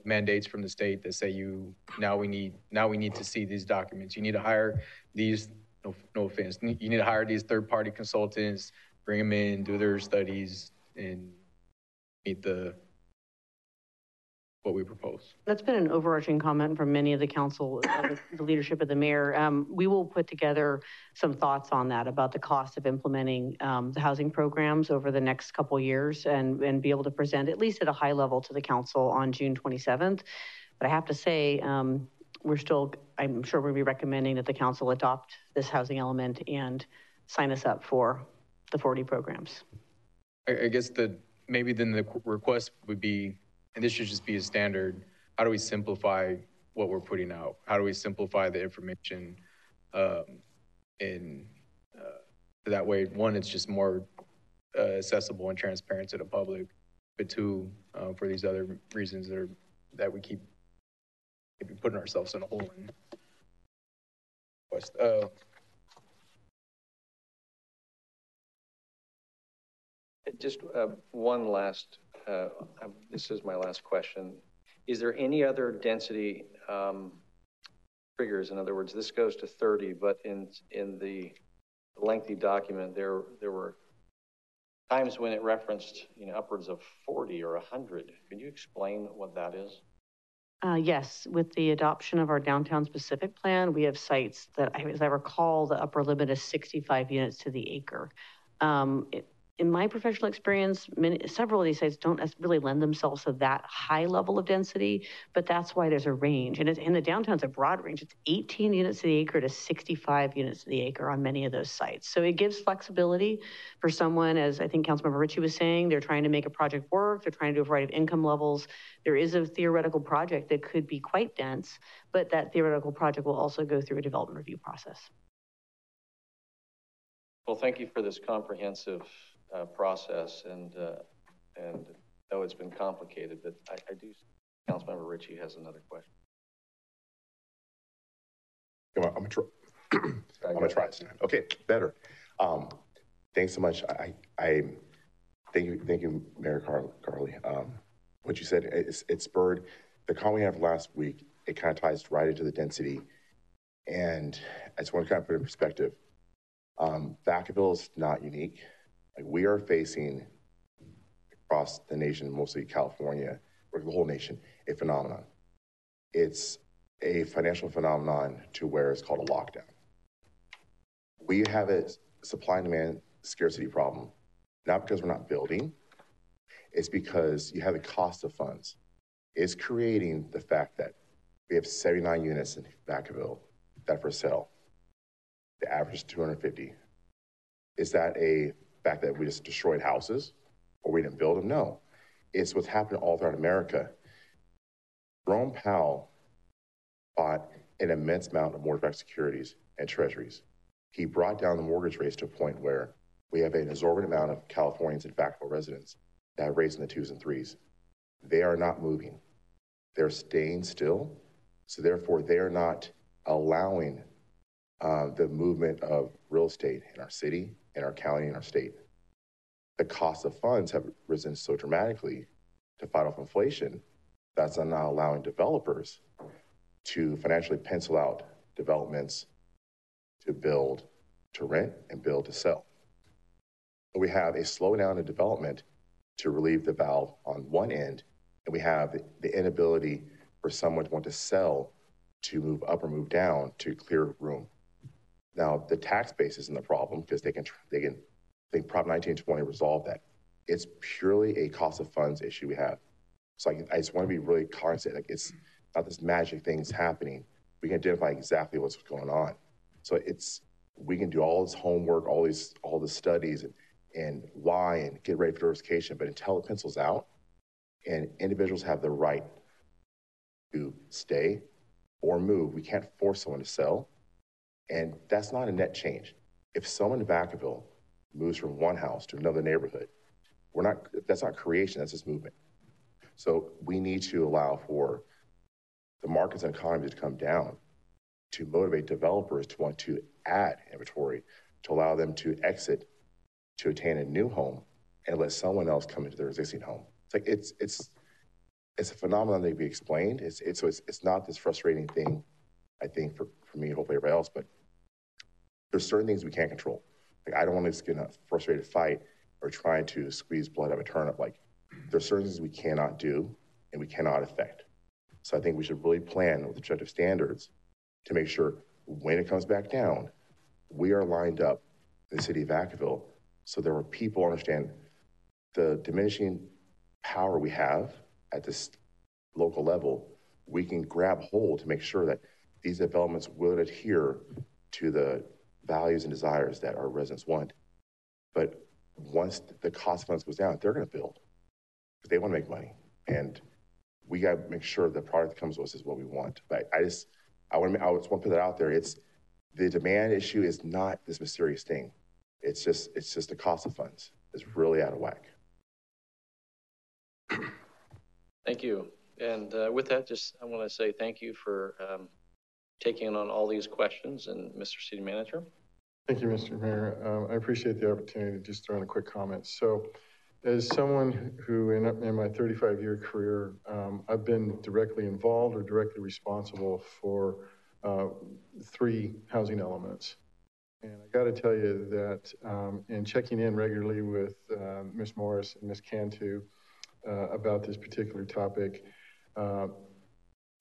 mandates from the state that say you now we need now we need to see these documents. You need to hire these. No, no offense. You need to hire these third-party consultants, bring them in, do their studies, and meet the what we propose. That's been an overarching comment from many of the council, uh, the leadership of the mayor. Um, we will put together some thoughts on that about the cost of implementing um, the housing programs over the next couple years and, and be able to present at least at a high level to the council on June 27th. But I have to say, um, we're still, I'm sure we'll be recommending that the council adopt this housing element and sign us up for the 40 programs. I, I guess the, maybe then the request would be and this should just be a standard, how do we simplify what we're putting out? How do we simplify the information um, in uh, that way? One, it's just more uh, accessible and transparent to the public, but two, uh, for these other reasons that are that we keep maybe putting ourselves in a hole in. Uh, just uh, one last uh, um, this is my last question. Is there any other density um, triggers? In other words, this goes to 30, but in in the lengthy document, there there were times when it referenced you know upwards of 40 or 100. Can you explain what that is? Uh, yes, with the adoption of our downtown specific plan, we have sites that, as I recall, the upper limit is 65 units to the acre. Um, it, in my professional experience, many, several of these sites don't really lend themselves to that high level of density, but that's why there's a range. And in the downtown's a broad range. It's 18 units to the acre to 65 units to the acre on many of those sites. So it gives flexibility for someone, as I think Councilmember Ritchie was saying, they're trying to make a project work, they're trying to do a variety of income levels. There is a theoretical project that could be quite dense, but that theoretical project will also go through a development review process. Well, thank you for this comprehensive uh, process, and uh, and though it's been complicated, but I, I do. Councilmember Ritchie has another question. Come on, I'm gonna try. I'm gonna try this. Okay, better. Um, thanks so much. I, I, thank you, thank you, Mayor Car- Carli. Um, what you said, it's, it spurred the call we had last week. It kind of ties right into the density, and I just want to kind of put it in perspective. Um, Vacaville is not unique. Like we are facing across the nation, mostly California, or the whole nation, a phenomenon. It's a financial phenomenon to where it's called a lockdown. We have a supply and demand scarcity problem, not because we're not building, it's because you have the cost of funds. It's creating the fact that we have 79 units in Vacaville that for sale. The average is 250. Is that a fact that we just destroyed houses or we didn't build them? No. It's what's happening all throughout America. Jerome Powell bought an immense amount of mortgage-backed securities and treasuries. He brought down the mortgage rates to a point where we have an exorbitant amount of Californians and Vacaville residents that have rates in the twos and threes. They are not moving. They're staying still. So therefore, they are not allowing uh, the movement of real estate in our city, in our county, in our state. The cost of funds have risen so dramatically to fight off inflation that's not allowing developers to financially pencil out developments to build, to rent, and build to sell. We have a slowdown in development to relieve the valve on one end, and we have the inability for someone to want to sell to move up or move down to clear room. Now, the tax base isn't the problem because they can, they can, think Prop 1920 resolve that. It's purely a cost of funds issue we have. So I, I just want to be really cognizant. Like it's not this magic thing things happening. We can identify exactly what's going on. So it's we can do all this homework, all these all the studies and and why and get ready for diversification, but until it pencils out and individuals have the right to stay or move, we can't force someone to sell. And that's not a net change. If someone in Vacaville moves from one house to another neighborhood, we're not that's not creation, that's just movement. So we need to allow for the markets and economy to come down to motivate developers to want to add inventory to allow them to exit to attain a new home and let someone else come into their existing home. It's like it's it's it's a phenomenon that can be explained. It's it's so it's, it's not this frustrating thing, I think for, for me, hopefully everybody else, but there's certain things we can't control. Like I don't want to get in a frustrated fight or trying to squeeze blood out of a turnip. Like there's certain things we cannot do and we cannot affect. So I think we should really plan with objective standards to make sure when it comes back down, we are lined up in the city of Vacaville so there are people understand the diminishing power we have at this local level. We can grab hold to make sure that these developments will adhere to the values and desires that our residents want. But once the cost of funds goes down, they're going to build. because They want to make money. And we got to make sure the product that comes to us is what we want. But I just, I want to, I just want to put that out there. It's the demand issue is not this mysterious thing. It's just, it's just the cost of funds is really out of whack. Thank you. And uh, with that, just I want to say thank you for um, taking on all these questions. And Mr. City Manager. Thank you, Mr. Mayor. Um, I appreciate the opportunity to just throw in a quick comment. So as someone who, in, in my 35 year career, um, I've been directly involved or directly responsible for uh, three housing elements. And I got to tell you that um, in checking in regularly with uh, Ms. Morris and Ms. Cantu uh, about this particular topic, uh,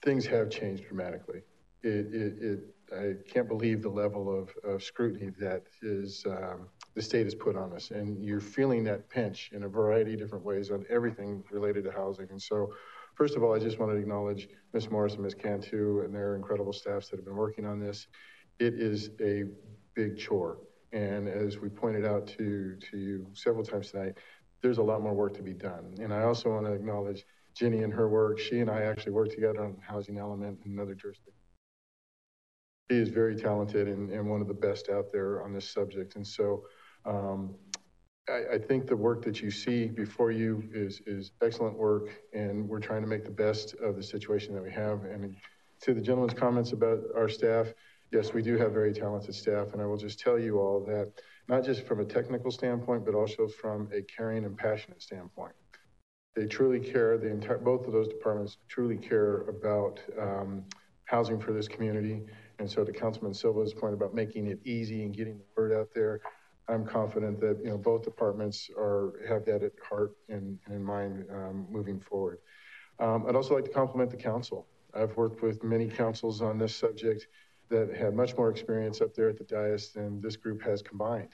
things have changed dramatically. It, it, it, I can't believe the level of, of scrutiny that is um, the state has put on us. And you're feeling that pinch in a variety of different ways on everything related to housing. And so, first of all, I just want to acknowledge Ms. Morris and Ms. Cantu and their incredible staffs that have been working on this. It is a big chore. And as we pointed out to, to you several times tonight, there's a lot more work to be done. And I also want to acknowledge Ginny and her work. She and I actually worked together on housing element in another jurisdiction. She is very talented and, and one of the best out there on this subject. And so Um, I, I think the work that you see before you is, is excellent work, and we're trying to make the best of the situation that we have. And to the gentleman's comments about our staff, yes, we do have very talented staff, and I will just tell you all that, not just from a technical standpoint, but also from a caring and passionate standpoint. They truly care, the entire, both of those departments truly care about um, housing for this community. And so to Councilman Silva's point about making it easy and getting the word out there, I'm confident that, you know, both departments are, have that at heart and, and in mind um, moving forward. Um, I'd also like to compliment the council. I've worked with many councils on this subject that had much more experience up there at the dais than this group has combined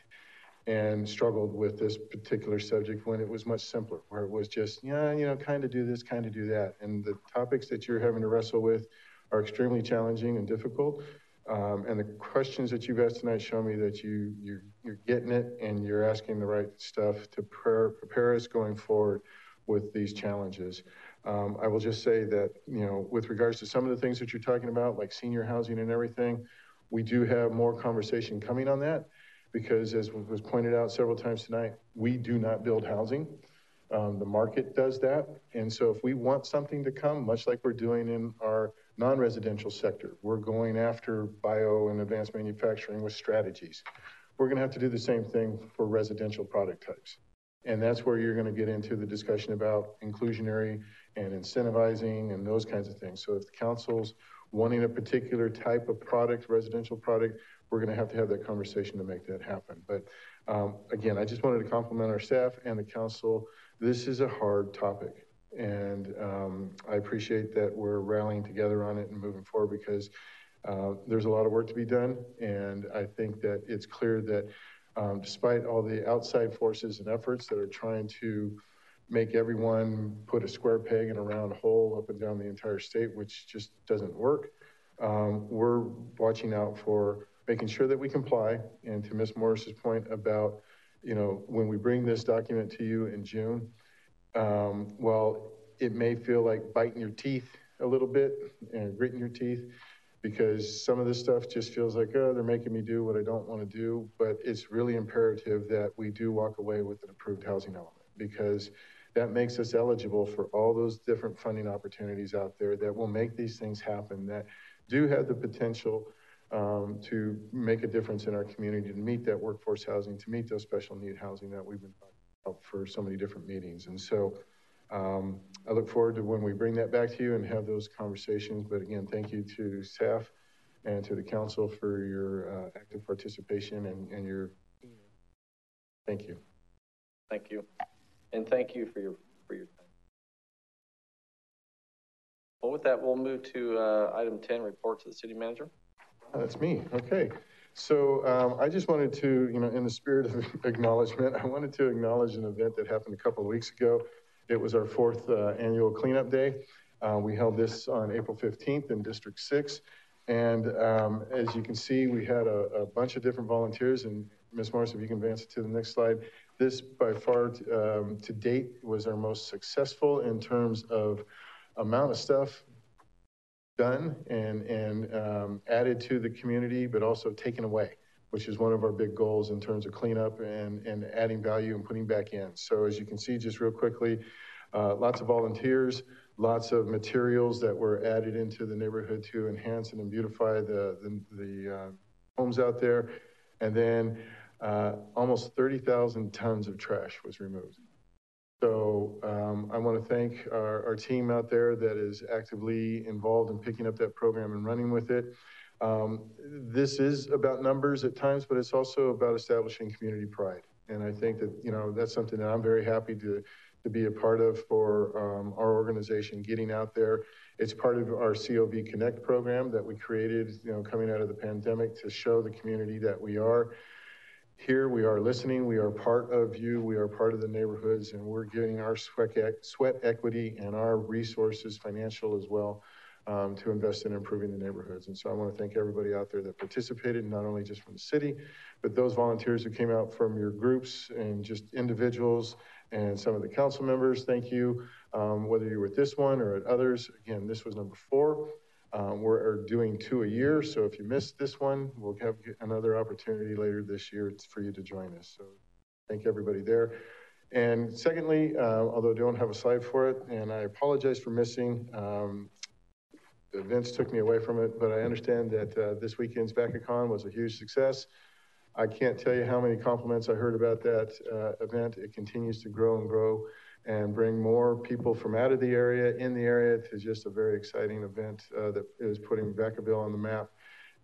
and struggled with this particular subject when it was much simpler, where it was just, yeah, you know, kind of do this, kind of do that. And the topics that you're having to wrestle with are extremely challenging and difficult. Um, and the questions that you've asked tonight show me that you, you, you're getting it and you're asking the right stuff to prepare, us going forward with these challenges. Um, I will just say that, you know, with regards to some of the things that you're talking about, like senior housing and everything, we do have more conversation coming on that because as was pointed out several times tonight, we do not build housing. Um, the market does that. And so if we want something to come, much like we're doing in our non-residential sector, we're going after bio and advanced manufacturing with strategies. We're gonna have to do the same thing for residential product types. And that's where you're gonna get into the discussion about inclusionary and incentivizing and those kinds of things. So if the council's wanting a particular type of product, residential product, we're going to have to have that conversation to make that happen. But um, again, I just wanted to compliment our staff and the council. This is a hard topic. And um, I appreciate that we're rallying together on it and moving forward because uh, there's a lot of work to be done. And I think that it's clear that um, despite all the outside forces and efforts that are trying to make everyone put a square peg in a round hole up and down the entire state, which just doesn't work, um, we're watching out for making sure that we comply. And to Ms. Morris's point about, you know, when we bring this document to you in June, um, well, it may feel like biting your teeth a little bit and gritting your teeth because some of this stuff just feels like, oh, they're making me do what I don't want to do. But it's really imperative that we do walk away with an approved housing element because that makes us eligible for all those different funding opportunities out there that will make these things happen that do have the potential um, to make a difference in our community, to meet that workforce housing, to meet those special need housing that we've been talking about for so many different meetings. And so um, I look forward to when we bring that back to you and have those conversations. But again, thank you to staff and to the council for your uh, active participation and, and your, thank you. Thank you. And thank you for your, for your time. Well, with that, we'll move to uh, item 10, report to the city manager. That's me. Okay. So um, I just wanted to, you know, in the spirit of acknowledgement, I wanted to acknowledge an event that happened a couple of weeks ago. It was our fourth uh, annual cleanup day. Uh, we held this on April 15th in District 6. And um, as you can see, we had a, a, bunch of different volunteers. And Ms. Morris, if you can advance it to the next slide. This, by far, um, to date, was our most successful in terms of amount of stuff done and, and um, added to the community, but also taken away, which is one of our big goals in terms of cleanup and, and adding value and putting back in. So as you can see, just real quickly, uh, lots of volunteers, lots of materials that were added into the neighborhood to enhance and beautify the, the, the uh, homes out there. And then uh, almost 30,000 tons of trash was removed. So um, I want to thank our, our, team out there that is actively involved in picking up that program and running with it. Um, this is about numbers at times, but it's also about establishing community pride. And I think that, you know, that's something that I'm very happy to, to be a part of for um, our organization getting out there. It's part of our COV Connect program that we created, you know, coming out of the pandemic to show the community that we are here we are listening. We are part of you. We are part of the neighborhoods, and we're giving our sweat, equity and our resources, financial as well, um, to invest in improving the neighborhoods. And so I want to thank everybody out there that participated, not only just from the city, but those volunteers who came out from your groups and just individuals and some of the council members. Thank you, um, whether you were at this one or at others. Again, this was number four. Um, we're doing two a year, so if you missed this one, we'll have another opportunity later this year for you to join us. So thank everybody there. And secondly, uh, although I don't have a slide for it, and I apologize for missing, um, the events took me away from it, but I understand that uh, this weekend's VacaCon was a huge success. I can't tell you how many compliments I heard about that uh, event. It continues to grow and grow and bring more people from out of the area, in the area, to just a very exciting event uh, that is putting Vacaville on the map.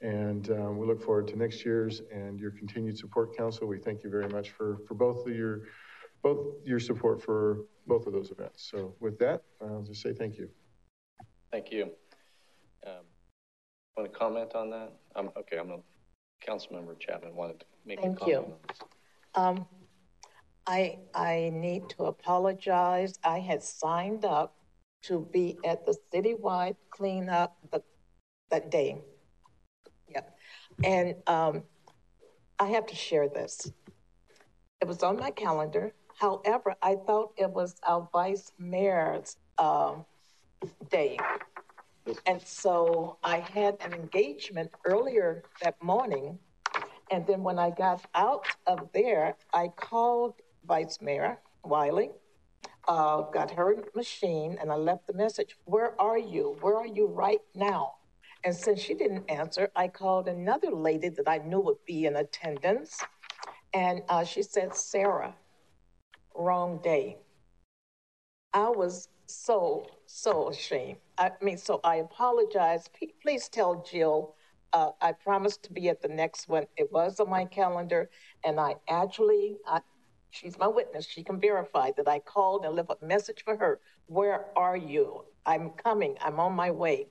And um, we look forward to next year's and your continued support, Council. We thank you very much for, for both of your both your support for both of those events. So with that, I'll just say thank you. Thank you. Um, want to comment on that? Um, okay, I'm going to Councilmember Chapman wanted to make Thank a comment. you. I, I need to apologize. I had signed up to be at the citywide cleanup the, that day. Yep. And um, I have to share this. It was on my calendar. However, I thought it was our vice mayor's um, day. And so I had an engagement earlier that morning. And then when I got out of there, I called Vice Mayor Wylie, uh, got her machine, and I left the message Where are you? Where are you right now? And since she didn't answer, I called another lady that I knew would be in attendance. And uh, she said, Sarah, wrong day. I was so, so ashamed. I mean, so I apologize. P- please tell Jill, uh, I promised to be at the next one. It was on my calendar, and I actually, I, she's my witness. She can verify that I called and left a message for her. Where are you? I'm coming. I'm on my way.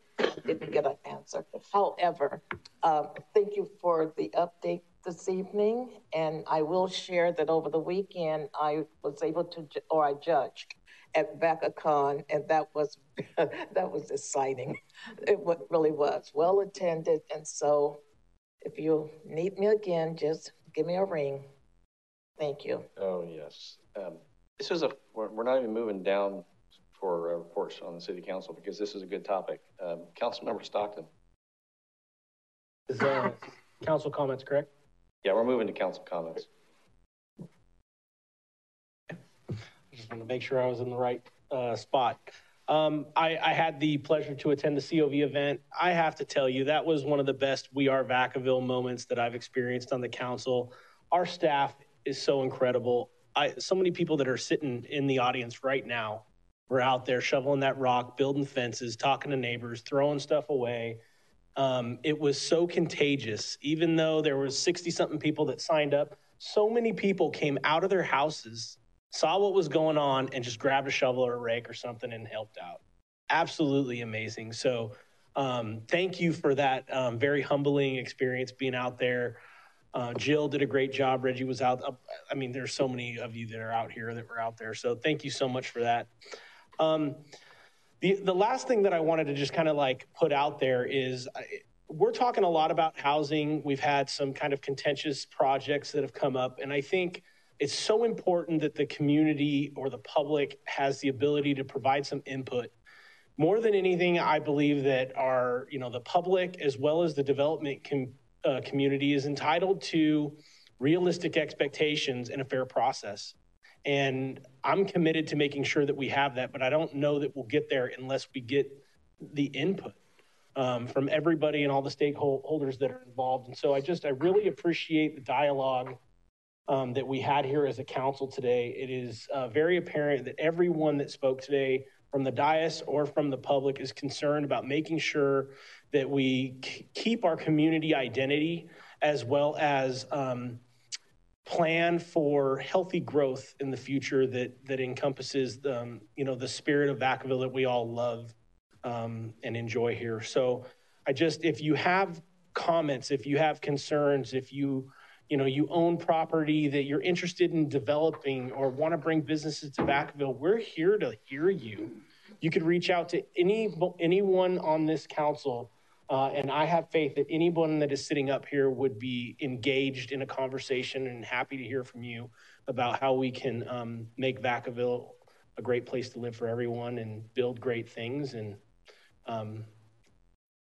Didn't get an answer. However, uh, thank you for the update this evening, and I will share that over the weekend I was able to, or I judged at VacaCon, and that was that was exciting. It really was well attended, and so if you need me again, just give me a ring. Thank you. Oh yes, um, this is a. We're, we're, not even moving down for uh, reports on the city council because this is a good topic. Um, Councilmember Stockton. Is uh, council comments correct? Yeah, we're moving to council comments. I just want to make sure I was in the right uh, spot. Um, I, I, had the pleasure to attend the COV event. I have to tell you, that was one of the best We Are Vacaville moments that I've experienced on the council. Our staff is so incredible. I, so many people that are sitting in the audience right now were out there shoveling that rock, building fences, talking to neighbors, throwing stuff away. Um, it was so contagious. Even though there was 60 something people that signed up, so many people came out of their houses saw what was going on and just grabbed a shovel or a rake or something and helped out. Absolutely amazing. So, um, thank you for that um, very humbling experience being out there. Uh, Jill did a great job. Reggie was out. I mean, there's so many of you that are out here that were out there. So thank you so much for that. Um, the the last thing that I wanted to just kind of like put out there is. I, we're talking a lot about housing. We've had some kind of contentious projects that have come up, and I think it's so important that the community or the public has the ability to provide some input. More than anything, I believe that our, you know, the public as well as the development com- uh, community is entitled to realistic expectations and a fair process. And I'm committed to making sure that we have that, but I don't know that we'll get there unless we get the input um, from everybody and all the stakeholders that are involved. And so I just, I really appreciate the dialogue um, that we had here as a council today. It is uh, very apparent that everyone that spoke today from the dais or from the public is concerned about making sure that we keep our community identity as well as um, plan for healthy growth in the future that that encompasses um, you know the spirit of Vacaville that we all love um, and enjoy here. So I just if you have comments, if you have concerns, if you you know you own property that you're interested in developing or want to bring businesses to Vacaville, we're here to hear you. You could reach out to any anyone on this council, uh, and I have faith that anyone that is sitting up here would be engaged in a conversation and happy to hear from you about how we can um, make Vacaville a great place to live for everyone and build great things. And um,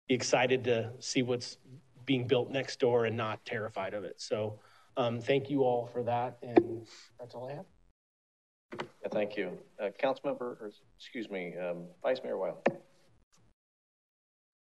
be excited to see what's being built next door and not terrified of it. So um, thank you all for that, and that's all I have. Yeah, thank you. Uh, Councilmember, or, excuse me, um, Vice Mayor Wylie.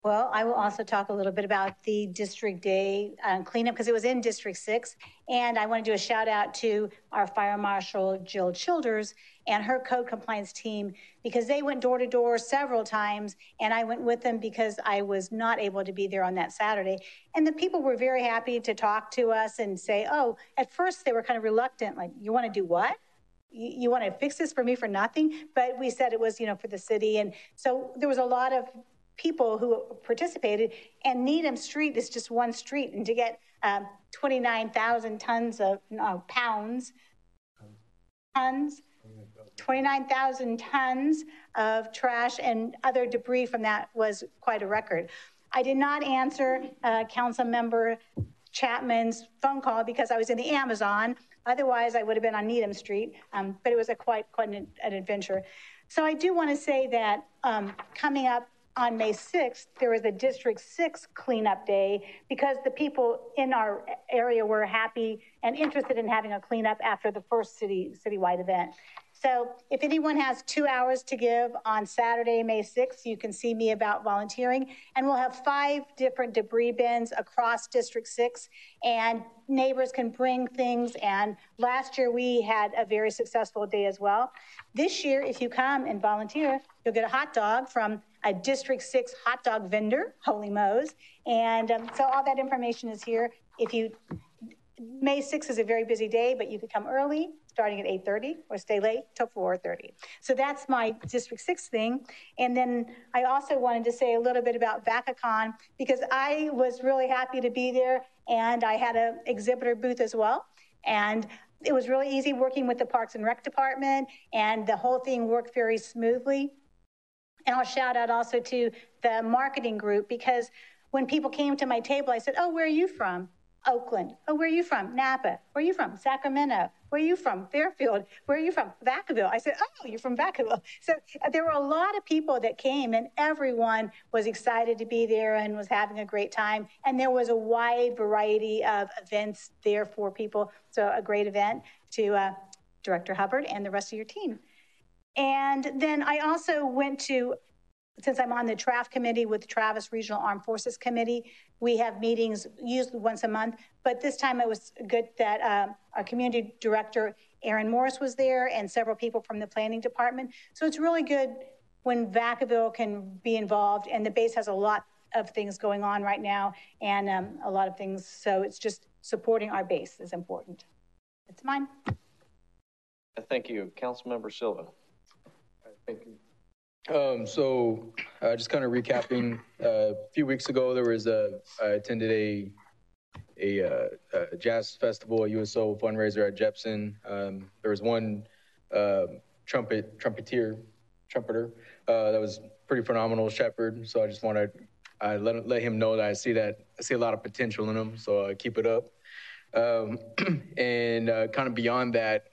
Well, I will also talk a little bit about the District Day uh, cleanup because it was in District 6. And I want to do a shout out to our Fire Marshal Jill Childers and her code compliance team because they went door to door several times and I went with them because I was not able to be there on that Saturday. And the people were very happy to talk to us and say, oh, at first they were kind of reluctant, like, you want to do what? You want to fix this for me for nothing? But we said it was, you know, for the city. And so there was a lot of people who participated, and Needham Street is just one street, and to get um, 29,000 tons of uh, pounds, tons, 29,000 tons of trash and other debris from that was quite a record. I did not answer uh, Council Member Chapman's phone call because I was in the Amazon. Otherwise, I would have been on Needham Street, um, but it was a quite quite an, an adventure. So I do want to say that um, coming up on May 6th, there was a District 6 cleanup day because the people in our area were happy and interested in having a cleanup after the first city citywide event. So if anyone has two hours to give on Saturday, May 6th, you can see me about volunteering. And we'll have five different debris bins across District 6, and neighbors can bring things. And last year we had a very successful day as well. This year, if you come and volunteer, you'll get a hot dog from a District 6 hot dog vendor, Holy Moe's. And um, so all that information is here. If you May 6th is a very busy day, but you could come early, starting at 8.30, or stay late till 4.30. So that's my District 6 thing. And then I also wanted to say a little bit about VacaCon, because I was really happy to be there, and I had an exhibitor booth as well. And it was really easy working with the Parks and Rec Department, and the whole thing worked very smoothly. And I'll shout out also to the marketing group, because when people came to my table, I said, oh, where are you from? Oakland. Oh, where are you from? Napa. Where are you from? Sacramento. Where are you from? Fairfield. Where are you from? Vacaville. I said, Oh, you're from Vacaville. So uh, there were a lot of people that came, and everyone was excited to be there and was having a great time. And there was a wide variety of events there for people. So a great event to uh, Director Hubbard and the rest of your team. And then I also went to since I'm on the TRAF committee with Travis Regional Armed Forces Committee, we have meetings usually once a month. But this time it was good that uh, our community director, Aaron Morris, was there and several people from the planning department. So it's really good when Vacaville can be involved. And the base has a lot of things going on right now and um, a lot of things. So it's just supporting our base is important. It's mine. Thank you. Councilmember Silva. Thank you. Um, so, uh, just kind of recapping, uh, a few weeks ago, there was a, I attended a, a, uh, a jazz festival, a USO fundraiser at Jepson. Um, there was one, uh, trumpet, trumpeter, trumpeter, uh, that was pretty phenomenal, Shepard. So I just want to, I let, let him know that I see that, I see a lot of potential in him. So I keep it up. Um, and, uh, kind of beyond that,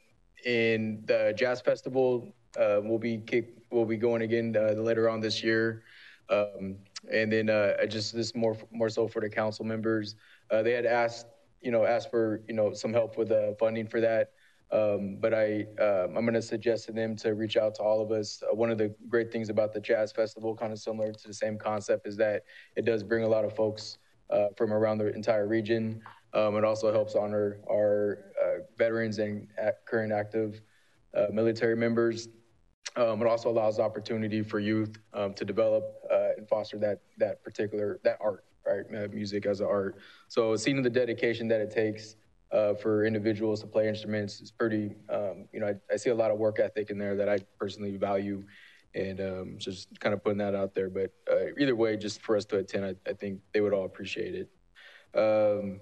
in the jazz festival, uh, we'll be kick, we'll be going again uh, later on this year. Um, and then uh, just this more more so for the council members. Uh, they had asked, you know, asked for you know some help with the funding for that. Um, but I, um, I'm going to suggest to them to reach out to all of us. Uh, one of the great things about the Jazz Festival, kind of similar to the same concept, is that it does bring a lot of folks uh, from around the entire region. Um, it also helps honor our uh, veterans and current active uh, military members um, it also allows opportunity for youth um, to develop uh, and foster that that particular that art, right? Uh, music as an art. So seeing the dedication that it takes uh, for individuals to play instruments is pretty. Um, you know, I, I, see a lot of work ethic in there that I personally value, and um, just kind of putting that out there. But uh, either way, just for us to attend, I, I think they would all appreciate it. Um,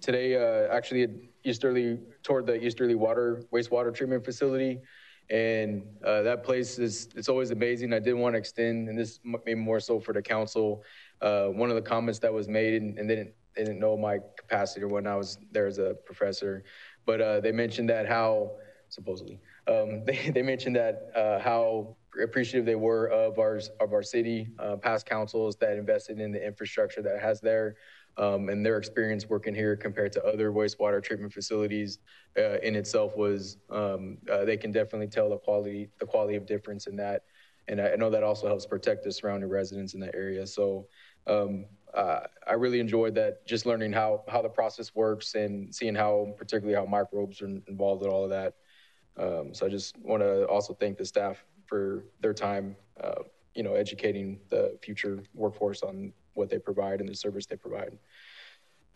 today, uh, actually, Easterly toward the Easterly water wastewater treatment facility. And uh, that place is, it's always amazing. I did want to extend, and this maybe more so for the council, uh, one of the comments that was made, and, and they, didn't, they didn't know my capacity or when I was there as a professor, but uh, they mentioned that how, supposedly, um, they, they mentioned that uh, how appreciative they were of ours, of our city, uh, past councils that invested in the infrastructure that has there. Um, and their experience working here compared to other wastewater treatment facilities uh, in itself was um, uh, they can definitely tell the quality the quality of difference in that, and I, know that also helps protect the surrounding residents in that area. So um, uh, I really enjoyed that, just learning how how the process works and seeing how particularly how microbes are involved in all of that. Um, so I just want to also thank the staff for their time, uh, you know, educating the future workforce on what they provide and the service they provide.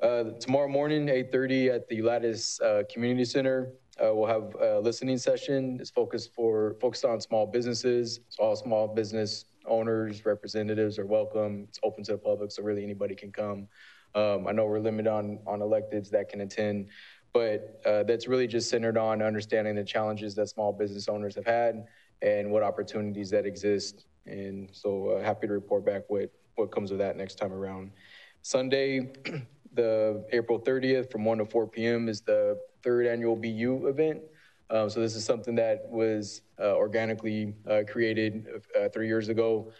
Uh, tomorrow morning, 8.30 at the Ulatis uh, Community Center, uh, we'll have a listening session. It's focused for focused on small businesses. So all small business owners, representatives are welcome. It's open to the public, so really anybody can come. Um, I know we're limited on on electeds that can attend, but uh, that's really just centered on understanding the challenges that small business owners have had and what opportunities that exist. And so uh, happy to report back what what comes of that next time around. Sunday, the April 30th from 1 to 4 p.m. is the third annual BU event. Um, so this is something that was uh, organically uh, created uh, three years ago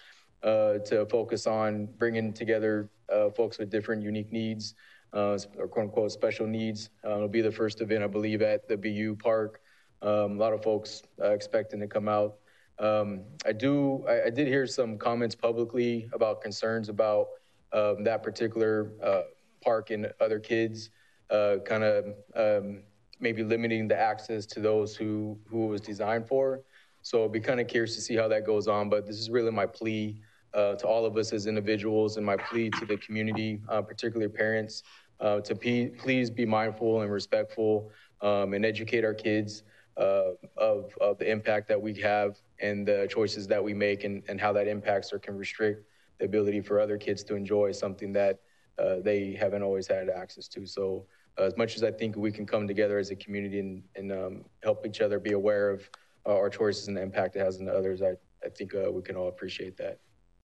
uh, to focus on bringing together uh, folks with different unique needs uh, or quote unquote special needs. it'll be the first event, I believe, at the BU Park. Um, a lot of folks expecting to come out. Um, I do. I, I, did hear some comments publicly about concerns about um, that particular uh, park and other kids, uh, kind of um, maybe limiting the access to those who who it was designed for. So I'll be kind of curious to see how that goes on. But this is really my plea uh, to all of us as individuals, and my plea to the community, uh, particularly parents, uh, to please be mindful and respectful um, and educate our kids uh, of, of the impact that we have and the choices that we make and, and how that impacts or can restrict the ability for other kids to enjoy something that uh, they haven't always had access to. So uh, as much as I think we can come together as a community and, and um, help each other be aware of uh, our choices and the impact it has on others, I, I think uh, we can all appreciate that.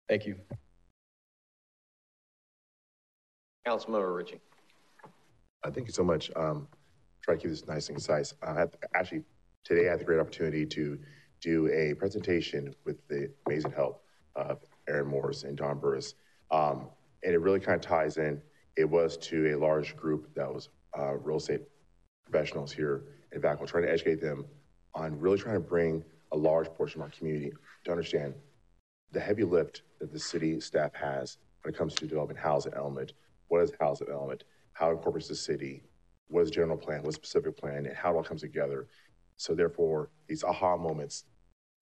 Thank you. Councilmember Ritchie. Uh, thank you so much. Um, try to keep this nice and concise. I actually today I had the great opportunity to do a presentation with the amazing help of Aaron Morris and Don Burris. Um, and it really kind of ties in. It was to a large group that was uh, real estate professionals here in Vacaville, trying to educate them on really trying to bring a large portion of our community to understand the heavy lift that the city staff has when it comes to developing housing element. What is housing element? How it incorporates the city? What is the general plan? What's the specific plan? And how it all comes together? So therefore, these aha moments,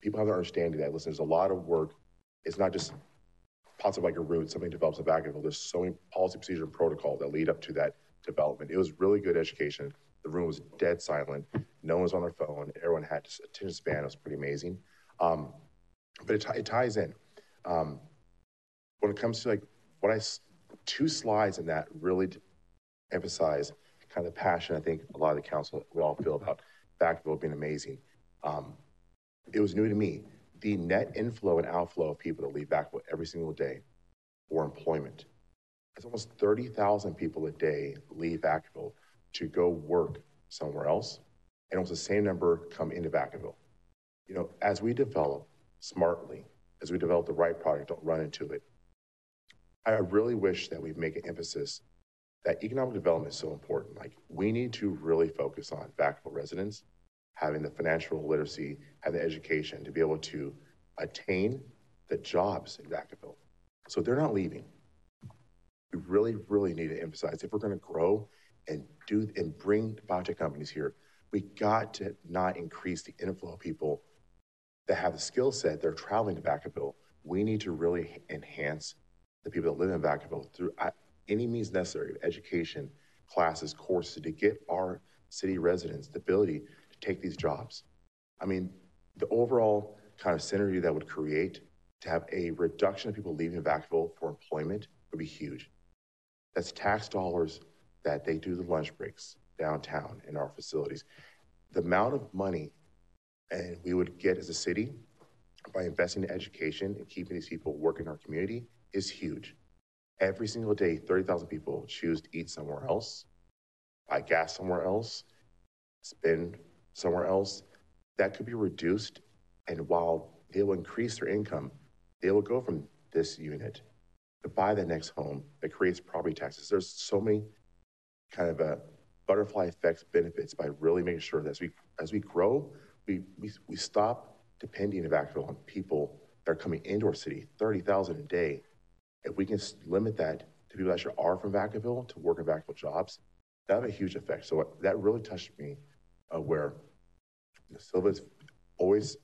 people have to understanding that, listen, there's a lot of work. It's not just pots of like a root, something develops a Vacaville. There's so many policy, procedure, and protocol that lead up to that development. It was really good education. The room was dead silent. No one was on their phone. Everyone had just attention span. It was pretty amazing. Um, but it, it, ties in. Um, when it comes to like what I, two slides in that really emphasize kind of the passion I think a lot of the council would all feel about Vacaville being amazing. Um, it was new to me. The net inflow and outflow of people that leave Vacaville every single day for employment. It's almost 30,000 people a day leave Vacaville to go work somewhere else. And almost the same number come into Vacaville. You know, as we develop smartly, as we develop the right product, don't run into it. I really wish that we make an emphasis that economic development is so important. Like we need to really focus on Vacaville residents having the financial literacy, having the education to be able to attain the jobs in Vacaville. So they're not leaving. We really, really need to emphasize if we're going to grow and do and bring biotech companies here, we got to not increase the inflow of people that have the skill set. They're traveling to Vacaville. We need to really enhance the people that live in Vacaville through any means necessary, education, classes, courses, to get our city residents the ability to take these jobs. I mean, the overall kind of synergy that would create to have a reduction of people leaving Vacaville for employment would be huge. That's tax dollars that they do the lunch breaks downtown in our facilities. The amount of money and we would get as a city by investing in education and keeping these people working in our community is huge. Every single day, 30,000 people choose to eat somewhere else, buy gas somewhere else, spend somewhere else. That could be reduced. And while they will increase their income. They will go from this unit to buy the next home that creates property taxes. There's so many kind of a butterfly effects benefits by really making sure that as we as we grow, we we, we stop depending in Vacaville on people that are coming into our city, 30,000 a day. If we can limit that to people that actually are from Vacaville to work in Vacaville jobs, that have a huge effect. So that really touched me uh, where know, Silva's always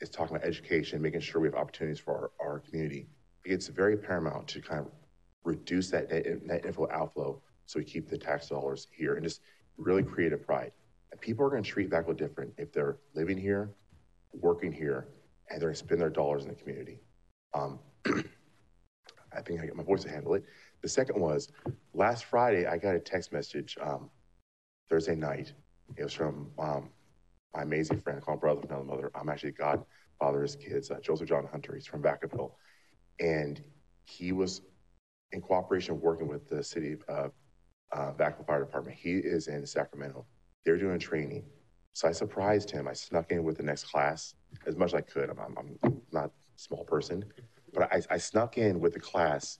is talking about education, making sure we have opportunities for our, our community. It's very paramount to kind of reduce that net, net inflow outflow so we keep the tax dollars here and just really create a pride. And people are going to treat Vacaville different if they're living here, working here, and they're going to spend their dollars in the community. Um, I think I got my voice to handle it. The second was last Friday, I got a text message um, Thursday night. It was from um, my amazing friend called brother from another mother. I'm actually godfather his kids, uh, Joseph John Hunter. He's from Vacaville. And he was in cooperation working with the city of uh, Vacaville Fire Department. He is in Sacramento. They're doing training. So I surprised him. I snuck in with the next class as much as I could. I'm, I'm, I'm not a small person, but I, I snuck in with the class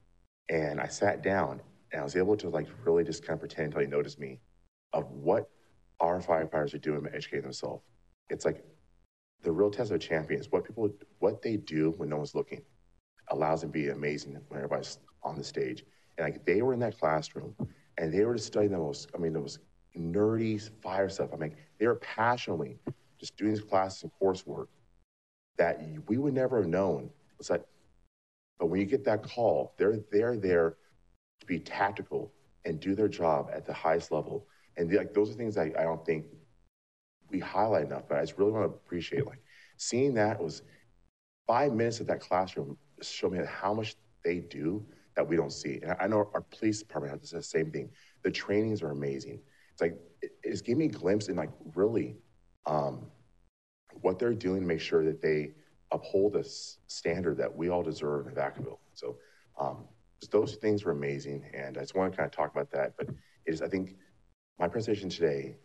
and I sat down and I was able to like really just kind of pretend until he noticed me of what our firefighters are doing to educate themselves. It's like the real test of a champion is what people, what they do when no one's looking allows them to be amazing when everybody's on the stage. And like they were in that classroom and they were just studying the most, I mean, the most nerdy fire stuff. I mean, they were passionately just doing these classes and coursework that we would never have known. It's like, but when you get that call, they're they're there to be tactical and do their job at the highest level. And like those are things I, I don't think we highlight enough. But I just really want to appreciate like seeing that was five minutes of that classroom showed me how much they do that we don't see. And I know our police department has the same thing. The trainings are amazing. It's like it, it's giving me a glimpse in like really um, what they're doing to make sure that they uphold this standard that we all deserve in Vacaville. So um, those things were amazing, and I just want to kind of talk about that. But it is, I think, my presentation today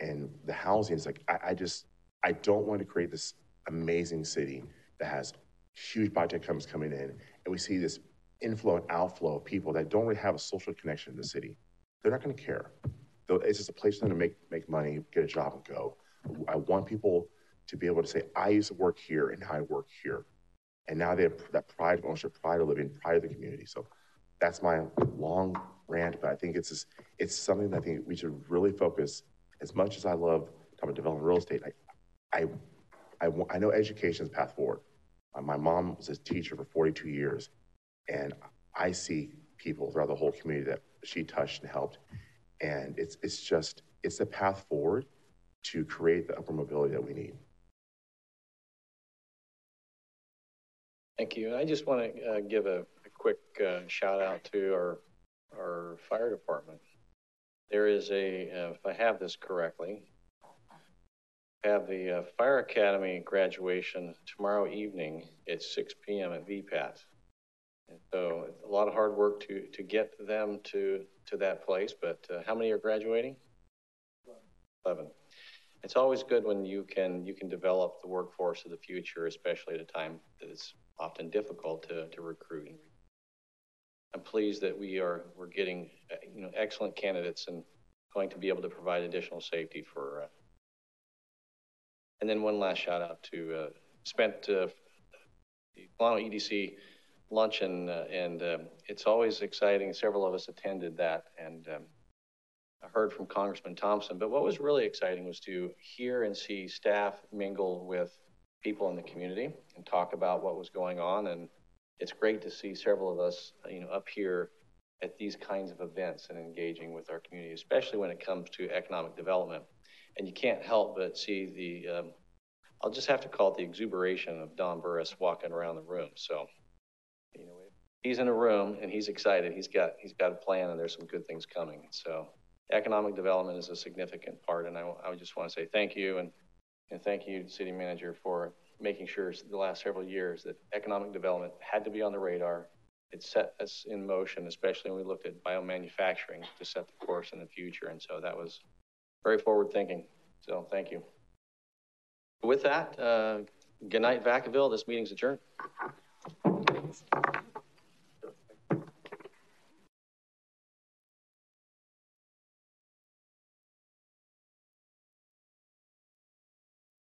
and the housing is like I, I just I don't want to create this amazing city that has huge biotech companies coming in, and we see this inflow and outflow of people that don't really have a social connection to the city. They're not going to care. It's just a place for them to make make money, get a job, and go. I want people to be able to say, I used to work here and I work here. And now they have that pride of ownership, pride of living, pride of the community. So that's my long rant, but I think it's just, it's something that I think we should really focus. As much as I love talking about developing real estate, I, I, I, I know education is path forward. My mom was a teacher for 42 years, and I see people throughout the whole community that she touched and helped. And it's, it's just, it's the path forward to create the upper mobility that we need. Thank you. I just want to uh, give a, a quick uh, shout out to our our fire department. There is a, uh, if I have this correctly, have the uh, fire academy graduation tomorrow evening at 6 p.m. at VPAT. And so a lot of hard work to to get them to to that place. But uh, how many are graduating? Eleven. It's always good when you can you can develop the workforce of the future, especially at a time that it's often difficult to, to recruit. I'm pleased that we are we're getting you know excellent candidates and going to be able to provide additional safety for. Uh, and then one last shout out to uh, spent uh, the Solano EDC luncheon, uh, and um, it's always exciting. Several of us attended that, and um, I heard from Congressman Thompson. But what was really exciting was to hear and see staff mingle with people in the community and talk about what was going on. And it's great to see several of us, you know, up here at these kinds of events and engaging with our community, especially when it comes to economic development. And you can't help but see the, um, I'll just have to call it the exuberation of Don Burris walking around the room. So, you know, he's in a room and he's excited. He's got, he's got a plan and there's some good things coming. So economic development is a significant part. And I, I just want to say thank you and and thank you, City Manager, for making sure the last several years that economic development had to be on the radar. It set us in motion, especially when we looked at biomanufacturing to set the course in the future. And so that was very forward thinking. So thank you. With that, uh, Good night, Vacaville. This meeting's adjourned.